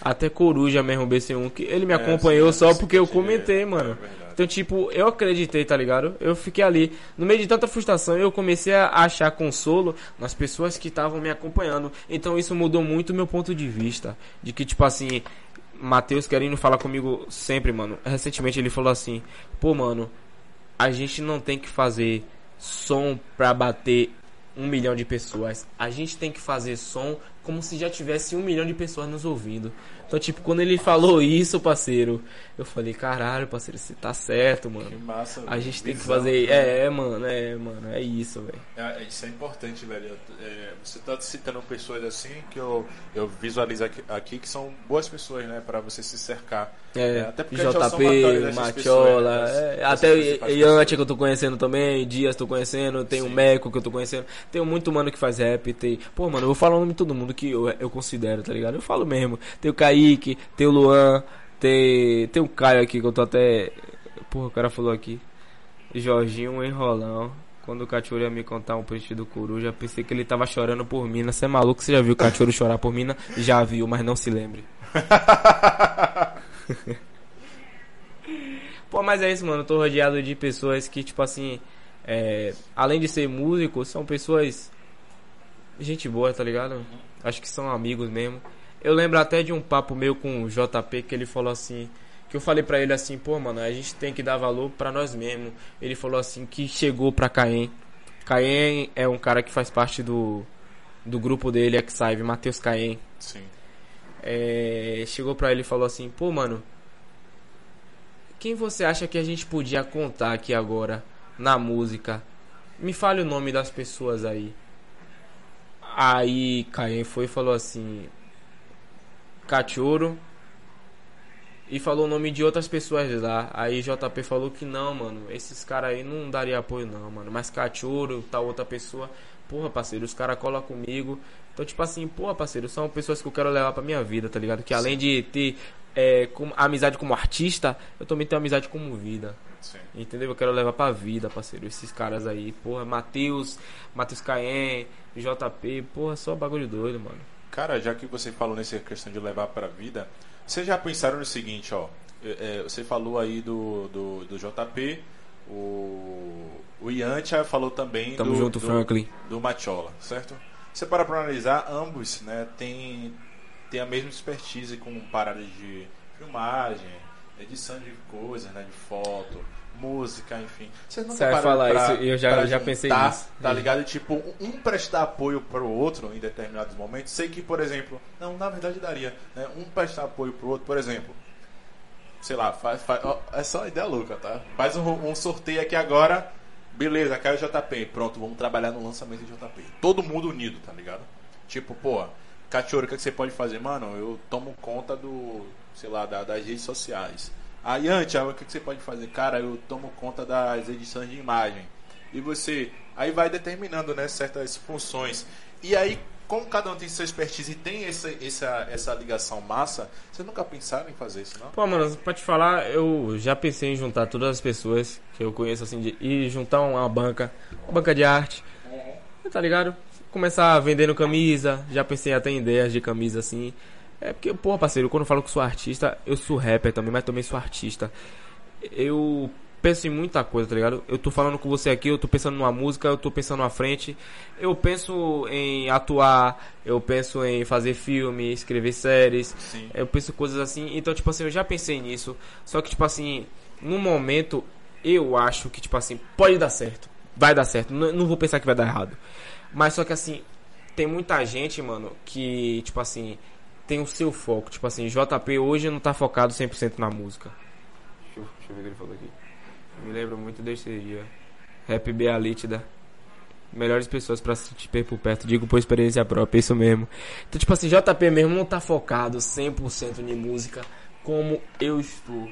Até Coruja mesmo, BC1, que ele me é, acompanhou sim, só porque eu comentei, mano. É então, tipo, eu acreditei, tá ligado? Eu fiquei ali. No meio de tanta frustração, eu comecei a achar consolo nas pessoas que estavam me acompanhando. Então, isso mudou muito o meu ponto de vista. De que, tipo assim, Matheus querendo falar comigo sempre, mano. Recentemente ele falou assim: pô, mano, a gente não tem que fazer som pra bater um milhão de pessoas. A gente tem que fazer som como se já tivesse um milhão de pessoas nos ouvindo. Então, tipo, quando ele falou isso, parceiro, eu falei, caralho, parceiro, você tá certo, mano. Que massa, A gente tem que fazer. É, é, mano, é, mano, é isso, velho. É, isso é importante, velho. É, você tá citando pessoas assim que eu, eu visualizo aqui, aqui que são boas pessoas, né? Pra você se cercar. É, é até porque JP, Matiola, né? é, até Yanti que eu tô conhecendo também, Dias tô conhecendo, tem o Meco que eu tô conhecendo. Tem muito mano que faz rap, tem. Pô, mano, eu vou falar o nome de todo mundo que eu, eu considero, tá ligado? Eu falo mesmo. Tem o Kaique, tem o Luan, tem. Tem o Caio aqui que eu tô até. Porra, o cara falou aqui. Jorginho enrolão. Quando o Cachorro ia me contar um peixe do coruja, pensei que ele tava chorando por mina. Você é maluco? Você já viu o Cachorro chorar por mina? Já viu, mas não se lembre. Pô, mas é isso, mano. Eu tô rodeado de pessoas que, tipo assim, é, além de ser músicos, são pessoas. Gente boa, tá ligado? Uhum. Acho que são amigos mesmo. Eu lembro até de um papo meu com o JP que ele falou assim. Que eu falei pra ele assim, pô, mano, a gente tem que dar valor pra nós mesmos. Ele falou assim que chegou pra Caem. Caem é um cara que faz parte do, do grupo dele, Exive, Matheus Caem. Sim. É, chegou pra ele e falou assim, pô, mano, quem você acha que a gente podia contar aqui agora na música? Me fale o nome das pessoas aí. Aí Caem foi e falou assim: Cachorro. E falou o nome de outras pessoas lá. Aí JP falou que não, mano. Esses caras aí não daria apoio, não, mano. Mas Cachorro, tal outra pessoa. Porra, parceiro, os caras colam comigo. Então, tipo assim, porra, parceiro, são pessoas que eu quero levar pra minha vida, tá ligado? Que além de ter é, com, amizade como artista, eu também tenho amizade como vida. Sim. Entendeu? Eu quero levar pra vida, parceiro. Esses caras aí, porra, Matheus, Matheus Caen, JP, porra, só bagulho doido, mano. Cara, já que você falou nessa questão de levar pra vida, vocês já pensaram no seguinte, ó. É, você falou aí do, do, do JP, o, o Yantia falou também Tamo do, junto, do, Franklin. do Machola, certo? Você para pra analisar, ambos né, tem, tem a mesma expertise com paradas de filmagem, edição de coisas, né, de foto, música, enfim. Vocês não Você vai falar pra, isso, eu já, eu já pensei nisso. Tá ligado? Tipo, um prestar apoio pro outro em determinados momentos. Sei que, por exemplo, não, na verdade daria, né? Um prestar apoio pro outro, por exemplo. Sei lá, faz, faz ó, é só uma ideia louca, tá? Faz um, um sorteio aqui agora. Beleza, caiu o JP. Pronto, vamos trabalhar no lançamento de JP. Todo mundo unido, tá ligado? Tipo, pô, Cachorro, o que, é que você pode fazer? Mano, eu tomo conta do, sei lá, da, das redes sociais. Aí, antes, o que você pode fazer? Cara, eu tomo conta das edições de imagem. E você, aí vai determinando, né, certas funções. E aí, como cada um tem sua expertise e tem essa, essa, essa ligação massa, vocês nunca pensaram em fazer isso, não? Pô, mano, pra te falar, eu já pensei em juntar todas as pessoas que eu conheço, assim, de, e juntar uma banca, uma banca de arte, tá ligado? Começar vendendo camisa, já pensei até em ideias de camisa, assim, é porque, porra, parceiro, quando eu falo que sou artista, eu sou rapper também, mas também sou artista. Eu penso em muita coisa, tá ligado? Eu tô falando com você aqui, eu tô pensando numa música, eu tô pensando à frente. Eu penso em atuar, eu penso em fazer filme, escrever séries. Sim. Eu penso coisas assim. Então, tipo assim, eu já pensei nisso. Só que, tipo assim, no momento, eu acho que, tipo assim, pode dar certo. Vai dar certo. Não, não vou pensar que vai dar errado. Mas só que assim, tem muita gente, mano, que, tipo assim, tem o seu foco. Tipo assim, JP hoje não tá focado 100% na música. Deixa eu, deixa eu ver o que ele falou aqui. Me lembro muito desse dia. Rap B Lítida. Melhores pessoas para te ter por perto, digo por experiência própria, isso mesmo. Então, tipo assim, JP mesmo não tá focado 100% em música como eu estou,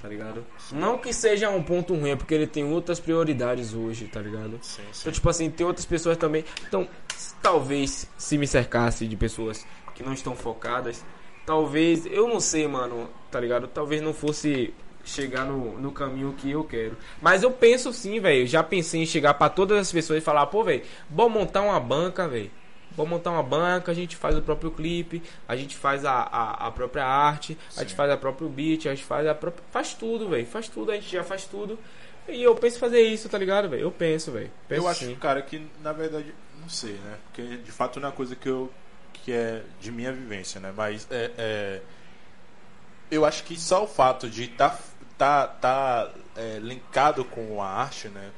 tá ligado? Não que seja um ponto ruim, é porque ele tem outras prioridades hoje, tá ligado? Sim, sim. Então, tipo assim, tem outras pessoas também. Então, talvez se me cercasse de pessoas que não estão focadas, talvez, eu não sei, mano, tá ligado? Talvez não fosse chegar no, no caminho que eu quero. Mas eu penso sim, velho. Já pensei em chegar para todas as pessoas e falar, pô, velho, bom montar uma banca, velho. Vamos montar uma banca, a gente faz o próprio clipe, a gente faz a, a, a própria arte, sim. a gente faz a próprio beat, a gente faz a própria. Faz tudo, velho. Faz tudo, a gente já faz tudo. E eu penso em fazer isso, tá ligado, velho? Eu penso, velho. Eu acho, sim. cara, que na verdade, não sei, né? Porque de fato não é uma coisa que eu que é de minha vivência, né? Mas é, é eu acho que só o fato de estar tá, tá, tá, é, linkado com a arte, né?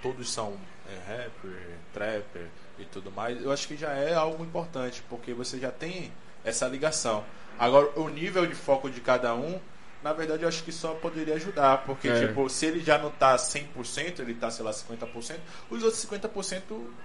Todos são é, rapper, trapper e tudo mais. Eu acho que já é algo importante, porque você já tem essa ligação. Agora, o nível de foco de cada um, na verdade, eu acho que só poderia ajudar, porque, é. tipo, se ele já não tá 100%, ele tá, sei lá, 50%, os outros 50%,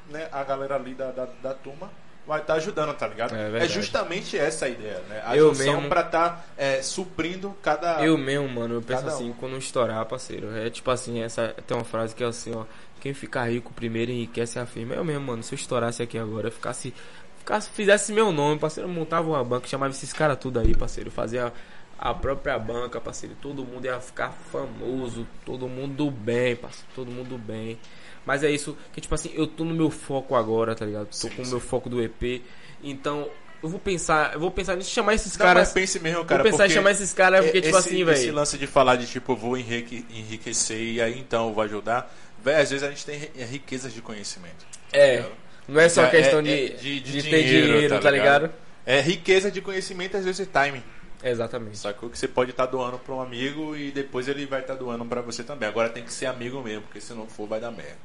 né, a galera ali da, da, da turma vai estar tá ajudando, tá ligado? É, é, justamente essa a ideia, né? A eu junção mesmo, pra estar tá, é, suprindo cada. Eu mesmo, mano, eu penso assim, um. quando estourar, parceiro. É tipo assim, essa tem uma frase que é assim, ó. Quem ficar rico primeiro enriquece a firma. Eu mesmo, mano, se eu estourasse aqui agora, eu ficasse. ficasse fizesse meu nome, parceiro, eu montava uma banca, chamava esses caras tudo aí, parceiro. Fazia a própria banca, parceiro. Todo mundo ia ficar famoso, todo mundo bem, parceiro. Todo mundo bem. Mas é isso que, tipo assim, eu tô no meu foco agora, tá ligado? Tô sim, com o meu foco do EP. Então, eu vou pensar, eu vou pensar nisso, chamar esses Não, caras. mas pense mesmo, cara. vou pensar em chamar esses caras, porque, tipo esse, assim, Esse velho. lance de falar de tipo, vou enrique- enriquecer e aí então eu vou ajudar. Véi, às vezes a gente tem ri- riquezas de conhecimento. É. Não é só É- questão é- de, é de- de, de ter dinheiro, dinheiro, tá tá ligado? ligado? É riqueza de conhecimento, às vezes é timing. Exatamente. Sacou que você pode estar doando pra um amigo e depois ele vai estar doando pra você também. Agora tem que ser amigo mesmo, porque se não for vai dar merda.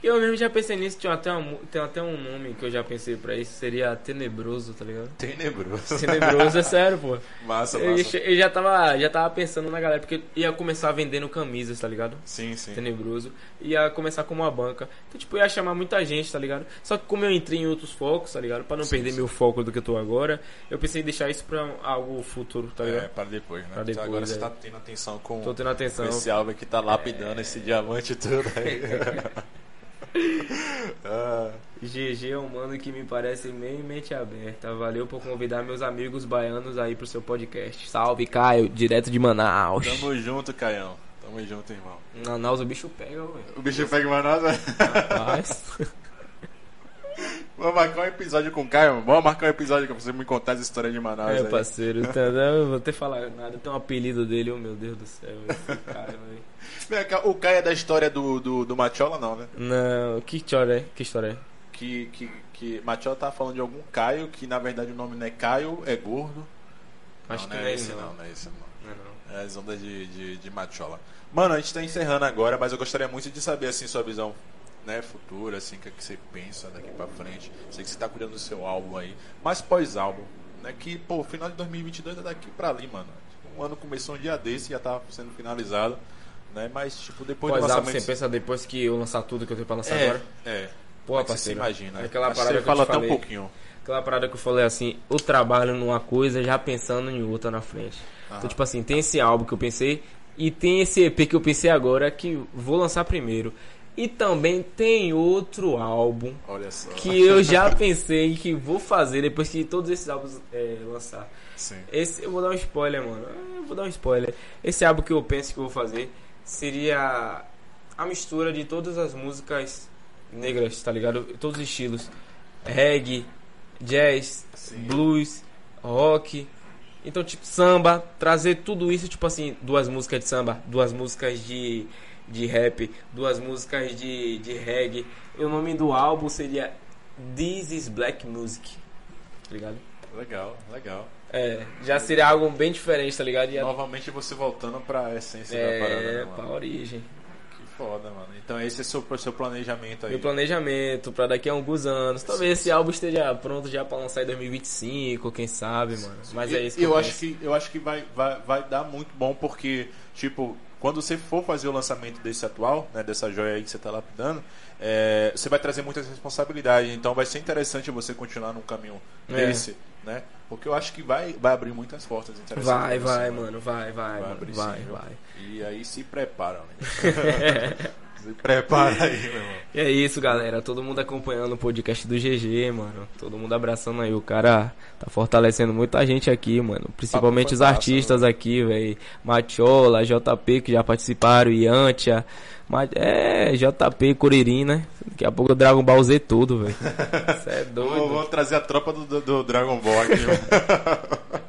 Eu mesmo já pensei nisso, tinha até, mu- tem até um nome que eu já pensei pra isso, seria Tenebroso, tá ligado? Tenebroso. Tenebroso é sério, pô. Massa, Eu, massa. eu já tava, já tava pensando na galera, porque ia começar vendendo camisas, tá ligado? Sim, sim. Tenebroso. Ia começar como uma banca. Então, tipo, ia chamar muita gente, tá ligado? Só que como eu entrei em outros focos, tá ligado? Pra não Sim, perder sim. meu foco do que eu tô agora, eu pensei em deixar isso pra algo futuro, tá ligado? É, para depois, né? Pra Então depois, agora é. você tá tendo atenção com, Tô tendo atenção. com esse álbum que tá lapidando esse diamante todo aí. Ah, GG é um mano que me parece meio mente aberta. Valeu por convidar meus amigos baianos aí pro seu podcast. Salve, Caio, direto de Manaus. tamo junto, Caião. Tamo junto, irmão. Manaus o bicho pega, velho. O bicho pega em Manaus, né? Rapaz. Vamos marcar um episódio com o Caio. Vamos marcar um episódio pra você me contar as histórias de Manaus É, aí. parceiro, tá, não vou ter falar nada. Tem um apelido dele, oh meu Deus do céu. Esse cara, velho. O Caio é da história do, do, do Machola, não, né? Não, que história é? Que história é? Que, que, que Machola tava falando de algum Caio, que na verdade o nome não é Caio, é gordo. Acho não, que não não é esse não, não. não é esse não. Não, não. É as ondas de, de, de Machola. Mano, a gente tá encerrando agora, mas eu gostaria muito de saber, assim, sua visão né, futura, assim, o que, é que você pensa daqui pra frente. Sei que você tá cuidando do seu álbum aí, mas pós-álbum, né, que, pô, final de 2022 é daqui pra ali, mano. Um ano começou um dia desse e já tá sendo finalizado, né, mas, tipo, depois do Pós-álbum, lançamento... você pensa depois que eu lançar tudo que eu tenho pra lançar é, agora? é. É que você parceiro. imagina. Aquela parada você que eu fala te até um falei. pouquinho. Aquela parada que eu falei assim, eu trabalho numa coisa já pensando em outra na frente. Aham. Então, tipo assim, tem esse álbum que eu pensei e tem esse EP que eu pensei agora que vou lançar primeiro. E também tem outro álbum que eu já pensei que vou fazer depois que todos esses álbuns é, lançar. Sim. Esse, eu vou dar um spoiler, mano. Eu vou dar um spoiler. Esse álbum que eu penso que eu vou fazer seria a mistura de todas as músicas negras, tá ligado? Todos os estilos. Reggae, jazz, Sim. blues, rock. Então, tipo, samba, trazer tudo isso, tipo assim, duas músicas de samba, duas músicas de, de rap, duas músicas de, de reggae. E o nome do álbum seria This is Black Music. Tá ligado? Legal, legal. É, já seria algo bem diferente, tá ligado? E Novamente você voltando pra essência da parada, é, né, pra origem. Que foda, mano. Então esse é o seu, seu planejamento aí. Meu planejamento pra daqui a alguns anos. Talvez esse álbum esteja pronto já pra lançar em 2025, quem sabe, mano. Mas é isso que eu, eu, acho que eu acho que vai, vai, vai dar muito bom porque tipo quando você for fazer o lançamento desse atual, né, dessa joia aí que você tá lapidando, é, você vai trazer muitas responsabilidades. Então vai ser interessante você continuar num caminho É. desse, né? Porque eu acho que vai, vai abrir muitas portas interessantes. Vai, pra você, vai, mano, vai, vai, Vai mano, abrir vai, sim, vai. E aí se preparam, né? se prepara aí, meu irmão. E é isso, galera. Todo mundo acompanhando o podcast do GG, mano. Todo mundo abraçando aí. O cara tá fortalecendo muita gente aqui, mano. Principalmente os artistas aqui, velho. Machola, JP, que já participaram, Yantia. Ma- É, JP, Curirim, né? Daqui a pouco o Dragon Ball Z tudo, velho. Você é Vou, doido. vou trazer a tropa do, do- do Dragon Ball aqui mano.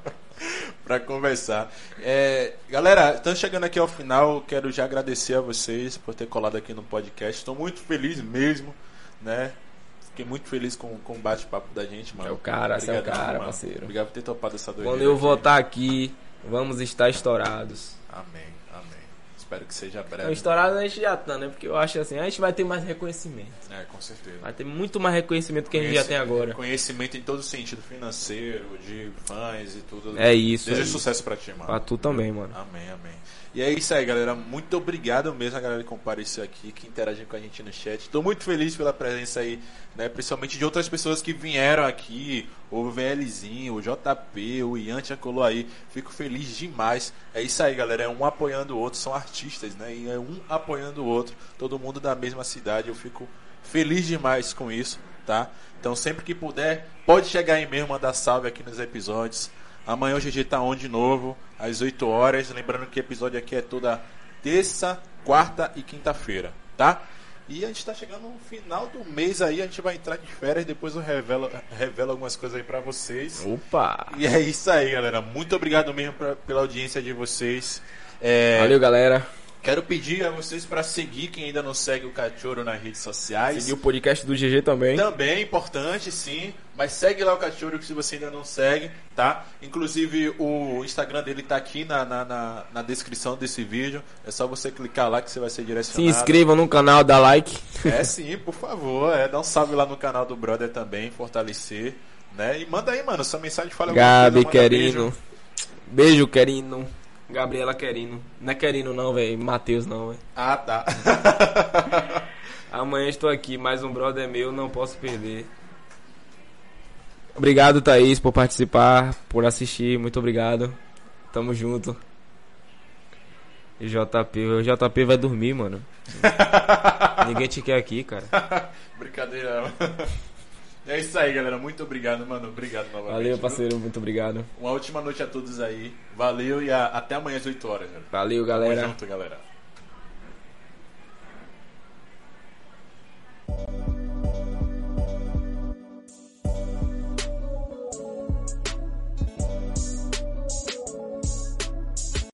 pra conversar. É, galera, estamos chegando aqui ao final. Quero já agradecer a vocês por ter colado aqui no podcast. Estou muito feliz mesmo, né? Fiquei muito feliz com, com o bate-papo da gente, mano. É o cara, é o cara, mano. parceiro. Obrigado por ter topado essa doideira. Quando eu aqui. voltar aqui, vamos estar estourados. Amém. Espero que seja breve. Não, estourado a gente já tá, né? Porque eu acho assim, a gente vai ter mais reconhecimento. É, com certeza. Vai ter muito mais reconhecimento que a gente já tem agora. Conhecimento em todo sentido, financeiro, de fãs e tudo. É isso. Desejo é isso. sucesso pra ti, mano. Pra tu também, mano. Amém, amém. E é isso aí, galera. Muito obrigado mesmo a galera que compareceu aqui, que interagem com a gente no chat. Estou muito feliz pela presença aí, né? Principalmente de outras pessoas que vieram aqui. O VLzinho, o JP, o Ian já colou aí. Fico feliz demais. É isso aí, galera. É um apoiando o outro. São artistas, né? E é um apoiando o outro. Todo mundo da mesma cidade. Eu fico feliz demais com isso, tá? Então sempre que puder, pode chegar aí mesmo, mandar salve aqui nos episódios. Amanhã o GG tá on de novo, às 8 horas. Lembrando que o episódio aqui é toda terça, quarta e quinta-feira, tá? E a gente tá chegando no final do mês aí, a gente vai entrar de férias, depois eu revelo, revelo algumas coisas aí pra vocês. Opa! E é isso aí, galera. Muito obrigado mesmo pra, pela audiência de vocês. É, Valeu, galera. Quero pedir a vocês para seguir quem ainda não segue o Cachorro nas redes sociais. Seguir o podcast do GG também. Também importante, sim. Mas segue lá o Cachorro se você ainda não segue, tá? Inclusive o Instagram dele tá aqui na, na, na, na descrição desse vídeo. É só você clicar lá que você vai ser Se direcionado. inscrevam no canal, dá like. É sim, por favor. É, dá um salve lá no canal do Brother também, fortalecer. Né? E manda aí, mano, sua mensagem fala Gabi coisa, Querino. Beijo, Querino. Gabriela Querino. Não é Querino não, velho. Matheus não, velho. Ah, tá. Amanhã estou aqui, mais um brother meu, não posso perder. Obrigado, Thaís, por participar, por assistir. Muito obrigado. Tamo junto. E JP, o JP vai dormir, mano. Ninguém te quer aqui, cara. Brincadeira. É isso aí, galera. Muito obrigado, mano. Obrigado novamente. Valeu, viu? parceiro, muito obrigado. Uma ótima noite a todos aí. Valeu e a- até amanhã às 8 horas. Galera. Valeu, Tamo galera. junto, galera.